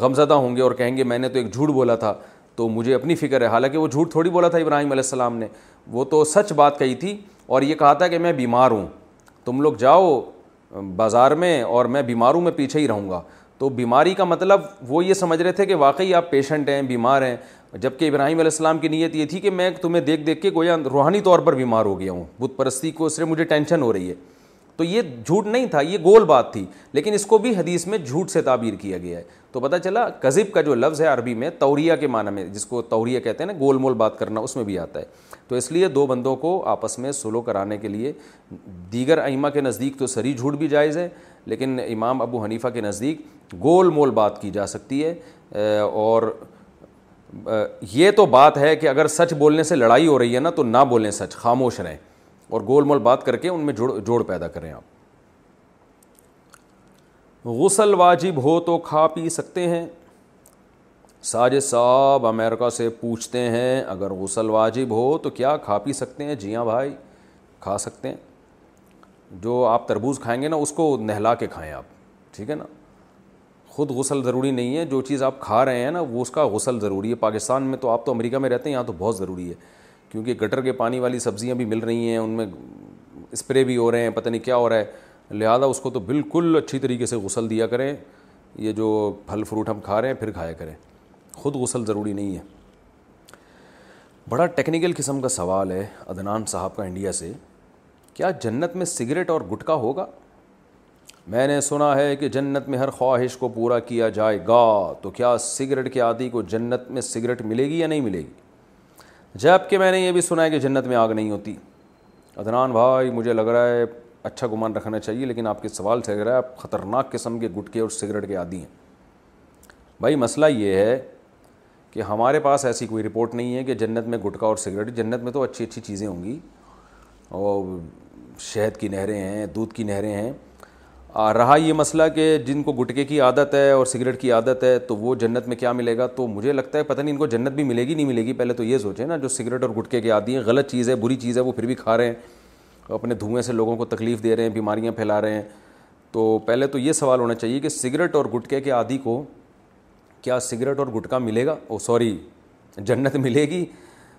غمزدہ ہوں گے اور کہیں گے میں نے تو ایک جھوٹ بولا تھا تو مجھے اپنی فکر ہے حالانکہ وہ جھوٹ تھوڑی بولا تھا ابراہیم علیہ السلام نے وہ تو سچ بات کہی تھی اور یہ کہا تھا کہ میں بیمار ہوں تم لوگ جاؤ بازار میں اور میں بیمار ہوں میں پیچھے ہی رہوں گا تو بیماری کا مطلب وہ یہ سمجھ رہے تھے کہ واقعی آپ پیشنٹ ہیں بیمار ہیں جبکہ ابراہیم علیہ السلام کی نیت یہ تھی کہ میں تمہیں دیکھ دیکھ کے گویا روحانی طور پر بیمار ہو گیا ہوں بت پرستی کو اس سے مجھے ٹینشن ہو رہی ہے تو یہ جھوٹ نہیں تھا یہ گول بات تھی لیکن اس کو بھی حدیث میں جھوٹ سے تعبیر کیا گیا ہے تو پتہ چلا قذب کا جو لفظ ہے عربی میں توریہ کے معنی میں جس کو توریہ کہتے ہیں نا گول مول بات کرنا اس میں بھی آتا ہے تو اس لیے دو بندوں کو آپس میں سلو کرانے کے لیے دیگر ائمہ کے نزدیک تو سری جھوٹ بھی جائز ہے لیکن امام ابو حنیفہ کے نزدیک گول مول بات کی جا سکتی ہے اور یہ تو بات ہے کہ اگر سچ بولنے سے لڑائی ہو رہی ہے نا تو نہ بولیں سچ خاموش رہیں اور گول مول بات کر کے ان میں جوڑ جوڑ پیدا کریں آپ غسل واجب ہو تو کھا پی سکتے ہیں ساجد صاحب امریکہ سے پوچھتے ہیں اگر غسل واجب ہو تو کیا کھا پی سکتے ہیں جی ہاں بھائی کھا سکتے ہیں جو آپ تربوز کھائیں گے نا اس کو نہلا کے کھائیں آپ ٹھیک ہے نا خود غسل ضروری نہیں ہے جو چیز آپ کھا رہے ہیں نا وہ اس کا غسل ضروری ہے پاکستان میں تو آپ تو امریکہ میں رہتے ہیں یہاں تو بہت ضروری ہے کیونکہ گٹر کے پانی والی سبزیاں بھی مل رہی ہیں ان میں اسپرے بھی ہو رہے ہیں پتہ نہیں کیا ہو رہا ہے لہذا اس کو تو بالکل اچھی طریقے سے غسل دیا کریں یہ جو پھل فروٹ ہم کھا رہے ہیں پھر کھایا کریں خود غسل ضروری نہیں ہے بڑا ٹیکنیکل قسم کا سوال ہے عدنان صاحب کا انڈیا سے کیا جنت میں سگریٹ اور گٹکا ہوگا میں نے سنا ہے کہ جنت میں ہر خواہش کو پورا کیا جائے گا تو کیا سگریٹ کے عادی کو جنت میں سگریٹ ملے گی یا نہیں ملے گی جب کہ میں نے یہ بھی سنا ہے کہ جنت میں آگ نہیں ہوتی ادنان بھائی مجھے لگ رہا ہے اچھا گمان رکھنا چاہیے لیکن آپ کے سوال سے لگ رہا ہے آپ خطرناک قسم کے گٹکے اور سگریٹ کے عادی ہیں بھائی مسئلہ یہ ہے کہ ہمارے پاس ایسی کوئی رپورٹ نہیں ہے کہ جنت میں گٹکا اور سگریٹ جنت میں تو اچھی اچھی چیزیں ہوں گی اور شہد کی نہریں ہیں دودھ کی نہریں ہیں رہا یہ مسئلہ کہ جن کو گٹکے کی عادت ہے اور سگریٹ کی عادت ہے تو وہ جنت میں کیا ملے گا تو مجھے لگتا ہے پتہ نہیں ان کو جنت بھی ملے گی نہیں ملے گی پہلے تو یہ سوچیں نا جو سگریٹ اور گٹکے کے عادی ہیں غلط چیز ہے بری چیز ہے وہ پھر بھی کھا رہے ہیں اپنے دھوئیں سے لوگوں کو تکلیف دے رہے ہیں بیماریاں پھیلا رہے ہیں تو پہلے تو یہ سوال ہونا چاہیے کہ سگریٹ اور گٹکے کے عادی کو کیا سگریٹ اور گٹکا ملے گا او سوری جنت ملے گی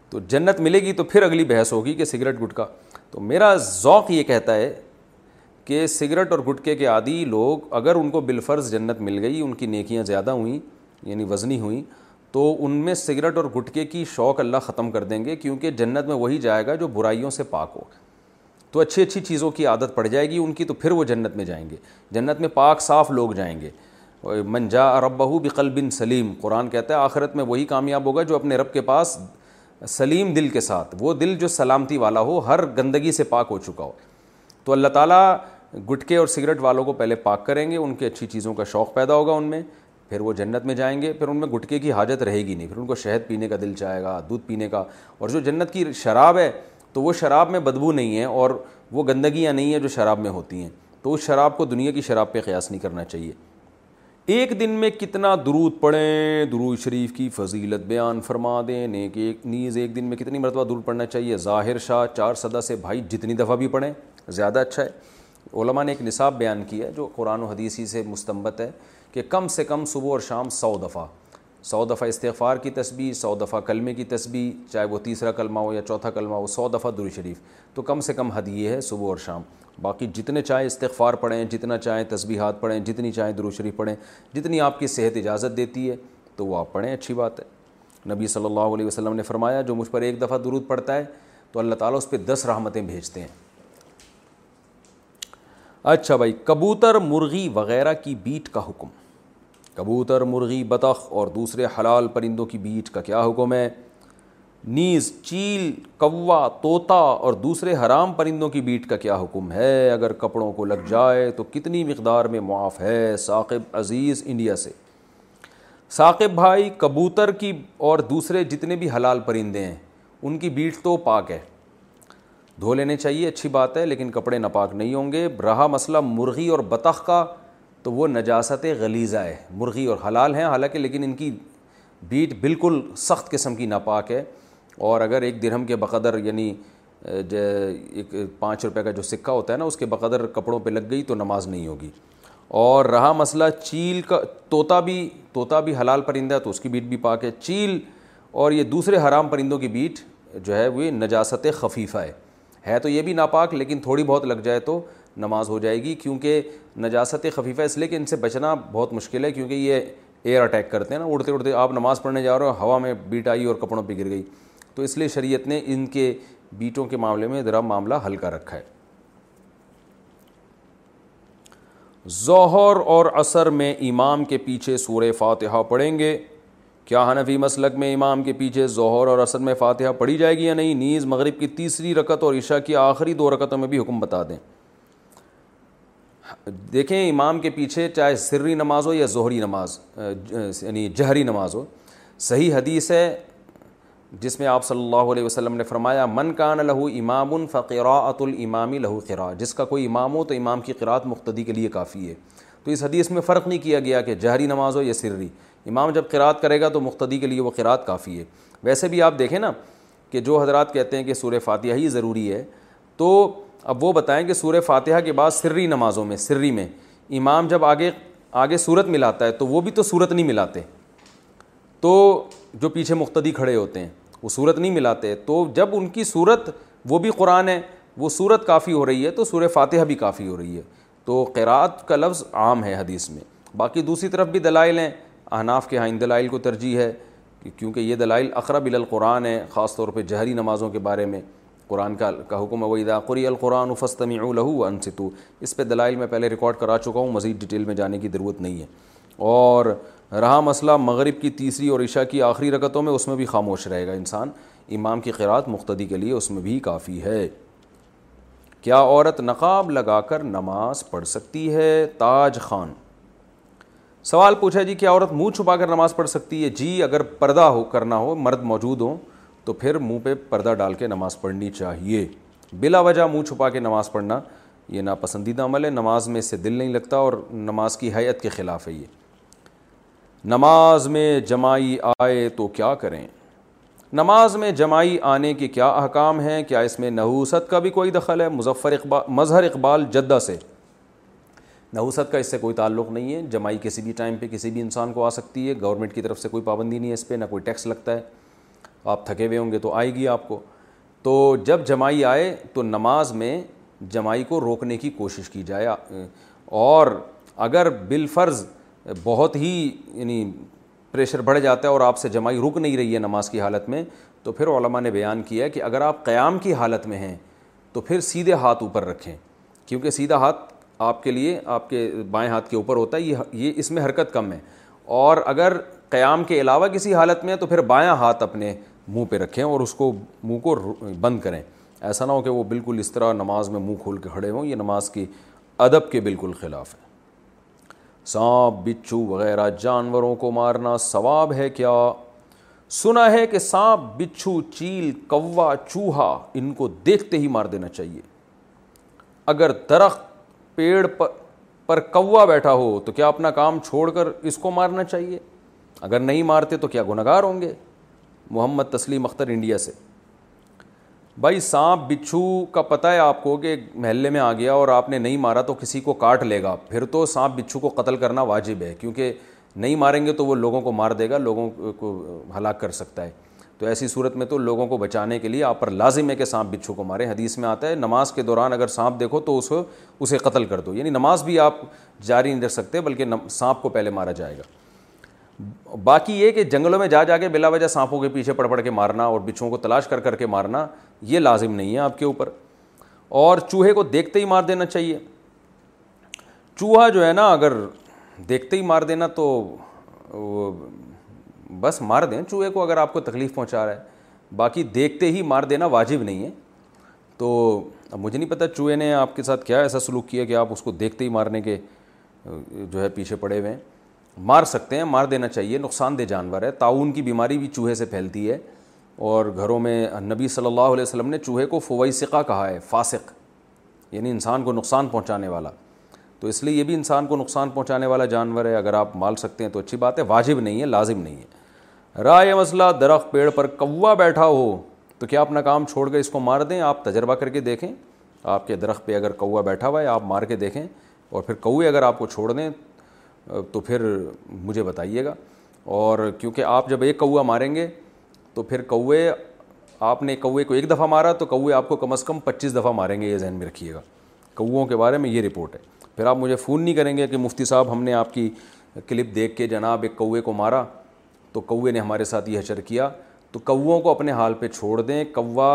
تو جنت ملے گی تو پھر اگلی بحث ہوگی کہ سگریٹ گٹکا تو میرا ذوق یہ کہتا ہے کہ سگریٹ اور گٹکے کے عادی لوگ اگر ان کو بالفرض جنت مل گئی ان کی نیکیاں زیادہ ہوئیں یعنی وزنی ہوئیں تو ان میں سگریٹ اور گٹکے کی شوق اللہ ختم کر دیں گے کیونکہ جنت میں وہی جائے گا جو برائیوں سے پاک ہو تو اچھی اچھی چیزوں کی عادت پڑ جائے گی ان کی تو پھر وہ جنت میں جائیں گے جنت میں پاک صاف لوگ جائیں گے منجا جا بہو بقل بن سلیم قرآن کہتا ہے آخرت میں وہی کامیاب ہوگا جو اپنے رب کے پاس سلیم دل کے ساتھ وہ دل جو سلامتی والا ہو ہر گندگی سے پاک ہو چکا ہو تو اللہ تعالیٰ گٹکے اور سگریٹ والوں کو پہلے پاک کریں گے ان کے اچھی چیزوں کا شوق پیدا ہوگا ان میں پھر وہ جنت میں جائیں گے پھر ان میں گٹکے کی حاجت رہے گی نہیں پھر ان کو شہد پینے کا دل چاہے گا دودھ پینے کا اور جو جنت کی شراب ہے تو وہ شراب میں بدبو نہیں ہے اور وہ گندگیاں نہیں ہیں جو شراب میں ہوتی ہیں تو اس شراب کو دنیا کی شراب پہ قیاس نہیں کرنا چاہیے ایک دن میں کتنا درود پڑھیں درود شریف کی فضیلت بیان فرما دیں نیک ایک نیز ایک دن میں کتنی مرتبہ درود پڑھنا چاہیے ظاہر شاہ چار صدا سے بھائی جتنی دفعہ بھی پڑھیں زیادہ اچھا ہے علماء نے ایک نصاب بیان کیا ہے جو قرآن و حدیثی سے مستمت ہے کہ کم سے کم صبح اور شام سو دفعہ سو دفعہ استغفار کی تسبیح سو دفعہ کلمے کی تسبیح چاہے وہ تیسرا کلمہ ہو یا چوتھا کلمہ ہو سو دفعہ درود شریف تو کم سے کم حد یہ ہے صبح اور شام باقی جتنے چاہیں استغفار پڑھیں جتنا چاہیں تسبیحات پڑھیں جتنی چاہیں دروشری پڑھیں جتنی آپ کی صحت اجازت دیتی ہے تو وہ آپ پڑھیں اچھی بات ہے نبی صلی اللہ علیہ وسلم نے فرمایا جو مجھ پر ایک دفعہ درود پڑتا ہے تو اللہ تعالیٰ اس پہ دس رحمتیں بھیجتے ہیں اچھا بھائی کبوتر مرغی وغیرہ کی بیٹ کا حکم کبوتر مرغی بطخ اور دوسرے حلال پرندوں کی بیٹ کا کیا حکم ہے نیز چیل کوا طوطا اور دوسرے حرام پرندوں کی بیٹ کا کیا حکم ہے اگر کپڑوں کو لگ جائے تو کتنی مقدار میں معاف ہے ثاقب عزیز انڈیا سے ثاقب بھائی کبوتر کی اور دوسرے جتنے بھی حلال پرندے ہیں ان کی بیٹ تو پاک ہے دھو لینے چاہیے اچھی بات ہے لیکن کپڑے ناپاک نہیں ہوں گے رہا مسئلہ مرغی اور بطخ کا تو وہ نجاست غلیظہ ہے مرغی اور حلال ہیں حالانکہ لیکن ان کی بیٹ بالکل سخت قسم کی ناپاک ہے اور اگر ایک درہم کے بقدر یعنی ایک پانچ روپے کا جو سکہ ہوتا ہے نا اس کے بقدر کپڑوں پہ لگ گئی تو نماز نہیں ہوگی اور رہا مسئلہ چیل کا طوطا بھی طوطا بھی حلال پرندہ ہے تو اس کی بیٹ بھی پاک ہے چیل اور یہ دوسرے حرام پرندوں کی بیٹ جو ہے وہ نجاست خفیفہ ہے ہے تو یہ بھی ناپاک لیکن تھوڑی بہت لگ جائے تو نماز ہو جائے گی کیونکہ نجاست خفیفہ اس لیے کہ ان سے بچنا بہت مشکل ہے کیونکہ یہ ایئر اٹیک کرتے ہیں نا اڑتے اڑتے آپ نماز پڑھنے جا رہے ہو ہوا میں بیٹ آئی اور کپڑوں پہ گر گئی تو اس لیے شریعت نے ان کے بیٹوں کے معاملے میں ذرا معاملہ ہلکا رکھا ہے ظہر اور عصر میں امام کے پیچھے سورہ فاتحہ پڑھیں گے کیا حنفی مسلک میں امام کے پیچھے ظہر اور عصر میں فاتحہ پڑھی جائے گی یا نہیں نیز مغرب کی تیسری رکعت اور عشاء کی آخری دو رکتوں میں بھی حکم بتا دیں دیکھیں امام کے پیچھے چاہے سری نماز ہو یا ظہری نماز یعنی جہری نماز ہو صحیح حدیث ہے جس میں آپ صلی اللہ علیہ وسلم نے فرمایا من کان لہو امام فقراۃ الامام لہو قرا جس کا کوئی امام ہو تو امام کی قراط مقتدی کے لیے کافی ہے تو اس حدیث میں فرق نہیں کیا گیا کہ جہری نماز ہو یا سرری امام جب قراع کرے گا تو مقتدی کے لیے وہ قراط کافی ہے ویسے بھی آپ دیکھیں نا کہ جو حضرات کہتے ہیں کہ سورہ فاتحہ ہی ضروری ہے تو اب وہ بتائیں کہ سورہ فاتحہ کے بعد سرری نمازوں میں سرری میں امام جب آگے آگے صورت ملاتا ہے تو وہ بھی تو صورت نہیں ملاتے تو جو پیچھے مقتدی کھڑے ہوتے ہیں وہ صورت نہیں ملاتے تو جب ان کی صورت وہ بھی قرآن ہے وہ صورت کافی ہو رہی ہے تو سورہ فاتحہ بھی کافی ہو رہی ہے تو قیرات کا لفظ عام ہے حدیث میں باقی دوسری طرف بھی دلائل ہیں احناف کے ہاں ان دلائل کو ترجیح ہے کیونکہ یہ دلائل اقرب القرآن ہے خاص طور پہ جہری نمازوں کے بارے میں قرآن کا کا حکم عیدہ قری القرآن فستمی الاو انستو اس پہ دلائل میں پہلے ریکارڈ کرا چکا ہوں مزید ڈیٹیل میں جانے کی ضرورت نہیں ہے اور رہا مسئلہ مغرب کی تیسری اور عشاء کی آخری رکعتوں میں اس میں بھی خاموش رہے گا انسان امام کی خیرات مختدی کے لیے اس میں بھی کافی ہے کیا عورت نقاب لگا کر نماز پڑھ سکتی ہے تاج خان سوال پوچھا جی کیا عورت منہ چھپا کر نماز پڑھ سکتی ہے جی اگر پردہ ہو کرنا ہو مرد موجود ہوں تو پھر منہ پہ پردہ ڈال کے نماز پڑھنی چاہیے بلا وجہ منہ چھپا کے نماز پڑھنا یہ ناپسندیدہ عمل ہے نماز میں اس سے دل نہیں لگتا اور نماز کی حیت کے خلاف ہے یہ نماز میں جمائی آئے تو کیا کریں نماز میں جمعی آنے کے کیا احکام ہیں کیا اس میں نحوست کا بھی کوئی دخل ہے مظفر اقبال مظہر اقبال جدہ سے نحوست کا اس سے کوئی تعلق نہیں ہے جمائی کسی بھی ٹائم پہ کسی بھی انسان کو آ سکتی ہے گورنمنٹ کی طرف سے کوئی پابندی نہیں ہے اس پہ نہ کوئی ٹیکس لگتا ہے آپ تھکے ہوئے ہوں گے تو آئے گی آپ کو تو جب جمائی آئے تو نماز میں جمائی کو روکنے کی کوشش کی جائے اور اگر بالفرض بہت ہی یعنی پریشر بڑھ جاتا ہے اور آپ سے جمائی رک نہیں رہی ہے نماز کی حالت میں تو پھر علماء نے بیان کیا ہے کہ اگر آپ قیام کی حالت میں ہیں تو پھر سیدھے ہاتھ اوپر رکھیں کیونکہ سیدھا ہاتھ آپ کے لیے آپ کے بائیں ہاتھ کے اوپر ہوتا ہے یہ یہ اس میں حرکت کم ہے اور اگر قیام کے علاوہ کسی حالت میں ہے تو پھر بائیں ہاتھ اپنے منہ پہ رکھیں اور اس کو منہ کو بند کریں ایسا نہ ہو کہ وہ بالکل اس طرح نماز میں منہ کھول کے کھڑے ہوں یہ نماز کی ادب کے بالکل خلاف ہے سانپ بچھو وغیرہ جانوروں کو مارنا ثواب ہے کیا سنا ہے کہ سانپ بچھو چیل کوا چوہا ان کو دیکھتے ہی مار دینا چاہیے اگر درخت پیڑ پر پر کوا بیٹھا ہو تو کیا اپنا کام چھوڑ کر اس کو مارنا چاہیے اگر نہیں مارتے تو کیا گار ہوں گے محمد تسلیم اختر انڈیا سے بھائی سانپ بچھو کا پتہ ہے آپ کو کہ محلے میں آ گیا اور آپ نے نہیں مارا تو کسی کو کاٹ لے گا پھر تو سانپ بچھو کو قتل کرنا واجب ہے کیونکہ نہیں ماریں گے تو وہ لوگوں کو مار دے گا لوگوں کو ہلاک کر سکتا ہے تو ایسی صورت میں تو لوگوں کو بچانے کے لیے آپ پر لازم ہے کہ سانپ بچھو کو ماریں حدیث میں آتا ہے نماز کے دوران اگر سانپ دیکھو تو اسے قتل کر دو یعنی نماز بھی آپ جاری نہیں رکھ سکتے بلکہ سانپ کو پہلے مارا جائے گا باقی یہ کہ جنگلوں میں جا جا کے بلا وجہ سانپوں کے پیچھے پڑ پڑ کے مارنا اور بچھوں کو تلاش کر کر کے مارنا یہ لازم نہیں ہے آپ کے اوپر اور چوہے کو دیکھتے ہی مار دینا چاہیے چوہا جو ہے نا اگر دیکھتے ہی مار دینا تو بس مار دیں چوہے کو اگر آپ کو تکلیف پہنچا رہا ہے باقی دیکھتے ہی مار دینا واجب نہیں ہے تو اب مجھے نہیں پتہ چوہے نے آپ کے ساتھ کیا ایسا سلوک کیا کہ آپ اس کو دیکھتے ہی مارنے کے جو ہے پیچھے پڑے ہوئے ہیں مار سکتے ہیں مار دینا چاہیے نقصان دہ جانور ہے تعاون کی بیماری بھی چوہے سے پھیلتی ہے اور گھروں میں نبی صلی اللہ علیہ وسلم نے چوہے کو سقہ کہا ہے فاسق یعنی انسان کو نقصان پہنچانے والا تو اس لیے یہ بھی انسان کو نقصان پہنچانے والا جانور ہے اگر آپ مال سکتے ہیں تو اچھی بات ہے واجب نہیں ہے لازم نہیں ہے رائے یہ مسئلہ درخت پیڑ پر کوا بیٹھا ہو تو کیا اپنا کام چھوڑ کے اس کو مار دیں آپ تجربہ کر کے دیکھیں آپ کے درخت پہ اگر کوا بیٹھا ہوا ہے آپ مار کے دیکھیں اور پھر کوے اگر آپ کو چھوڑ دیں تو پھر مجھے بتائیے گا اور کیونکہ آپ جب ایک کوا ماریں گے تو پھر کوے آپ نے کوے کو ایک دفعہ مارا تو کوے آپ کو کم از کم پچیس دفعہ ماریں گے یہ ذہن میں رکھیے گا کوؤں کے بارے میں یہ رپورٹ ہے پھر آپ مجھے فون نہیں کریں گے کہ مفتی صاحب ہم نے آپ کی کلپ دیکھ کے جناب ایک کوے کو مارا تو کوے نے ہمارے ساتھ یہ حشر کیا تو کوؤں کو اپنے حال پہ چھوڑ دیں کوا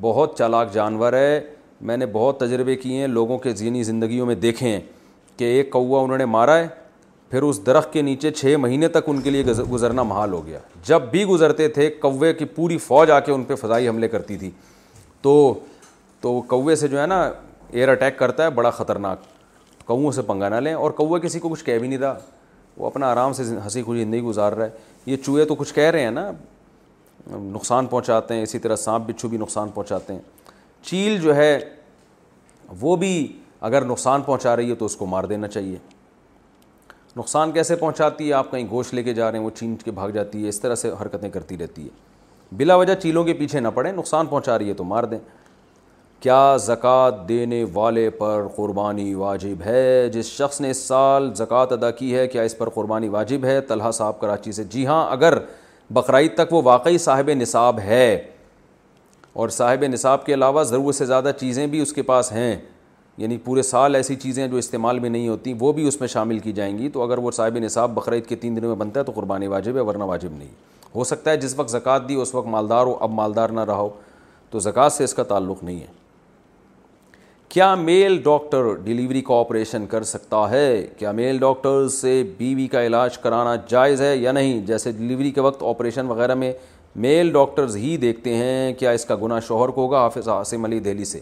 بہت چالاک جانور ہے میں نے بہت تجربے کیے ہیں لوگوں کے ذہنی زندگیوں میں دیکھے ہیں کہ ایک کوا انہوں نے مارا ہے پھر اس درخت کے نیچے چھ مہینے تک ان کے لیے گزرنا محال ہو گیا جب بھی گزرتے تھے کوے کی پوری فوج آ کے ان پہ فضائی حملے کرتی تھی تو تو کوے سے جو ہے نا ایئر اٹیک کرتا ہے بڑا خطرناک کوؤں سے پنگا نہ لیں اور کوے کسی کو کچھ کہہ بھی نہیں رہا وہ اپنا آرام سے ہنسی خوشی زندگی گزار رہا ہے یہ چوہے تو کچھ کہہ رہے ہیں نا نقصان پہنچاتے ہیں اسی طرح سانپ بچھو بھی نقصان پہنچاتے ہیں چیل جو ہے وہ بھی اگر نقصان پہنچا رہی ہے تو اس کو مار دینا چاہیے نقصان کیسے پہنچاتی ہے آپ کہیں گوشت لے کے جا رہے ہیں وہ چین کے بھاگ جاتی ہے اس طرح سے حرکتیں کرتی رہتی ہے بلا وجہ چیلوں کے پیچھے نہ پڑیں نقصان پہنچا رہی ہے تو مار دیں کیا زکوٰۃ دینے والے پر قربانی واجب ہے جس شخص نے اس سال زکوٰۃ ادا کی ہے کیا اس پر قربانی واجب ہے طلحہ صاحب کراچی سے جی ہاں اگر بقرعید تک وہ واقعی صاحب نصاب ہے اور صاحب نصاب کے علاوہ ضرور سے زیادہ چیزیں بھی اس کے پاس ہیں یعنی پورے سال ایسی چیزیں جو استعمال میں نہیں ہوتی وہ بھی اس میں شامل کی جائیں گی تو اگر وہ صاحب نصاب بقرعید کے تین دنوں میں بنتا ہے تو قربانی واجب ہے ورنہ واجب نہیں ہو سکتا ہے جس وقت زکوٰۃ دی اس وقت مالدار ہو اب مالدار نہ رہو تو زکوٰۃ سے اس کا تعلق نہیں ہے کیا میل ڈاکٹر ڈیلیوری کا آپریشن کر سکتا ہے کیا میل ڈاکٹر سے بیوی بی کا علاج کرانا جائز ہے یا نہیں جیسے ڈیلیوری کے وقت آپریشن وغیرہ میں میل ڈاکٹرز ہی دیکھتے ہیں کیا اس کا گناہ شوہر کو ہوگا حافظ عاصم علی دہلی سے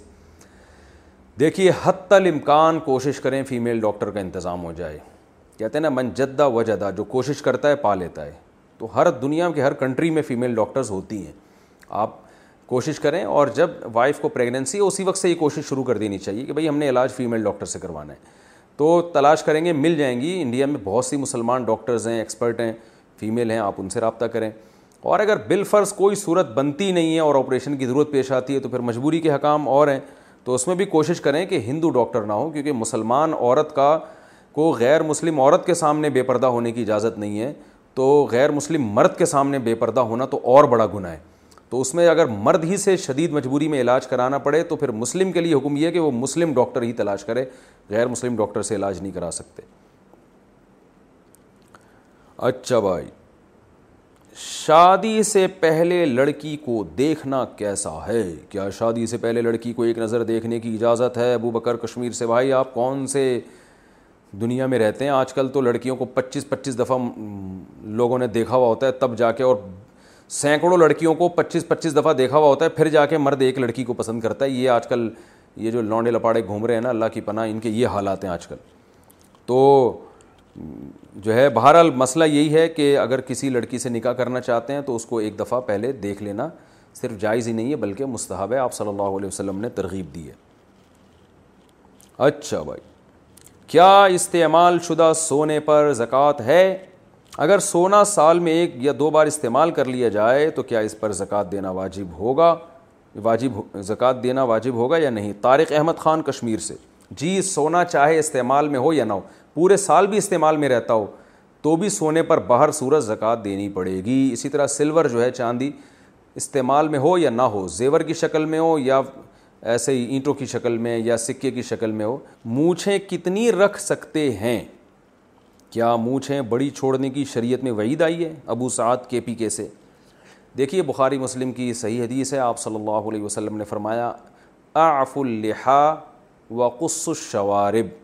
دیکھیے حتی الامکان کوشش کریں فیمیل ڈاکٹر کا انتظام ہو جائے کہتے ہیں نا جدہ و جدہ جو کوشش کرتا ہے پا لیتا ہے تو ہر دنیا کے ہر کنٹری میں فیمیل ڈاکٹرز ہوتی ہیں آپ کوشش کریں اور جب وائف کو ہے اسی وقت سے یہ کوشش شروع کر دینی چاہیے کہ بھائی ہم نے علاج فیمیل ڈاکٹر سے کروانا ہے تو تلاش کریں گے مل جائیں گی انڈیا میں بہت سی مسلمان ڈاکٹرز ہیں ایکسپرٹ ہیں فیمیل ہیں آپ ان سے رابطہ کریں اور اگر بالفرض کوئی صورت بنتی نہیں ہے اور آپریشن کی ضرورت پیش آتی ہے تو پھر مجبوری کے حکام اور ہیں تو اس میں بھی کوشش کریں کہ ہندو ڈاکٹر نہ ہوں کیونکہ مسلمان عورت کا کو غیر مسلم عورت کے سامنے بے پردہ ہونے کی اجازت نہیں ہے تو غیر مسلم مرد کے سامنے بے پردہ ہونا تو اور بڑا گناہ ہے تو اس میں اگر مرد ہی سے شدید مجبوری میں علاج کرانا پڑے تو پھر مسلم کے لیے حکم یہ ہے کہ وہ مسلم ڈاکٹر ہی تلاش کرے غیر مسلم ڈاکٹر سے علاج نہیں کرا سکتے اچھا بھائی شادی سے پہلے لڑکی کو دیکھنا کیسا ہے کیا شادی سے پہلے لڑکی کو ایک نظر دیکھنے کی اجازت ہے ابو بکر کشمیر سے بھائی آپ کون سے دنیا میں رہتے ہیں آج کل تو لڑکیوں کو پچیس پچیس دفعہ لوگوں نے دیکھا ہوا ہوتا ہے تب جا کے اور سینکڑوں لڑکیوں کو پچیس پچیس دفعہ دیکھا ہوا ہوتا ہے پھر جا کے مرد ایک لڑکی کو پسند کرتا ہے یہ آج کل یہ جو لونڈے لپاڑے گھوم رہے ہیں نا اللہ کی پناہ ان کے یہ حالات ہیں آج کل تو جو ہے بہرحال مسئلہ یہی ہے کہ اگر کسی لڑکی سے نکاح کرنا چاہتے ہیں تو اس کو ایک دفعہ پہلے دیکھ لینا صرف جائز ہی نہیں ہے بلکہ مستحب ہے آپ صلی اللہ علیہ وسلم نے ترغیب دی ہے اچھا بھائی کیا استعمال شدہ سونے پر زکوٰۃ ہے اگر سونا سال میں ایک یا دو بار استعمال کر لیا جائے تو کیا اس پر زکوٰۃ دینا واجب ہوگا واجب زکوٰۃ دینا واجب ہوگا یا نہیں طارق احمد خان کشمیر سے جی سونا چاہے استعمال میں ہو یا نہ ہو پورے سال بھی استعمال میں رہتا ہو تو بھی سونے پر باہر صورت زکوٰۃ دینی پڑے گی اسی طرح سلور جو ہے چاندی استعمال میں ہو یا نہ ہو زیور کی شکل میں ہو یا ایسے ہی اینٹوں کی شکل میں یا سکے کی شکل میں ہو مونچھیں کتنی رکھ سکتے ہیں کیا مونچھیں بڑی چھوڑنے کی شریعت میں وعید آئی ہے ابو سعد کے پی کے سے دیکھیے بخاری مسلم کی صحیح حدیث ہے آپ صلی اللہ علیہ وسلم نے فرمایا آف الحا و الشوارب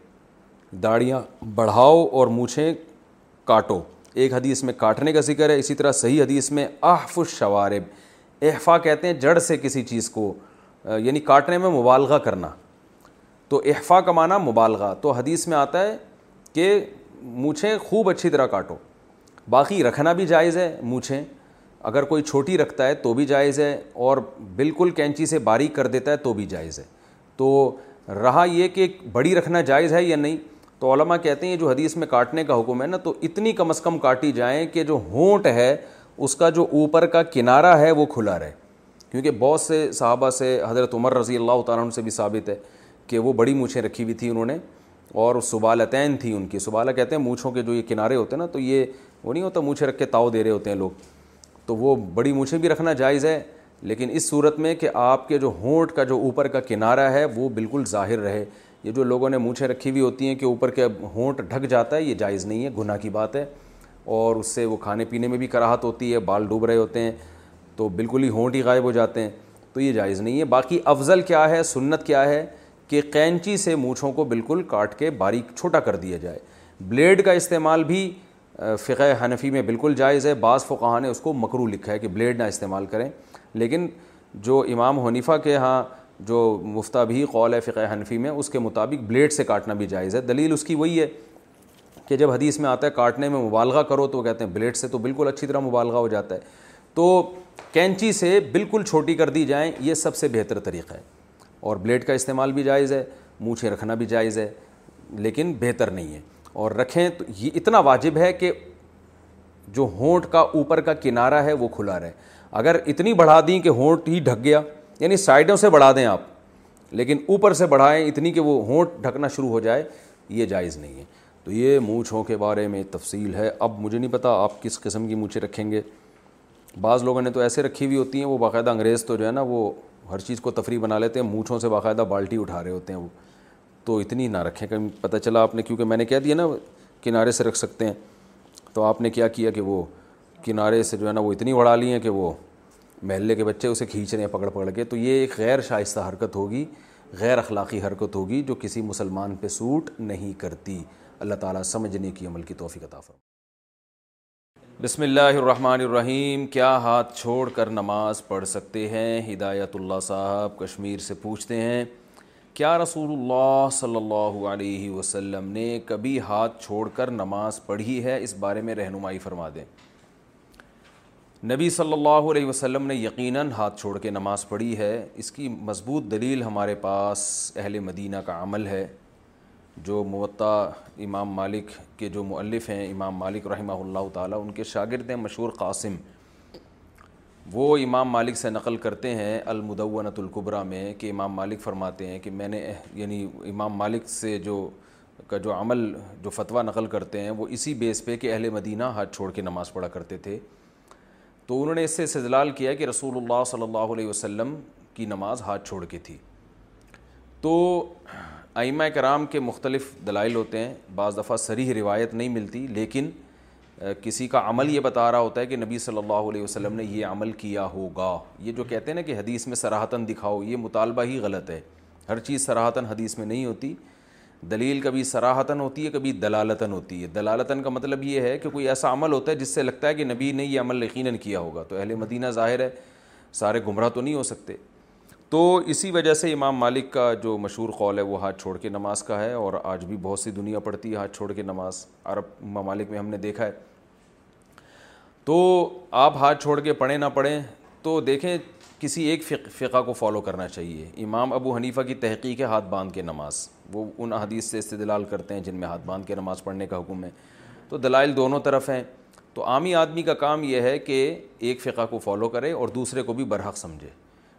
داڑیاں بڑھاؤ اور مونچھیں کاٹو ایک حدیث میں کاٹنے کا ذکر ہے اسی طرح صحیح حدیث میں احف الشوارب احفا کہتے ہیں جڑ سے کسی چیز کو یعنی کاٹنے میں مبالغہ کرنا تو احفا کا معنی مبالغہ تو حدیث میں آتا ہے کہ مونچھیں خوب اچھی طرح کاٹو باقی رکھنا بھی جائز ہے مونچھیں اگر کوئی چھوٹی رکھتا ہے تو بھی جائز ہے اور بالکل کینچی سے باریک کر دیتا ہے تو بھی جائز ہے تو رہا یہ کہ بڑی رکھنا جائز ہے یا نہیں تو علماء کہتے ہیں یہ جو حدیث میں کاٹنے کا حکم ہے نا تو اتنی کم از کم کاٹی جائیں کہ جو ہونٹ ہے اس کا جو اوپر کا کنارہ ہے وہ کھلا رہے کیونکہ بہت سے صحابہ سے حضرت عمر رضی اللہ تعالیٰ عنہ سے بھی ثابت ہے کہ وہ بڑی مونچھیں رکھی ہوئی تھیں انہوں نے اور سبالتین تھیں ان کی سبالہ کہتے ہیں مونچھوں کے جو یہ کنارے ہوتے ہیں نا تو یہ وہ نہیں ہوتا مونچھیں رکھ کے تاؤ دے رہے ہوتے ہیں لوگ تو وہ بڑی مونچھیں بھی رکھنا جائز ہے لیکن اس صورت میں کہ آپ کے جو ہونٹ کا جو اوپر کا کنارہ ہے وہ بالکل ظاہر رہے یہ جو لوگوں نے مونچھیں رکھی ہوئی ہوتی ہیں کہ اوپر کے ہونٹ ڈھک جاتا ہے یہ جائز نہیں ہے گناہ کی بات ہے اور اس سے وہ کھانے پینے میں بھی کراہت ہوتی ہے بال ڈوب رہے ہوتے ہیں تو بالکل ہی ہونٹ ہی غائب ہو جاتے ہیں تو یہ جائز نہیں ہے باقی افضل کیا ہے سنت کیا ہے کہ قینچی سے مونچھوں کو بالکل کاٹ کے باریک چھوٹا کر دیا جائے بلیڈ کا استعمال بھی فقہ حنفی میں بالکل جائز ہے بعض فقہ نے اس کو مکرو لکھا ہے کہ بلیڈ نہ استعمال کریں لیکن جو امام حنیفہ کے ہاں جو مفتا بھی قول ہے فقہ حنفی میں اس کے مطابق بلیڈ سے کاٹنا بھی جائز ہے دلیل اس کی وہی ہے کہ جب حدیث میں آتا ہے کاٹنے میں مبالغہ کرو تو وہ کہتے ہیں بلیڈ سے تو بالکل اچھی طرح مبالغہ ہو جاتا ہے تو کینچی سے بالکل چھوٹی کر دی جائیں یہ سب سے بہتر طریقہ ہے اور بلیڈ کا استعمال بھی جائز ہے مونچھیں رکھنا بھی جائز ہے لیکن بہتر نہیں ہے اور رکھیں تو یہ اتنا واجب ہے کہ جو ہونٹ کا اوپر کا کنارہ ہے وہ کھلا رہے اگر اتنی بڑھا دیں کہ ہونٹ ہی ڈھک گیا یعنی سائڈوں سے بڑھا دیں آپ لیکن اوپر سے بڑھائیں اتنی کہ وہ ہونٹ ڈھکنا شروع ہو جائے یہ جائز نہیں ہے تو یہ مونچھوں کے بارے میں تفصیل ہے اب مجھے نہیں پتہ آپ کس قسم کی مونچھیں رکھیں گے بعض لوگوں نے تو ایسے رکھی ہوئی ہوتی ہیں وہ باقاعدہ انگریز تو جو ہے نا وہ ہر چیز کو تفریح بنا لیتے ہیں مونچھوں سے باقاعدہ بالٹی اٹھا رہے ہوتے ہیں وہ تو اتنی نہ رکھیں کہ پتہ چلا آپ نے کیونکہ میں نے کہہ دیا نا کنارے سے رکھ سکتے ہیں تو آپ نے کیا کیا کہ وہ کنارے سے جو ہے نا وہ اتنی بڑھا لی ہیں کہ وہ محلے کے بچے اسے رہے ہیں پکڑ پکڑ کے تو یہ ایک غیر شائستہ حرکت ہوگی غیر اخلاقی حرکت ہوگی جو کسی مسلمان پہ سوٹ نہیں کرتی اللہ تعالیٰ سمجھنے کی عمل کی توفیق عطا بسم اللہ الرحمن الرحیم کیا ہاتھ چھوڑ کر نماز پڑھ سکتے ہیں ہدایت اللہ صاحب کشمیر سے پوچھتے ہیں کیا رسول اللہ صلی اللہ علیہ وسلم نے کبھی ہاتھ چھوڑ کر نماز پڑھی ہے اس بارے میں رہنمائی فرما دیں نبی صلی اللہ علیہ وسلم نے یقیناً ہاتھ چھوڑ کے نماز پڑھی ہے اس کی مضبوط دلیل ہمارے پاس اہل مدینہ کا عمل ہے جو موتا امام مالک کے جو مؤلف ہیں امام مالک رحمہ اللہ تعالیٰ ان کے شاگرد ہیں مشہور قاسم وہ امام مالک سے نقل کرتے ہیں المدونۃ القبرہ میں کہ امام مالک فرماتے ہیں کہ میں نے یعنی امام مالک سے جو کا جو عمل جو فتویٰ نقل کرتے ہیں وہ اسی بیس پہ کہ اہل مدینہ ہاتھ چھوڑ کے نماز پڑھا کرتے تھے تو انہوں نے اس سے استدلال کیا کہ رسول اللہ صلی اللہ علیہ وسلم کی نماز ہاتھ چھوڑ کے تھی تو ائمہ کرام کے مختلف دلائل ہوتے ہیں بعض دفعہ سریح روایت نہیں ملتی لیکن کسی کا عمل یہ بتا رہا ہوتا ہے کہ نبی صلی اللہ علیہ وسلم نے یہ عمل کیا ہوگا یہ جو کہتے ہیں نا کہ حدیث میں سراہتاً دکھاؤ یہ مطالبہ ہی غلط ہے ہر چیز سراہتاً حدیث میں نہیں ہوتی دلیل کبھی سراہتاً ہوتی ہے کبھی دلالتاً ہوتی ہے دلالتن کا مطلب یہ ہے کہ کوئی ایسا عمل ہوتا ہے جس سے لگتا ہے کہ نبی نے یہ عمل یقیناً کیا ہوگا تو اہل مدینہ ظاہر ہے سارے گمراہ تو نہیں ہو سکتے تو اسی وجہ سے امام مالک کا جو مشہور قول ہے وہ ہاتھ چھوڑ کے نماز کا ہے اور آج بھی بہت سی دنیا پڑتی ہے ہاتھ چھوڑ کے نماز عرب ممالک میں ہم نے دیکھا ہے تو آپ ہاتھ چھوڑ کے پڑھیں نہ پڑھیں تو دیکھیں کسی ایک فقہ کو فالو کرنا چاہیے امام ابو حنیفہ کی تحقیق ہے ہاتھ باندھ کے نماز وہ ان حدیث سے استدلال کرتے ہیں جن میں ہاتھ باندھ کے نماز پڑھنے کا حکم ہے تو دلائل دونوں طرف ہیں تو عامی آدمی کا کام یہ ہے کہ ایک فقہ کو فالو کرے اور دوسرے کو بھی برحق سمجھے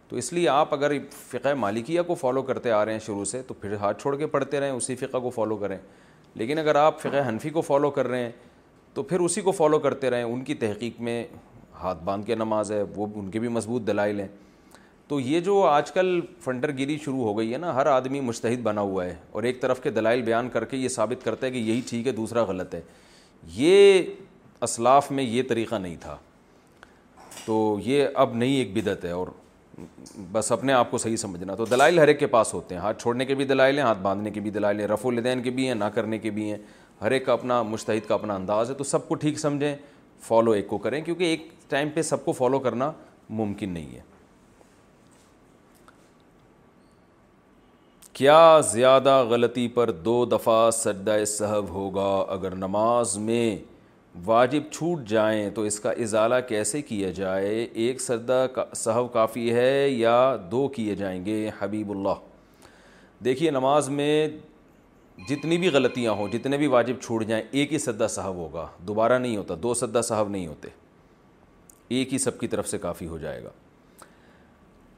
تو اس لیے آپ اگر فقہ مالکیہ کو فالو کرتے آ رہے ہیں شروع سے تو پھر ہاتھ چھوڑ کے پڑھتے رہیں اسی فقہ کو فالو کریں لیکن اگر آپ فقہ حنفی کو فالو کر رہے ہیں تو پھر اسی کو فالو کرتے رہیں ان کی تحقیق میں ہاتھ باندھ کے نماز ہے وہ ان کے بھی مضبوط دلائل ہیں تو یہ جو آج کل فنڈر گیری شروع ہو گئی ہے نا ہر آدمی مشتحد بنا ہوا ہے اور ایک طرف کے دلائل بیان کر کے یہ ثابت کرتا ہے کہ یہی ٹھیک ہے دوسرا غلط ہے یہ اسلاف میں یہ طریقہ نہیں تھا تو یہ اب نئی ایک بدت ہے اور بس اپنے آپ کو صحیح سمجھنا تو دلائل ہر ایک کے پاس ہوتے ہیں ہاتھ چھوڑنے کے بھی دلائل ہیں ہاتھ باندھنے کے بھی دلائل ہیں رفو الدین کے بھی ہیں نہ کرنے کے بھی ہیں ہر ایک کا اپنا مشتحد کا اپنا انداز ہے تو سب کو ٹھیک سمجھیں فالو ایک کو کریں کیونکہ ایک ٹائم پہ سب کو فالو کرنا ممکن نہیں ہے کیا زیادہ غلطی پر دو دفعہ سجدہ صحب ہوگا اگر نماز میں واجب چھوٹ جائیں تو اس کا ازالہ کیسے کیا جائے ایک سجدہ صحب کافی ہے یا دو کیے جائیں گے حبیب اللہ دیکھیے نماز میں جتنی بھی غلطیاں ہوں جتنے بھی واجب چھوڑ جائیں ایک ہی سدا صاحب ہوگا دوبارہ نہیں ہوتا دو سدا صاحب نہیں ہوتے ایک ہی سب کی طرف سے کافی ہو جائے گا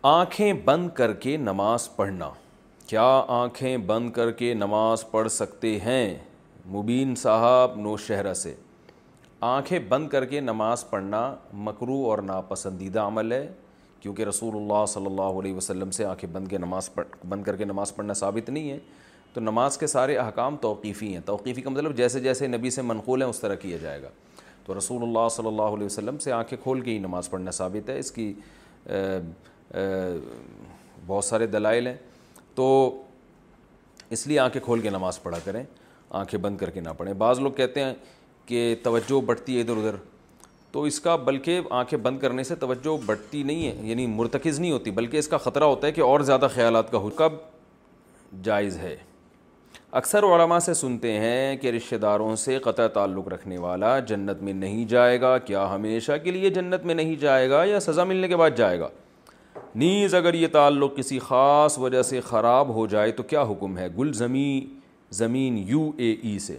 آنکھیں بند کر کے نماز پڑھنا کیا آنکھیں بند کر کے نماز پڑھ سکتے ہیں مبین صاحب نو شہرہ سے آنکھیں بند کر کے نماز پڑھنا مکرو اور ناپسندیدہ عمل ہے کیونکہ رسول اللہ صلی اللہ علیہ وسلم سے آنکھیں بند کے نماز پڑھ بند کر کے نماز پڑھنا ثابت نہیں ہے تو نماز کے سارے احکام توقیفی ہیں توقیفی کا مطلب جیسے جیسے نبی سے منقول ہیں اس طرح کیا جائے گا تو رسول اللہ صلی اللہ علیہ وسلم سے آنکھیں کھول کے ہی نماز پڑھنا ثابت ہے اس کی بہت سارے دلائل ہیں تو اس لیے آنکھیں کھول کے نماز پڑھا کریں آنکھیں بند کر کے نہ پڑھیں بعض لوگ کہتے ہیں کہ توجہ بڑھتی ہے ادھر ادھر تو اس کا بلکہ آنکھیں بند کرنے سے توجہ بڑھتی نہیں ہے یعنی مرتکز نہیں ہوتی بلکہ اس کا خطرہ ہوتا ہے کہ اور زیادہ خیالات کا حکم جائز ہے اکثر علماء سے سنتے ہیں کہ رشتہ داروں سے قطع تعلق رکھنے والا جنت میں نہیں جائے گا کیا ہمیشہ کے لیے جنت میں نہیں جائے گا یا سزا ملنے کے بعد جائے گا نیز اگر یہ تعلق کسی خاص وجہ سے خراب ہو جائے تو کیا حکم ہے گل زمیں زمین یو اے ای سے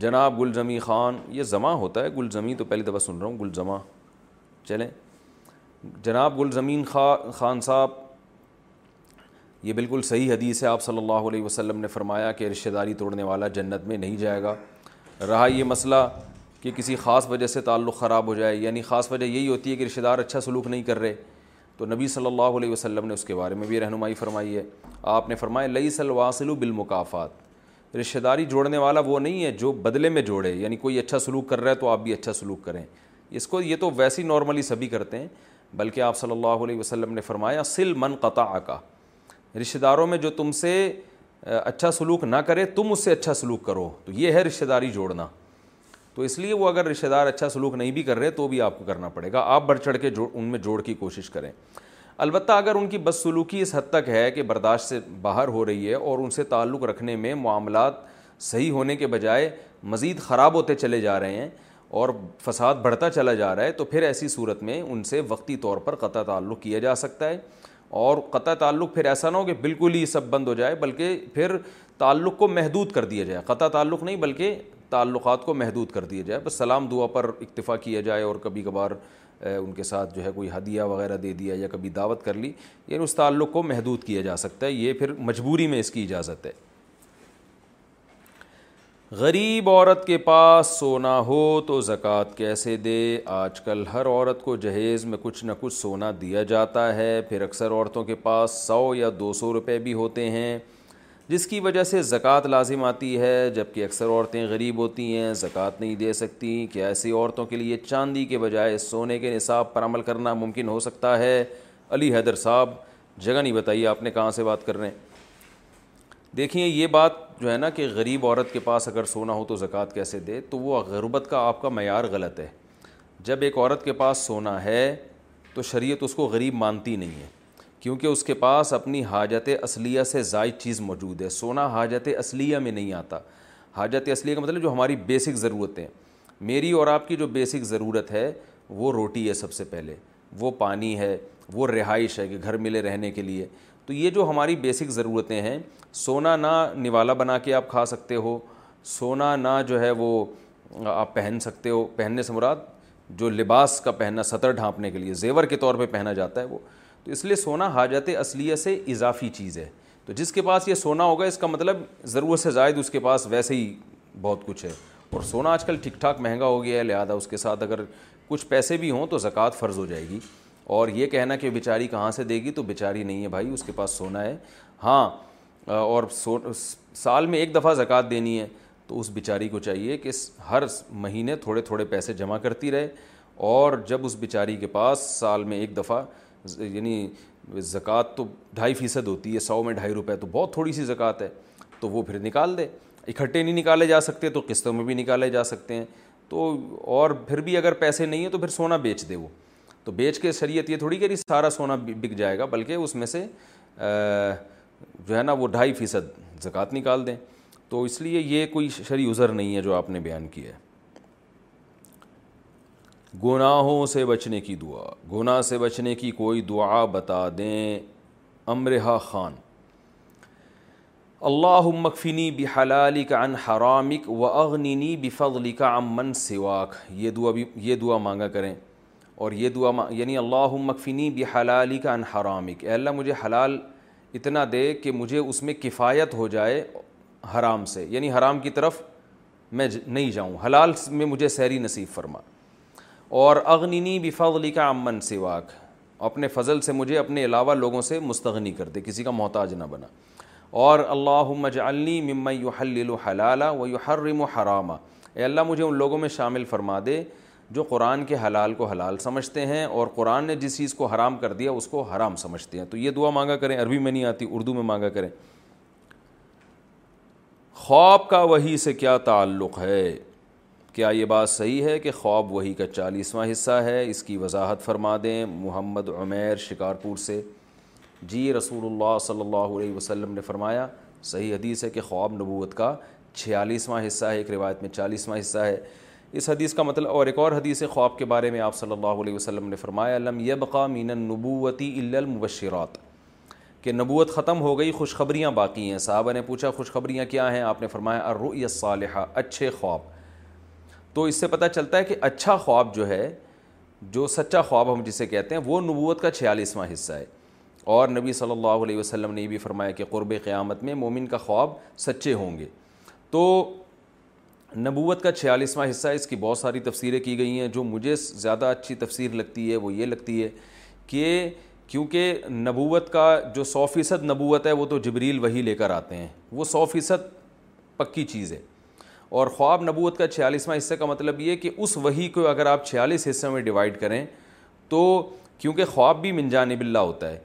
جناب گلزمی خان یہ زماں ہوتا ہے گل زمین تو پہلی دفعہ سن رہا ہوں گلزماں چلیں جناب گلزمین زمین خان صاحب یہ بالکل صحیح حدیث ہے آپ صلی اللہ علیہ وسلم نے فرمایا کہ رشتہ داری توڑنے والا جنت میں نہیں جائے گا رہا یہ مسئلہ کہ کسی خاص وجہ سے تعلق خراب ہو جائے یعنی خاص وجہ یہی ہوتی ہے کہ رشتہ دار اچھا سلوک نہیں کر رہے تو نبی صلی اللہ علیہ وسلم نے اس کے بارے میں بھی رہنمائی فرمائی ہے آپ نے فرمایا لئی صلی اللہ و بالمقافات رشتہ داری جوڑنے والا وہ نہیں ہے جو بدلے میں جوڑے یعنی کوئی اچھا سلوک کر رہا ہے تو آپ بھی اچھا سلوک کریں اس کو یہ تو ویسے ہی نارملی سبھی کرتے ہیں بلکہ آپ صلی اللہ علیہ وسلم نے فرمایا سل من قطع کا رشتہ داروں میں جو تم سے اچھا سلوک نہ کرے تم اس سے اچھا سلوک کرو تو یہ ہے رشتہ داری جوڑنا تو اس لیے وہ اگر رشتہ دار اچھا سلوک نہیں بھی کر رہے تو بھی آپ کو کرنا پڑے گا آپ بڑھ چڑھ کے جو ان میں جوڑ کی کوشش کریں البتہ اگر ان کی بد سلوکی اس حد تک ہے کہ برداشت سے باہر ہو رہی ہے اور ان سے تعلق رکھنے میں معاملات صحیح ہونے کے بجائے مزید خراب ہوتے چلے جا رہے ہیں اور فساد بڑھتا چلا جا رہا ہے تو پھر ایسی صورت میں ان سے وقتی طور پر قطع تعلق کیا جا سکتا ہے اور قطع تعلق پھر ایسا نہ ہو کہ بالکل ہی سب بند ہو جائے بلکہ پھر تعلق کو محدود کر دیا جائے قطع تعلق نہیں بلکہ تعلقات کو محدود کر دیا جائے بس سلام دعا پر اکتفا کیا جائے اور کبھی کبھار ان کے ساتھ جو ہے کوئی ہدیہ وغیرہ دے دیا یا کبھی دعوت کر لی یعنی اس تعلق کو محدود کیا جا سکتا ہے یہ پھر مجبوری میں اس کی اجازت ہے غریب عورت کے پاس سونا ہو تو زکوٰۃ کیسے دے آج کل ہر عورت کو جہیز میں کچھ نہ کچھ سونا دیا جاتا ہے پھر اکثر عورتوں کے پاس سو یا دو سو روپے بھی ہوتے ہیں جس کی وجہ سے زکوٰۃ لازم آتی ہے جب کہ اکثر عورتیں غریب ہوتی ہیں زکوٰۃ نہیں دے سکتی کیا ایسی عورتوں کے لیے چاندی کے بجائے سونے کے نصاب پر عمل کرنا ممکن ہو سکتا ہے علی حیدر صاحب جگہ نہیں بتائیے آپ نے کہاں سے بات کر رہے ہیں دیکھیں یہ بات جو ہے نا کہ غریب عورت کے پاس اگر سونا ہو تو زکوٰۃ کیسے دے تو وہ غربت کا آپ کا معیار غلط ہے جب ایک عورت کے پاس سونا ہے تو شریعت اس کو غریب مانتی نہیں ہے کیونکہ اس کے پاس اپنی حاجت اصلیہ سے زائد چیز موجود ہے سونا حاجت اصلیہ میں نہیں آتا حاجت اصلیہ کا مطلب جو ہماری بیسک ضرورتیں میری اور آپ کی جو بیسک ضرورت ہے وہ روٹی ہے سب سے پہلے وہ پانی ہے وہ رہائش ہے کہ گھر ملے رہنے کے لیے تو یہ جو ہماری بیسک ضرورتیں ہیں سونا نہ نوالا بنا کے آپ کھا سکتے ہو سونا نہ جو ہے وہ آپ پہن سکتے ہو پہننے سے مراد جو لباس کا پہننا سطر ڈھانپنے کے لیے زیور کے طور پہ پہنا جاتا ہے وہ تو اس لیے سونا حاجت اصلیہ سے اضافی چیز ہے تو جس کے پاس یہ سونا ہوگا اس کا مطلب ضرورت سے زائد اس کے پاس ویسے ہی بہت کچھ ہے اور سونا آج کل ٹھیک ٹھاک مہنگا ہو گیا ہے لہٰذا اس کے ساتھ اگر کچھ پیسے بھی ہوں تو زکوٰۃ فرض ہو جائے گی اور یہ کہنا کہ بیچاری کہاں سے دے گی تو بیچاری نہیں ہے بھائی اس کے پاس سونا ہے ہاں اور سو سال میں ایک دفعہ زکوٰۃ دینی ہے تو اس بیچاری کو چاہیے کہ ہر مہینے تھوڑے تھوڑے پیسے جمع کرتی رہے اور جب اس بیچاری کے پاس سال میں ایک دفعہ یعنی زکوٰۃ تو ڈھائی فیصد ہوتی ہے سو میں ڈھائی روپے تو بہت تھوڑی سی زکوٰۃ ہے تو وہ پھر نکال دے اکٹھے نہیں نکالے جا سکتے تو قسطوں میں بھی نکالے جا سکتے ہیں تو اور پھر بھی اگر پیسے نہیں ہیں تو پھر سونا بیچ دے وہ تو بیچ کے شریعت یہ تھوڑی کہ سارا سونا بک جائے گا بلکہ اس میں سے جو ہے نا وہ ڈھائی فیصد زکوٰۃ نکال دیں تو اس لیے یہ کوئی شریع عذر نہیں ہے جو آپ نے بیان کیا ہے گناہوں سے بچنے کی دعا گناہ سے بچنے کی کوئی دعا بتا دیں امرحہ خان اللہ مکفنی بحلالی عن حرامک و اغنینی نی بفغلی سواک امن یہ دعا بھی یہ دعا مانگا کریں اور یہ دعا یعنی اللہ مکفنی بھی حلالی کا انحرامک اللہ مجھے حلال اتنا دے کہ مجھے اس میں کفایت ہو جائے حرام سے یعنی حرام کی طرف میں نہیں جاؤں حلال میں مجھے سحری نصیب فرما اور اغنینی بھی کا امن سواک اپنے فضل سے مجھے اپنے علاوہ لوگوں سے مستغنی کر دے کسی کا محتاج نہ بنا اور اللہ ممح الحلالہ و یو حرم و حرامہ اللہ مجھے ان لوگوں میں شامل فرما دے جو قرآن کے حلال کو حلال سمجھتے ہیں اور قرآن نے جس چیز کو حرام کر دیا اس کو حرام سمجھتے ہیں تو یہ دعا مانگا کریں عربی میں نہیں آتی اردو میں مانگا کریں خواب کا وہی سے کیا تعلق ہے کیا یہ بات صحیح ہے کہ خواب وہی کا چالیسواں حصہ ہے اس کی وضاحت فرما دیں محمد عمیر شکارپور سے جی رسول اللہ صلی اللہ علیہ وسلم نے فرمایا صحیح حدیث ہے کہ خواب نبوت کا چھیالیسواں حصہ ہے ایک روایت میں چالیسواں حصہ ہے اس حدیث کا مطلب اور ایک اور حدیث خواب کے بارے میں آپ صلی اللہ علیہ وسلم نے فرمایا لم یبقا من النبوتی الا المبشرات کہ نبوت ختم ہو گئی خوشخبریاں باقی ہیں صحابہ نے پوچھا خوشخبریاں کیا ہیں آپ نے فرمایا الرؤی الصالحہ اچھے خواب تو اس سے پتہ چلتا ہے کہ اچھا خواب جو ہے جو سچا خواب ہم جسے کہتے ہیں وہ نبوت کا چھیالیسواں حصہ ہے اور نبی صلی اللہ علیہ وسلم نے یہ بھی فرمایا کہ قرب قیامت میں مومن کا خواب سچے ہوں گے تو نبوت کا چھیالیسواں حصہ اس کی بہت ساری تفسیریں کی گئی ہیں جو مجھے زیادہ اچھی تفسیر لگتی ہے وہ یہ لگتی ہے کہ کیونکہ نبوت کا جو سو فیصد نبوت ہے وہ تو جبریل وہی لے کر آتے ہیں وہ سو فیصد پکی چیز ہے اور خواب نبوت کا چھیالیسواں حصہ کا مطلب یہ کہ اس وہی کو اگر آپ چھیالیس حصوں میں ڈیوائڈ کریں تو کیونکہ خواب بھی منجانب اللہ ہوتا ہے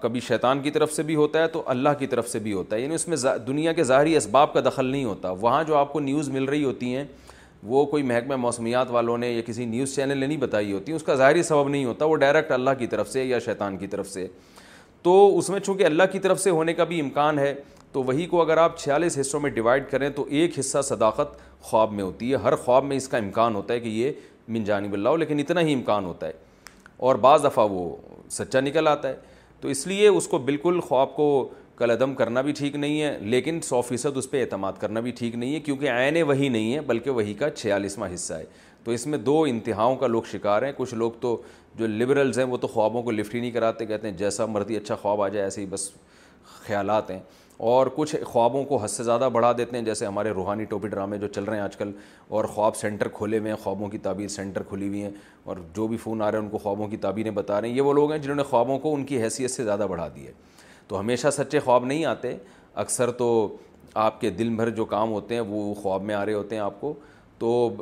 کبھی شیطان کی طرف سے بھی ہوتا ہے تو اللہ کی طرف سے بھی ہوتا ہے یعنی اس میں دنیا کے ظاہری اسباب کا دخل نہیں ہوتا وہاں جو آپ کو نیوز مل رہی ہوتی ہیں وہ کوئی محکمہ موسمیات والوں نے یا کسی نیوز چینل نے نہیں بتائی ہوتی اس کا ظاہری سبب نہیں ہوتا وہ ڈائریکٹ اللہ کی طرف سے یا شیطان کی طرف سے تو اس میں چونکہ اللہ کی طرف سے ہونے کا بھی امکان ہے تو وہی کو اگر آپ چھیالیس حصوں میں ڈیوائڈ کریں تو ایک حصہ صداقت خواب میں ہوتی ہے ہر خواب میں اس کا امکان ہوتا ہے کہ یہ من جانب ہو لیکن اتنا ہی امکان ہوتا ہے اور بعض دفعہ وہ سچا نکل آتا ہے تو اس لیے اس کو بالکل خواب کو کل عدم کرنا بھی ٹھیک نہیں ہے لیکن سو فیصد اس پہ اعتماد کرنا بھی ٹھیک نہیں ہے کیونکہ عین وہی نہیں ہے بلکہ وہی کا چھیالیسواں حصہ ہے تو اس میں دو انتہاؤں کا لوگ شکار ہیں کچھ لوگ تو جو لبرلز ہیں وہ تو خوابوں کو لفٹ ہی نہیں کراتے کہتے ہیں جیسا مردی اچھا خواب آ جائے ایسے ہی بس خیالات ہیں اور کچھ خوابوں کو حد سے زیادہ بڑھا دیتے ہیں جیسے ہمارے روحانی ٹوپی ڈرامے جو چل رہے ہیں آج کل اور خواب سینٹر کھولے ہوئے ہیں خوابوں کی تعبیر سینٹر کھلی ہوئی ہیں اور جو بھی فون آ رہے ہیں ان کو خوابوں کی تعبیریں بتا رہے ہیں یہ وہ لوگ ہیں جنہوں نے خوابوں کو ان کی حیثیت سے زیادہ بڑھا دی ہے تو ہمیشہ سچے خواب نہیں آتے اکثر تو آپ کے دل بھر جو کام ہوتے ہیں وہ خواب میں آ رہے ہوتے ہیں آپ کو تو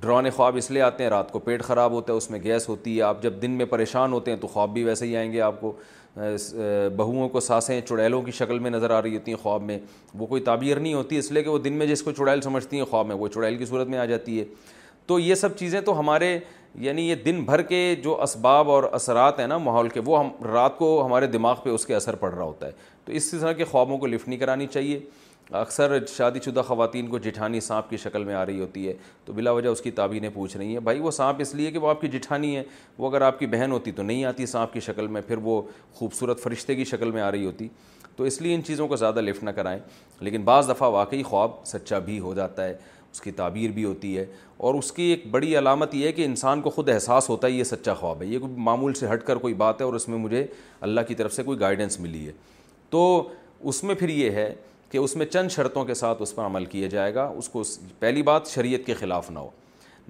ڈرونے خواب اس لیے آتے ہیں رات کو پیٹ خراب ہوتا ہے اس میں گیس ہوتی ہے آپ جب دن میں پریشان ہوتے ہیں تو خواب بھی ویسے ہی آئیں گے آپ کو بہوؤں کو سانسیں چڑیلوں کی شکل میں نظر آ رہی ہوتی ہیں خواب میں وہ کوئی تعبیر نہیں ہوتی اس لیے کہ وہ دن میں جس کو چڑیل سمجھتی ہیں خواب میں وہ چڑیل کی صورت میں آ جاتی ہے تو یہ سب چیزیں تو ہمارے یعنی یہ دن بھر کے جو اسباب اور اثرات ہیں نا ماحول کے وہ ہم رات کو ہمارے دماغ پہ اس کے اثر پڑ رہا ہوتا ہے تو اس طرح کے خوابوں کو لفٹ نہیں کرانی چاہیے اکثر شادی شدہ خواتین کو جٹھانی سانپ کی شکل میں آ رہی ہوتی ہے تو بلا وجہ اس کی تعبیریں پوچھ رہی ہیں بھائی وہ سانپ اس لیے کہ وہ آپ کی جٹھانی ہے وہ اگر آپ کی بہن ہوتی تو نہیں آتی سانپ کی شکل میں پھر وہ خوبصورت فرشتے کی شکل میں آ رہی ہوتی تو اس لیے ان چیزوں کو زیادہ لفٹ نہ کرائیں لیکن بعض دفعہ واقعی خواب سچا بھی ہو جاتا ہے اس کی تعبیر بھی ہوتی ہے اور اس کی ایک بڑی علامت یہ ہے کہ انسان کو خود احساس ہوتا ہے یہ سچا خواب ہے یہ معمول سے ہٹ کر کوئی بات ہے اور اس میں مجھے اللہ کی طرف سے کوئی گائیڈنس ملی ہے تو اس میں پھر یہ ہے کہ اس میں چند شرطوں کے ساتھ اس پر عمل کیا جائے گا اس کو پہلی بات شریعت کے خلاف نہ ہو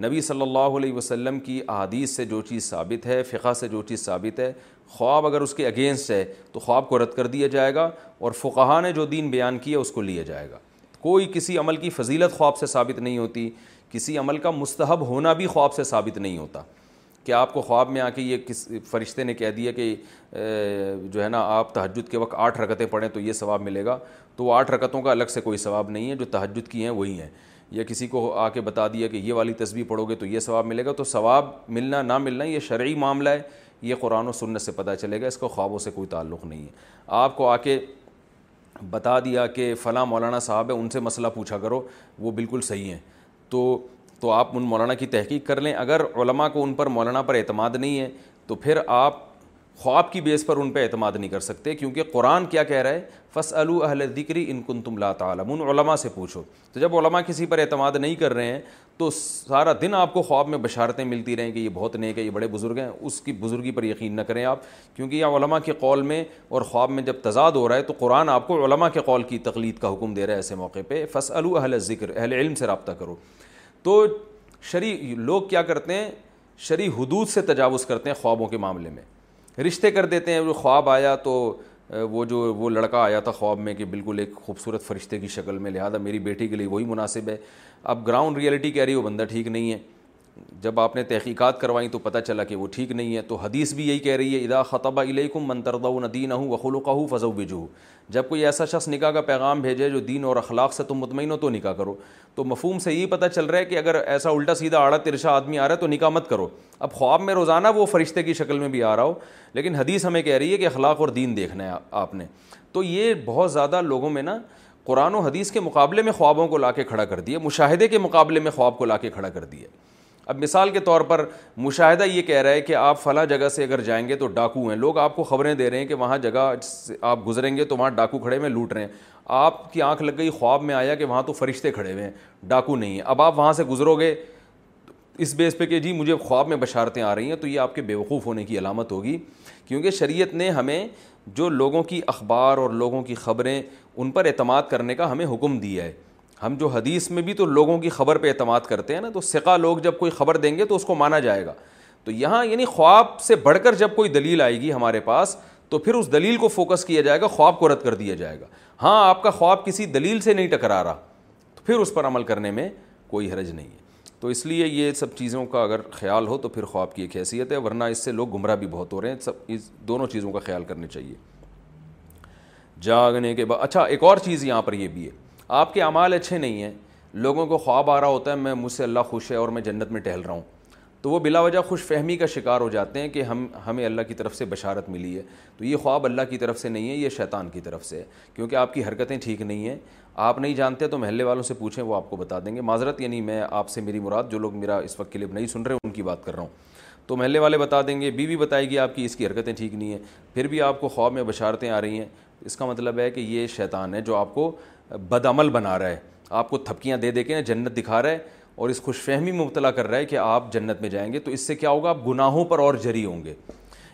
نبی صلی اللہ علیہ وسلم کی احادیث سے جو چیز ثابت ہے فقہ سے جو چیز ثابت ہے خواب اگر اس کے اگینسٹ ہے تو خواب کو رد کر دیا جائے گا اور فقہ نے جو دین بیان کیا اس کو لیا جائے گا کوئی کسی عمل کی فضیلت خواب سے ثابت نہیں ہوتی کسی عمل کا مستحب ہونا بھی خواب سے ثابت نہیں ہوتا کہ آپ کو خواب میں آ کے یہ کس فرشتے نے کہہ دیا کہ جو ہے نا آپ تحجد کے وقت آٹھ رکتیں پڑھیں تو یہ ثواب ملے گا تو وہ آٹھ رکعتوں کا الگ سے کوئی ثواب نہیں ہے جو تہجد کی ہیں وہی ہیں یا کسی کو آ کے بتا دیا کہ یہ والی تصویر پڑھو گے تو یہ ثواب ملے گا تو ثواب ملنا نہ ملنا یہ شرعی معاملہ ہے یہ قرآن و سنت سے پتہ چلے گا اس کو خوابوں سے کوئی تعلق نہیں ہے آپ کو آ کے بتا دیا کہ فلاں مولانا صاحب ہے ان سے مسئلہ پوچھا کرو وہ بالکل صحیح ہیں تو تو آپ ان مولانا کی تحقیق کر لیں اگر علماء کو ان پر مولانا پر اعتماد نہیں ہے تو پھر آپ خواب کی بیس پر ان پہ اعتماد نہیں کر سکتے کیونکہ قرآن کیا کہہ رہا ہے فص الحل ذکری ان کن تم لا تعالم علماء سے پوچھو تو جب علماء کسی پر اعتماد نہیں کر رہے ہیں تو سارا دن آپ کو خواب میں بشارتیں ملتی رہیں کہ یہ بہت نیک ہے یہ بڑے بزرگ ہیں اس کی بزرگی پر یقین نہ کریں آپ کیونکہ یہ علماء کے قول میں اور خواب میں جب تضاد ہو رہا ہے تو قرآن آپ کو علماء کے قول کی تقلید کا حکم دے رہا ہے ایسے موقع پہ فص الحل ذکر اہل علم سے رابطہ کرو تو شرع لوگ کیا کرتے ہیں شرع حدود سے تجاوز کرتے ہیں خوابوں کے معاملے میں رشتے کر دیتے ہیں جو خواب آیا تو وہ جو وہ لڑکا آیا تھا خواب میں کہ بالکل ایک خوبصورت فرشتے کی شکل میں لہٰذا میری بیٹی کے لیے وہی مناسب ہے اب گراؤنڈ ریئلٹی کہہ رہی ہے وہ بندہ ٹھیک نہیں ہے جب آپ نے تحقیقات کروائیں تو پتہ چلا کہ وہ ٹھیک نہیں ہے تو حدیث بھی یہی کہہ رہی ہے ادا خطبہ علیکم منتردہ ندین ہوں وخل وقہ فضو بجو جب کوئی ایسا شخص نکاح کا پیغام بھیجے جو دین اور اخلاق سے تم مطمئن ہو تو نکاح کرو تو مفہوم سے یہی پتہ چل رہا ہے کہ اگر ایسا الٹا سیدھا آڑا ترشا آدمی آ رہا ہے تو نکاح مت کرو اب خواب میں روزانہ وہ فرشتے کی شکل میں بھی آ رہا ہو لیکن حدیث ہمیں کہہ رہی ہے کہ اخلاق اور دین دیکھنا ہے آپ نے تو یہ بہت زیادہ لوگوں میں نا قرآن و حدیث کے مقابلے میں خوابوں کو لا کے کھڑا کر دیا مشاہدے کے مقابلے میں خواب کو لا کے کھڑا کر دیا اب مثال کے طور پر مشاہدہ یہ کہہ رہا ہے کہ آپ فلاں جگہ سے اگر جائیں گے تو ڈاکو ہیں لوگ آپ کو خبریں دے رہے ہیں کہ وہاں جگہ آپ گزریں گے تو وہاں ڈاکو کھڑے ہوئے لوٹ رہے ہیں آپ کی آنکھ لگ گئی خواب میں آیا کہ وہاں تو فرشتے کھڑے ہوئے ہیں ڈاکو نہیں ہیں اب آپ وہاں سے گزرو گے اس بیس پہ کہ جی مجھے خواب میں بشارتیں آ رہی ہیں تو یہ آپ کے بیوقوف ہونے کی علامت ہوگی کیونکہ شریعت نے ہمیں جو لوگوں کی اخبار اور لوگوں کی خبریں ان پر اعتماد کرنے کا ہمیں حکم دیا ہے ہم جو حدیث میں بھی تو لوگوں کی خبر پہ اعتماد کرتے ہیں نا تو سکا لوگ جب کوئی خبر دیں گے تو اس کو مانا جائے گا تو یہاں یعنی خواب سے بڑھ کر جب کوئی دلیل آئے گی ہمارے پاس تو پھر اس دلیل کو فوکس کیا جائے گا خواب کو رد کر دیا جائے گا ہاں آپ کا خواب کسی دلیل سے نہیں ٹکرا رہا تو پھر اس پر عمل کرنے میں کوئی حرج نہیں ہے تو اس لیے یہ سب چیزوں کا اگر خیال ہو تو پھر خواب کی ایک حیثیت ہے ورنہ اس سے لوگ گمراہ بھی بہت ہو رہے ہیں سب اس دونوں چیزوں کا خیال کرنے چاہیے جاگنے کے بعد اچھا ایک اور چیز یہاں پر یہ بھی ہے آپ کے اعمال اچھے نہیں ہیں لوگوں کو خواب آ رہا ہوتا ہے میں مجھ سے اللہ خوش ہے اور میں جنت میں ٹہل رہا ہوں تو وہ بلا وجہ خوش فہمی کا شکار ہو جاتے ہیں کہ ہم ہمیں اللہ کی طرف سے بشارت ملی ہے تو یہ خواب اللہ کی طرف سے نہیں ہے یہ شیطان کی طرف سے ہے کیونکہ آپ کی حرکتیں ٹھیک نہیں ہیں آپ نہیں جانتے تو محلے والوں سے پوچھیں وہ آپ کو بتا دیں گے معذرت یعنی میں آپ سے میری مراد جو لوگ میرا اس وقت کلپ نہیں سن رہے ان کی بات کر رہا ہوں تو محلے والے بتا دیں گے بیوی بی بتائے گی آپ کی اس کی حرکتیں ٹھیک نہیں ہیں پھر بھی آپ کو خواب میں بشارتیں آ رہی ہیں اس کا مطلب ہے کہ یہ شیطان ہے جو آپ کو بدعمل بنا رہا ہے آپ کو تھپکیاں دے دے کے جنت دکھا رہا ہے اور اس خوش فہمی مبتلا کر رہا ہے کہ آپ جنت میں جائیں گے تو اس سے کیا ہوگا آپ گناہوں پر اور جری ہوں گے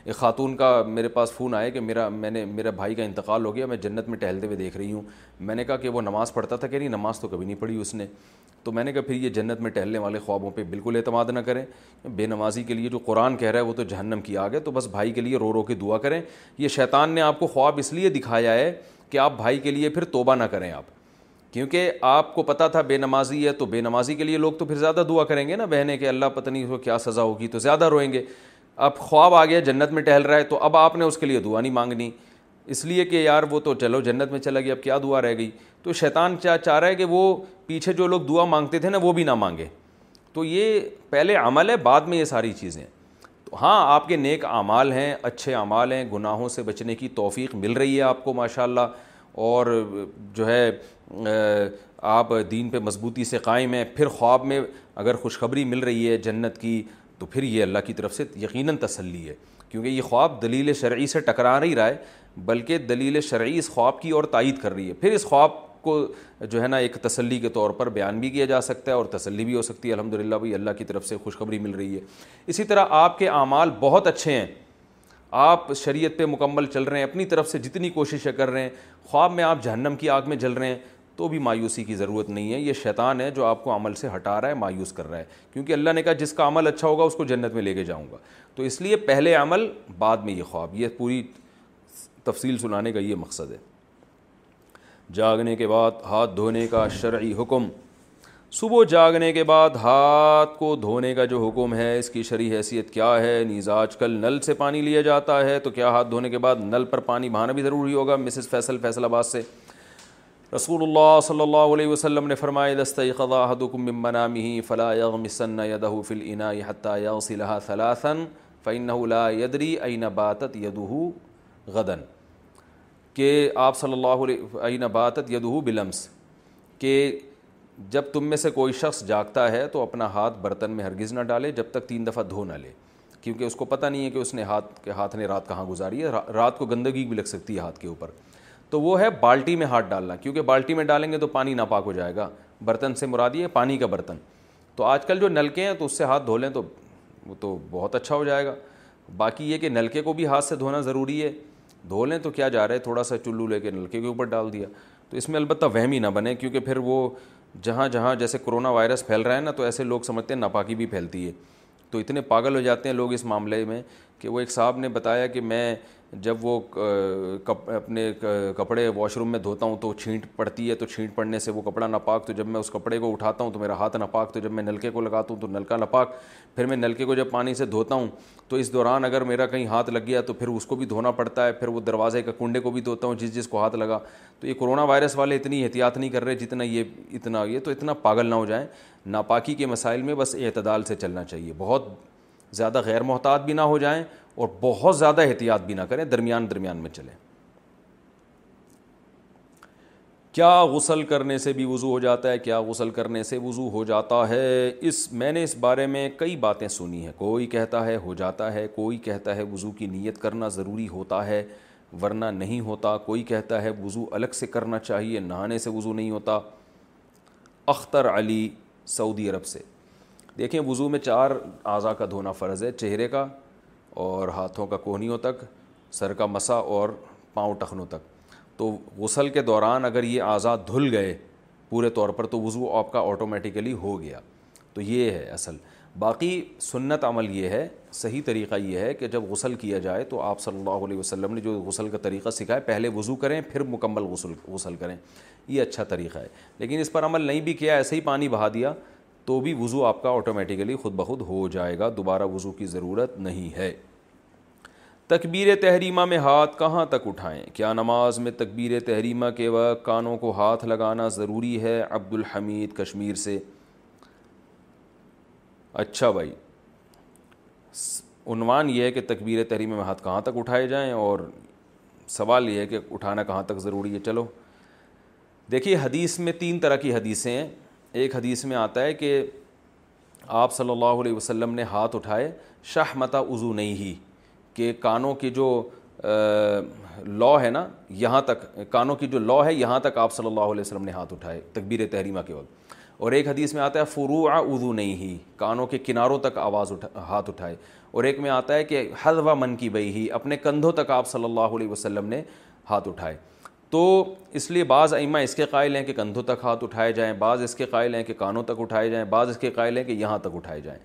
ایک خاتون کا میرے پاس فون آیا کہ میرا میں نے میرا بھائی کا انتقال ہو گیا میں جنت میں ٹہلتے ہوئے دیکھ رہی ہوں میں نے کہا کہ وہ نماز پڑھتا تھا کہ نہیں نماز تو کبھی نہیں پڑھی اس نے تو میں نے کہا پھر یہ جنت میں ٹہلنے والے خوابوں پہ بالکل اعتماد نہ کریں بے نمازی کے لیے جو قرآن کہہ رہا ہے وہ تو جہنم کی آگ ہے تو بس بھائی کے لیے رو رو کے دعا کریں یہ شیطان نے آپ کو خواب اس لیے دکھایا ہے کہ آپ بھائی کے لیے پھر توبہ نہ کریں آپ کیونکہ آپ کو پتہ تھا بے نمازی ہے تو بے نمازی کے لیے لوگ تو پھر زیادہ دعا کریں گے نا بہنیں کہ اللہ پتہ نہیں کو کیا سزا ہوگی تو زیادہ روئیں گے اب خواب آ گیا جنت میں ٹہل رہا ہے تو اب آپ نے اس کے لیے دعا نہیں مانگنی اس لیے کہ یار وہ تو چلو جنت میں چلا گیا اب کیا دعا رہ گئی تو شیطان کیا چاہ رہا ہے کہ وہ پیچھے جو لوگ دعا مانگتے تھے نا وہ بھی نہ مانگے تو یہ پہلے عمل ہے بعد میں یہ ساری چیزیں ہاں آپ کے نیک اعمال ہیں اچھے اعمال ہیں گناہوں سے بچنے کی توفیق مل رہی ہے آپ کو ماشاء اللہ اور جو ہے آپ دین پہ مضبوطی سے قائم ہیں پھر خواب میں اگر خوشخبری مل رہی ہے جنت کی تو پھر یہ اللہ کی طرف سے یقیناً تسلی ہے کیونکہ یہ خواب دلیل شرعی سے ٹکرا نہیں رہا ہے بلکہ دلیل شرعی اس خواب کی اور تائید کر رہی ہے پھر اس خواب کو جو ہے نا ایک تسلی کے طور پر بیان بھی کیا جا سکتا ہے اور تسلی بھی ہو سکتی ہے الحمد للہ بھائی اللہ کی طرف سے خوشخبری مل رہی ہے اسی طرح آپ کے اعمال بہت اچھے ہیں آپ شریعت پہ مکمل چل رہے ہیں اپنی طرف سے جتنی کوششیں کر رہے ہیں خواب میں آپ جہنم کی آگ میں جل رہے ہیں تو بھی مایوسی کی ضرورت نہیں ہے یہ شیطان ہے جو آپ کو عمل سے ہٹا رہا ہے مایوس کر رہا ہے کیونکہ اللہ نے کہا جس کا عمل اچھا ہوگا اس کو جنت میں لے کے جاؤں گا تو اس لیے پہلے عمل بعد میں یہ خواب یہ پوری تفصیل سنانے کا یہ مقصد ہے جاگنے کے بعد ہاتھ دھونے کا شرعی حکم صبح جاگنے کے بعد ہاتھ کو دھونے کا جو حکم ہے اس کی شرعی حیثیت کیا ہے نیز آج کل نل سے پانی لیا جاتا ہے تو کیا ہاتھ دھونے کے بعد نل پر پانی بہانا بھی ضروری ہوگا مسز فیصل فیصل آباد سے رسول اللہ صلی اللہ علیہ وسلم نے فرمائے دستی یدہ می فلاغ مصنو فلین صلاح صلاسن فعن یدری عین باتت یدہ غدن کہ آپ صلی اللہ عین باتت یدہ بلمس کہ جب تم میں سے کوئی شخص جاگتا ہے تو اپنا ہاتھ برتن میں ہرگز نہ ڈالے جب تک تین دفعہ دھو نہ لے کیونکہ اس کو پتہ نہیں ہے کہ اس نے ہاتھ کے ہاتھ نے رات کہاں گزاری ہے رات کو گندگی بھی لگ سکتی ہے ہاتھ کے اوپر تو وہ ہے بالٹی میں ہاتھ ڈالنا کیونکہ بالٹی میں ڈالیں گے تو پانی ناپاک ہو جائے گا برتن سے مرادی ہے پانی کا برتن تو آج کل جو نلکے ہیں تو اس سے ہاتھ دھو لیں تو وہ تو بہت اچھا ہو جائے گا باقی یہ کہ نلکے کو بھی ہاتھ سے دھونا ضروری ہے دھو لیں تو کیا جا رہا ہے تھوڑا سا چلو لے کے نلکے کے اوپر ڈال دیا تو اس میں البتہ وہم ہی نہ بنے کیونکہ پھر وہ جہاں جہاں جیسے کرونا وائرس پھیل رہا ہے نا تو ایسے لوگ سمجھتے ہیں ناپاکی بھی پھیلتی ہے تو اتنے پاگل ہو جاتے ہیں لوگ اس معاملے میں کہ وہ ایک صاحب نے بتایا کہ میں جب وہ اپنے کپڑے واش روم میں دھوتا ہوں تو چھینٹ پڑتی ہے تو چھینٹ پڑنے سے وہ کپڑا ناپاک تو جب میں اس کپڑے کو اٹھاتا ہوں تو میرا ہاتھ نپاک تو جب میں نلکے کو لگاتا ہوں تو نلکا ناپاک نپاک پھر میں نلکے کو جب پانی سے دھوتا ہوں تو اس دوران اگر میرا کہیں ہاتھ لگ گیا تو پھر اس کو بھی دھونا پڑتا ہے پھر وہ دروازے کا کنڈے کو بھی دھوتا ہوں جس جس کو ہاتھ لگا تو یہ کرونا وائرس والے اتنی احتیاط نہیں کر رہے جتنا یہ اتنا یہ تو اتنا پاگل نہ ہو جائیں ناپاکی کے مسائل میں بس اعتدال سے چلنا چاہیے بہت زیادہ غیر محتاط بھی نہ ہو جائیں اور بہت زیادہ احتیاط بھی نہ کریں درمیان درمیان میں چلیں کیا غسل کرنے سے بھی وضو ہو جاتا ہے کیا غسل کرنے سے وضو ہو جاتا ہے اس میں نے اس بارے میں کئی باتیں سنی ہیں کوئی کہتا ہے ہو جاتا ہے کوئی کہتا ہے وضو کی نیت کرنا ضروری ہوتا ہے ورنہ نہیں ہوتا کوئی کہتا ہے وضو الگ سے کرنا چاہیے نہانے سے وضو نہیں ہوتا اختر علی سعودی عرب سے دیکھیں وضو میں چار اعضاء کا دھونا فرض ہے چہرے کا اور ہاتھوں کا کوہنیوں تک سر کا مسا اور پاؤں ٹخنوں تک تو غسل کے دوران اگر یہ اعضا دھل گئے پورے طور پر تو وضو آپ کا آٹومیٹیکلی ہو گیا تو یہ ہے اصل باقی سنت عمل یہ ہے صحیح طریقہ یہ ہے کہ جب غسل کیا جائے تو آپ صلی اللہ علیہ وسلم نے جو غسل کا طریقہ سکھایا پہلے وضو کریں پھر مکمل غسل غسل کریں یہ اچھا طریقہ ہے لیکن اس پر عمل نہیں بھی کیا ایسے ہی پانی بہا دیا تو بھی وضو آپ کا آٹومیٹیکلی خود بخود ہو جائے گا دوبارہ وضو کی ضرورت نہیں ہے تکبیر تحریمہ میں ہاتھ کہاں تک اٹھائیں کیا نماز میں تکبیر تحریمہ کے وقت کانوں کو ہاتھ لگانا ضروری ہے عبد الحمید کشمیر سے اچھا بھائی عنوان یہ ہے کہ تکبیر تحریمہ میں ہاتھ کہاں تک اٹھائے جائیں اور سوال یہ ہے کہ اٹھانا کہاں تک ضروری ہے چلو دیکھیے حدیث میں تین طرح کی حدیثیں ہیں ایک حدیث میں آتا ہے کہ آپ صلی اللہ علیہ وسلم نے ہاتھ اٹھائے متا عضو نہیں ہی کہ کانوں کی جو لا ہے نا یہاں تک کانوں کی جو لا ہے یہاں تک آپ صلی اللہ علیہ وسلم نے ہاتھ اٹھائے تقبیر تحریمہ کے وقت اور ایک حدیث میں آتا ہے فروع عضو نہیں ہی کانوں کے کناروں تک آواز اٹھا ہاتھ اٹھائے اور ایک میں آتا ہے کہ حضوہ من کی بئی ہی اپنے کندھوں تک آپ صلی اللہ علیہ وسلم نے ہاتھ اٹھائے تو اس لیے بعض ائمہ اس کے قائل ہیں کہ کندھوں تک ہاتھ اٹھائے جائیں بعض اس کے قائل ہیں کہ کانوں تک اٹھائے جائیں بعض اس کے قائل ہیں کہ یہاں تک اٹھائے جائیں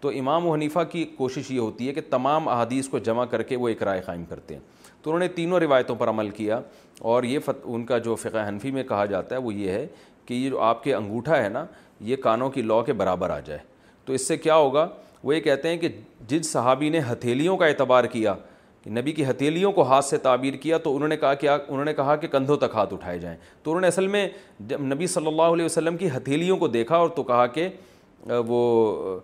تو امام و حنیفہ کی کوشش یہ ہوتی ہے کہ تمام احادیث کو جمع کر کے وہ ایک رائے قائم کرتے ہیں تو انہوں نے تینوں روایتوں پر عمل کیا اور یہ ان کا جو فقہ حنفی میں کہا جاتا ہے وہ یہ ہے کہ یہ جو آپ کے انگوٹھا ہے نا یہ کانوں کی لو کے برابر آ جائے تو اس سے کیا ہوگا وہ یہ کہتے ہیں کہ جس صحابی نے ہتھیلیوں کا اعتبار کیا کہ نبی کی ہتھیلیوں کو ہاتھ سے تعبیر کیا تو انہوں نے کہا کہ انہوں نے کہا کہ کندھوں تک ہاتھ اٹھائے جائیں تو انہوں نے اصل میں جب نبی صلی اللہ علیہ وسلم کی ہتھیلیوں کو دیکھا اور تو کہا کہ وہ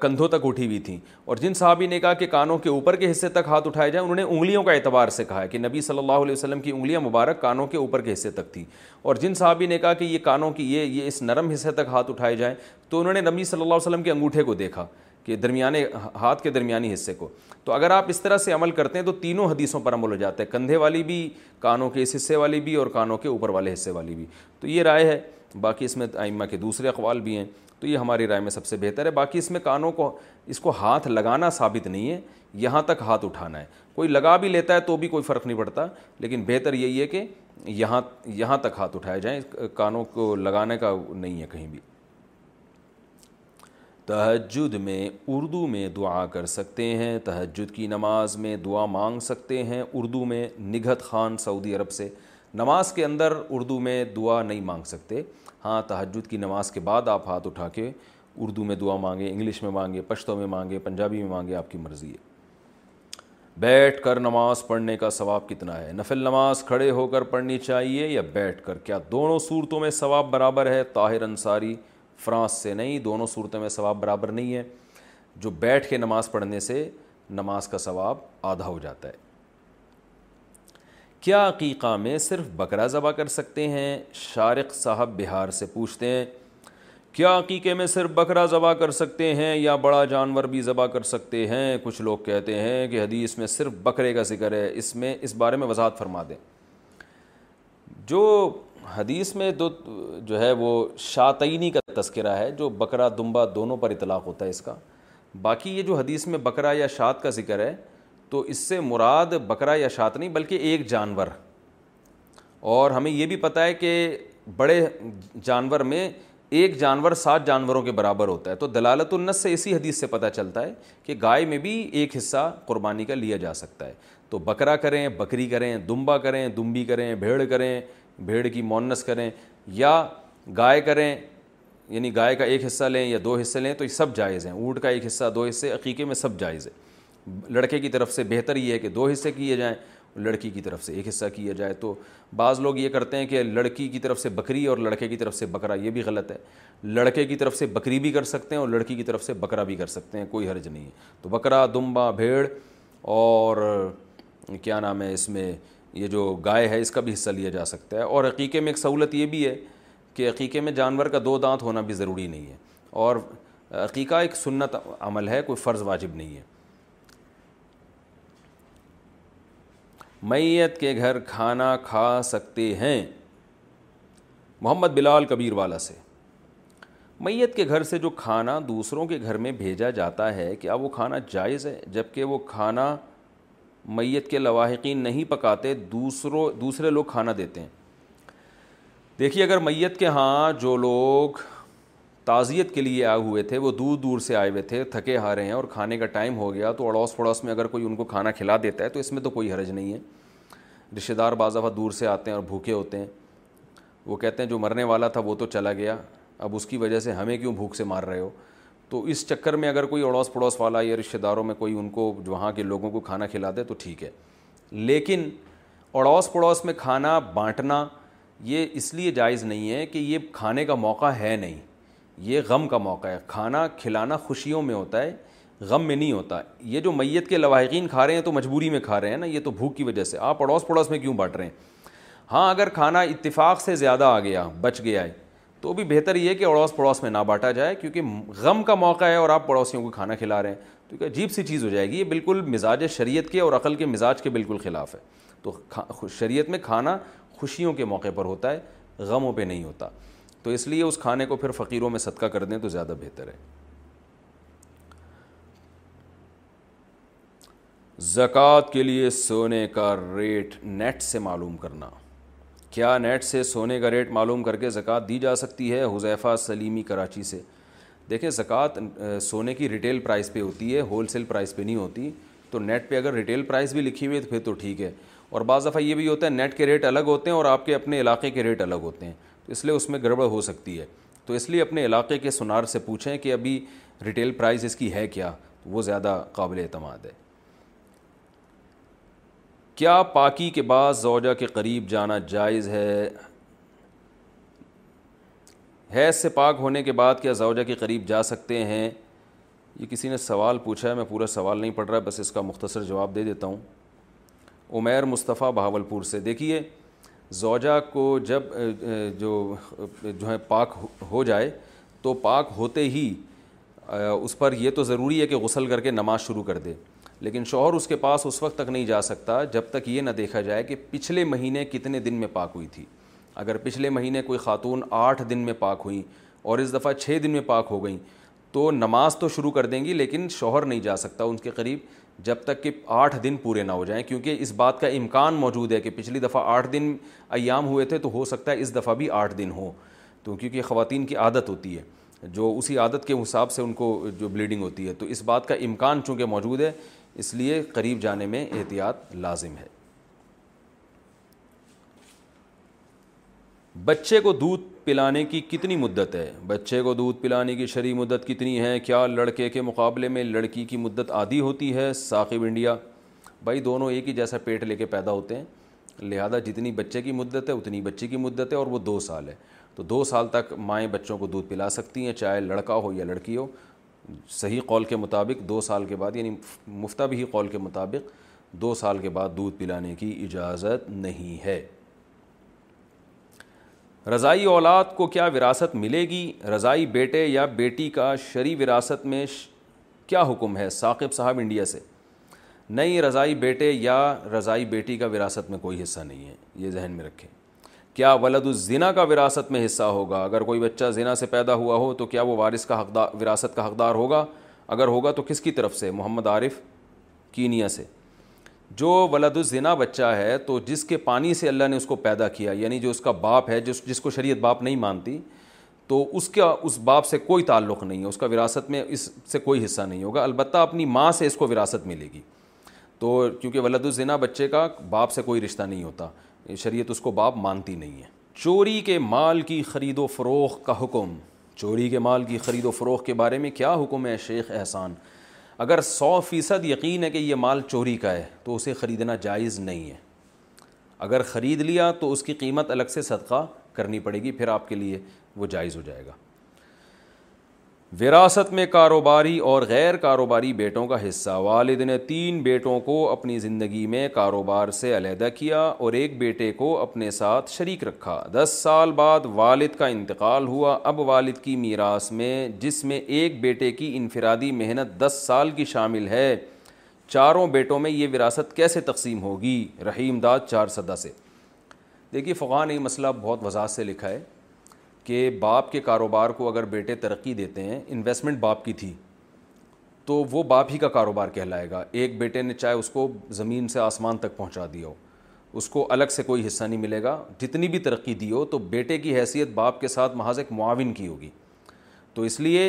کندھوں تک اٹھی ہوئی تھیں اور جن صحابی نے کہا کہ کانوں کے اوپر کے حصے تک ہاتھ اٹھائے جائیں انہوں نے انگلیوں کا اعتبار سے کہا کہ نبی صلی اللہ علیہ وسلم کی انگلیاں مبارک کانوں کے اوپر کے حصے تک تھیں اور جن صحابی نے کہا کہ یہ کانوں کی یہ یہ اس نرم حصے تک ہاتھ اٹھائے جائیں تو انہوں نے نبی صلی اللہ علیہ وسلم کے انگوٹھے کو دیکھا کہ درمیانے ہاتھ کے درمیانی حصے کو تو اگر آپ اس طرح سے عمل کرتے ہیں تو تینوں حدیثوں پر عمل ہو جاتا ہے کندھے والی بھی کانوں کے اس حصے والی بھی اور کانوں کے اوپر والے حصے والی بھی تو یہ رائے ہے باقی اس میں آئمہ کے دوسرے اقوال بھی ہیں تو یہ ہماری رائے میں سب سے بہتر ہے باقی اس میں کانوں کو اس کو ہاتھ لگانا ثابت نہیں ہے یہاں تک ہاتھ اٹھانا ہے کوئی لگا بھی لیتا ہے تو بھی کوئی فرق نہیں پڑتا لیکن بہتر یہی ہے کہ یہاں یہاں تک ہاتھ اٹھائے جائیں کانوں کو لگانے کا نہیں ہے کہیں بھی تحجد میں اردو میں دعا کر سکتے ہیں تحجد کی نماز میں دعا مانگ سکتے ہیں اردو میں نگہت خان سعودی عرب سے نماز کے اندر اردو میں دعا نہیں مانگ سکتے ہاں تحجد کی نماز کے بعد آپ ہاتھ اٹھا کے اردو میں دعا مانگیں انگلش میں مانگے پشتوں میں مانگے پنجابی میں مانگے آپ کی مرضی ہے بیٹھ کر نماز پڑھنے کا ثواب کتنا ہے نفل نماز کھڑے ہو کر پڑھنی چاہیے یا بیٹھ کر کیا دونوں صورتوں میں ثواب برابر ہے طاہر انصاری فرانس سے نہیں دونوں صورتوں میں ثواب برابر نہیں ہے جو بیٹھ کے نماز پڑھنے سے نماز کا ثواب آدھا ہو جاتا ہے کیا عقیقہ میں صرف بکرا ذبح کر سکتے ہیں شارق صاحب بہار سے پوچھتے ہیں کیا عقیقے میں صرف بکرا ذبح کر سکتے ہیں یا بڑا جانور بھی ذبح کر سکتے ہیں کچھ لوگ کہتے ہیں کہ حدیث میں صرف بکرے کا ذکر ہے اس میں اس بارے میں وضاحت فرما دیں جو حدیث میں دو جو ہے وہ شاتعینی کا تذکرہ ہے جو بکرا دمبا دونوں پر اطلاق ہوتا ہے اس کا باقی یہ جو حدیث میں بکرا یا شات کا ذکر ہے تو اس سے مراد بکرا یا شات نہیں بلکہ ایک جانور اور ہمیں یہ بھی پتہ ہے کہ بڑے جانور میں ایک جانور سات جانوروں کے برابر ہوتا ہے تو دلالت النس سے اسی حدیث سے پتہ چلتا ہے کہ گائے میں بھی ایک حصہ قربانی کا لیا جا سکتا ہے تو بکرا کریں بکری کریں دمبا کریں دمبی کریں بھیڑ کریں بھیڑ کی مونس کریں یا گائے کریں یعنی گائے کا ایک حصہ لیں یا دو حصے لیں تو یہ سب جائز ہیں اونٹ کا ایک حصہ دو حصے عقیقے میں سب جائز لڑکے کی طرف سے بہتر یہ ہے کہ دو حصے کیے جائیں لڑکی کی طرف سے ایک حصہ کیا جائے تو بعض لوگ یہ کرتے ہیں کہ لڑکی کی طرف سے بکری اور لڑکے کی طرف سے بکرا یہ بھی غلط ہے لڑکے کی طرف سے بکری بھی کر سکتے ہیں اور لڑکی کی طرف سے بکرا بھی کر سکتے ہیں کوئی حرج نہیں ہے تو بکرا دمبا بھیڑ اور کیا نام ہے اس میں یہ جو گائے ہے اس کا بھی حصہ لیا جا سکتا ہے اور عقیقے میں ایک سہولت یہ بھی ہے کہ عقیقے میں جانور کا دو دانت ہونا بھی ضروری نہیں ہے اور عقیقہ ایک سنت عمل ہے کوئی فرض واجب نہیں ہے میت کے گھر کھانا کھا سکتے ہیں محمد بلال کبیر والا سے میت کے گھر سے جو کھانا دوسروں کے گھر میں بھیجا جاتا ہے کیا وہ کھانا جائز ہے جب کہ وہ کھانا میت کے لواحقین نہیں پکاتے دوسروں دوسرے لوگ کھانا دیتے ہیں دیکھیے اگر میت کے ہاں جو لوگ تعزیت کے لیے آئے ہوئے تھے وہ دور دور سے آئے ہوئے تھے تھکے ہارے ہیں اور کھانے کا ٹائم ہو گیا تو اڑوس پڑوس میں اگر کوئی ان کو کھانا کھلا دیتا ہے تو اس میں تو کوئی حرج نہیں ہے رشتے دار بعض دفعہ دور سے آتے ہیں اور بھوکے ہوتے ہیں وہ کہتے ہیں جو مرنے والا تھا وہ تو چلا گیا اب اس کی وجہ سے ہمیں کیوں بھوک سے مار رہے ہو تو اس چکر میں اگر کوئی اڑوس پڑوس والا یا رشتہ داروں میں کوئی ان کو وہاں کے لوگوں کو کھانا کھلا دے تو ٹھیک ہے لیکن اڑوس پڑوس میں کھانا بانٹنا یہ اس لیے جائز نہیں ہے کہ یہ کھانے کا موقع ہے نہیں یہ غم کا موقع ہے کھانا کھلانا خوشیوں میں ہوتا ہے غم میں نہیں ہوتا یہ جو میت کے لواحقین کھا رہے ہیں تو مجبوری میں کھا رہے ہیں نا یہ تو بھوک کی وجہ سے آپ اڑوس پڑوس میں کیوں بانٹ رہے ہیں ہاں اگر کھانا اتفاق سے زیادہ آ گیا بچ گیا ہے تو بھی بہتر یہ ہے کہ اڑوس پڑوس میں نہ بانٹا جائے کیونکہ غم کا موقع ہے اور آپ پڑوسیوں کو کھانا کھلا رہے ہیں تو ایک عجیب سی چیز ہو جائے گی یہ بالکل مزاج شریعت کے اور عقل کے مزاج کے بالکل خلاف ہے تو شریعت میں کھانا خوشیوں کے موقع پر ہوتا ہے غموں پہ نہیں ہوتا تو اس لیے اس کھانے کو پھر فقیروں میں صدقہ کر دیں تو زیادہ بہتر ہے زکوٰۃ کے لیے سونے کا ریٹ نیٹ سے معلوم کرنا کیا نیٹ سے سونے کا ریٹ معلوم کر کے زکوٰۃ دی جا سکتی ہے حذیفہ سلیمی کراچی سے دیکھیں زکوٰۃ سونے کی ریٹیل پرائز پہ ہوتی ہے ہول سیل پرائز پہ نہیں ہوتی تو نیٹ پہ اگر ریٹیل پرائز بھی لکھی ہوئی تو پھر تو ٹھیک ہے اور بعض دفعہ یہ بھی ہوتا ہے نیٹ کے ریٹ الگ ہوتے ہیں اور آپ کے اپنے علاقے کے ریٹ الگ ہوتے ہیں تو اس لیے اس میں گڑبڑ ہو سکتی ہے تو اس لیے اپنے علاقے کے سنار سے پوچھیں کہ ابھی ریٹیل پرائز اس کی ہے کیا وہ زیادہ قابل اعتماد ہے کیا پاکی کے بعد زوجہ کے قریب جانا جائز ہے حیض سے پاک ہونے کے بعد کیا زوجہ کے قریب جا سکتے ہیں یہ کسی نے سوال پوچھا ہے میں پورا سوال نہیں پڑھ رہا بس اس کا مختصر جواب دے دیتا ہوں عمیر مصطفیٰ بہاول پور سے دیکھیے زوجہ کو جب جو جو ہے پاک ہو جائے تو پاک ہوتے ہی اس پر یہ تو ضروری ہے کہ غسل کر کے نماز شروع کر دے لیکن شوہر اس کے پاس اس وقت تک نہیں جا سکتا جب تک یہ نہ دیکھا جائے کہ پچھلے مہینے کتنے دن میں پاک ہوئی تھی اگر پچھلے مہینے کوئی خاتون آٹھ دن میں پاک ہوئیں اور اس دفعہ چھ دن میں پاک ہو گئیں تو نماز تو شروع کر دیں گی لیکن شوہر نہیں جا سکتا ان کے قریب جب تک کہ آٹھ دن پورے نہ ہو جائیں کیونکہ اس بات کا امکان موجود ہے کہ پچھلی دفعہ آٹھ دن ایام ہوئے تھے تو ہو سکتا ہے اس دفعہ بھی آٹھ دن ہو تو کیونکہ خواتین کی عادت ہوتی ہے جو اسی عادت کے حساب سے ان کو جو بلیڈنگ ہوتی ہے تو اس بات کا امکان چونکہ موجود ہے اس لیے قریب جانے میں احتیاط لازم ہے بچے کو دودھ پلانے کی کتنی مدت ہے بچے کو دودھ پلانے کی شرعی مدت کتنی ہے کیا لڑکے کے مقابلے میں لڑکی کی مدت آدھی ہوتی ہے ثاقب انڈیا بھائی دونوں ایک ہی جیسا پیٹ لے کے پیدا ہوتے ہیں لہذا جتنی بچے کی مدت ہے اتنی بچے کی مدت ہے اور وہ دو سال ہے تو دو سال تک مائیں بچوں کو دودھ پلا سکتی ہیں چاہے لڑکا ہو یا لڑکی ہو صحیح قول کے مطابق دو سال کے بعد یعنی مفتہ بھی قول کے مطابق دو سال کے بعد دودھ پلانے کی اجازت نہیں ہے رضائی اولاد کو کیا وراثت ملے گی رضائی بیٹے یا بیٹی کا شرع وراثت میں کیا حکم ہے ثاقب صاحب انڈیا سے نئی رضائی بیٹے یا رضائی بیٹی کا وراثت میں کوئی حصہ نہیں ہے یہ ذہن میں رکھیں کیا ولد الزنا کا وراثت میں حصہ ہوگا اگر کوئی بچہ زنا سے پیدا ہوا ہو تو کیا وہ وارث کا حقدار وراثت کا حقدار ہوگا اگر ہوگا تو کس کی طرف سے محمد عارف کینیا سے جو ولد الزنا بچہ ہے تو جس کے پانی سے اللہ نے اس کو پیدا کیا یعنی جو اس کا باپ ہے جس جس کو شریعت باپ نہیں مانتی تو اس کا اس باپ سے کوئی تعلق نہیں ہے اس کا وراثت میں اس سے کوئی حصہ نہیں ہوگا البتہ اپنی ماں سے اس کو وراثت ملے گی تو کیونکہ ولد الزنا بچے کا باپ سے کوئی رشتہ نہیں ہوتا شریعت اس کو باپ مانتی نہیں ہے چوری کے مال کی خرید و فروخ کا حکم چوری کے مال کی خرید و فروخ کے بارے میں کیا حکم ہے شیخ احسان اگر سو فیصد یقین ہے کہ یہ مال چوری کا ہے تو اسے خریدنا جائز نہیں ہے اگر خرید لیا تو اس کی قیمت الگ سے صدقہ کرنی پڑے گی پھر آپ کے لیے وہ جائز ہو جائے گا وراثت میں کاروباری اور غیر کاروباری بیٹوں کا حصہ والد نے تین بیٹوں کو اپنی زندگی میں کاروبار سے علیحدہ کیا اور ایک بیٹے کو اپنے ساتھ شریک رکھا دس سال بعد والد کا انتقال ہوا اب والد کی میراث میں جس میں ایک بیٹے کی انفرادی محنت دس سال کی شامل ہے چاروں بیٹوں میں یہ وراثت کیسے تقسیم ہوگی رحیم داد چار سدا سے دیکھیے فغان یہ مسئلہ بہت وضاحت سے لکھا ہے کہ باپ کے کاروبار کو اگر بیٹے ترقی دیتے ہیں انویسٹمنٹ باپ کی تھی تو وہ باپ ہی کا کاروبار کہلائے گا ایک بیٹے نے چاہے اس کو زمین سے آسمان تک پہنچا دیا ہو اس کو الگ سے کوئی حصہ نہیں ملے گا جتنی بھی ترقی دی ہو تو بیٹے کی حیثیت باپ کے ساتھ محاذ ایک معاون کی ہوگی تو اس لیے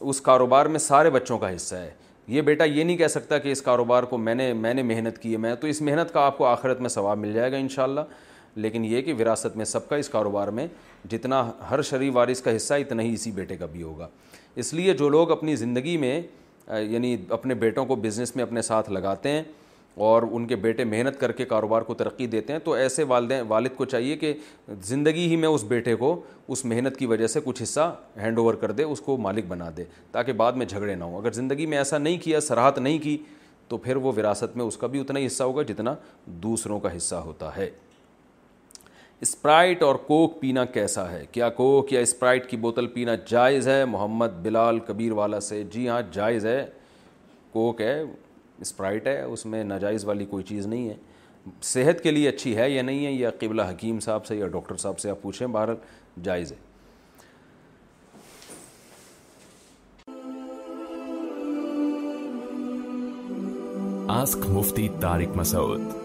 اس کاروبار میں سارے بچوں کا حصہ ہے یہ بیٹا یہ نہیں کہہ سکتا کہ اس کاروبار کو میں نے میں نے محنت کی ہے میں تو اس محنت کا آپ کو آخرت میں ثواب مل جائے گا انشاءاللہ لیکن یہ کہ وراثت میں سب کا اس کاروبار میں جتنا ہر شریف وارث کا حصہ اتنا ہی اسی بیٹے کا بھی ہوگا اس لیے جو لوگ اپنی زندگی میں یعنی اپنے بیٹوں کو بزنس میں اپنے ساتھ لگاتے ہیں اور ان کے بیٹے محنت کر کے کاروبار کو ترقی دیتے ہیں تو ایسے والدین والد کو چاہیے کہ زندگی ہی میں اس بیٹے کو اس محنت کی وجہ سے کچھ حصہ ہینڈ اوور کر دے اس کو مالک بنا دے تاکہ بعد میں جھگڑے نہ ہوں اگر زندگی میں ایسا نہیں کیا سراحت نہیں کی تو پھر وہ وراثت میں اس کا بھی اتنا ہی حصہ ہوگا جتنا دوسروں کا حصہ ہوتا ہے اسپرائٹ اور کوک پینا کیسا ہے کیا کوک یا اسپرائٹ کی بوتل پینا جائز ہے محمد بلال کبیر والا سے جی ہاں جائز ہے کوک ہے اسپرائٹ ہے اس میں ناجائز والی کوئی چیز نہیں ہے صحت کے لیے اچھی ہے یا نہیں ہے یا قبلہ حکیم صاحب سے یا ڈاکٹر صاحب سے آپ پوچھیں بہرحال جائز ہے ask Mufti Tariq Masood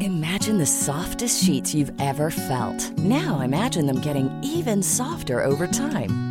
Imagine the softest sheet you ever them imagining even time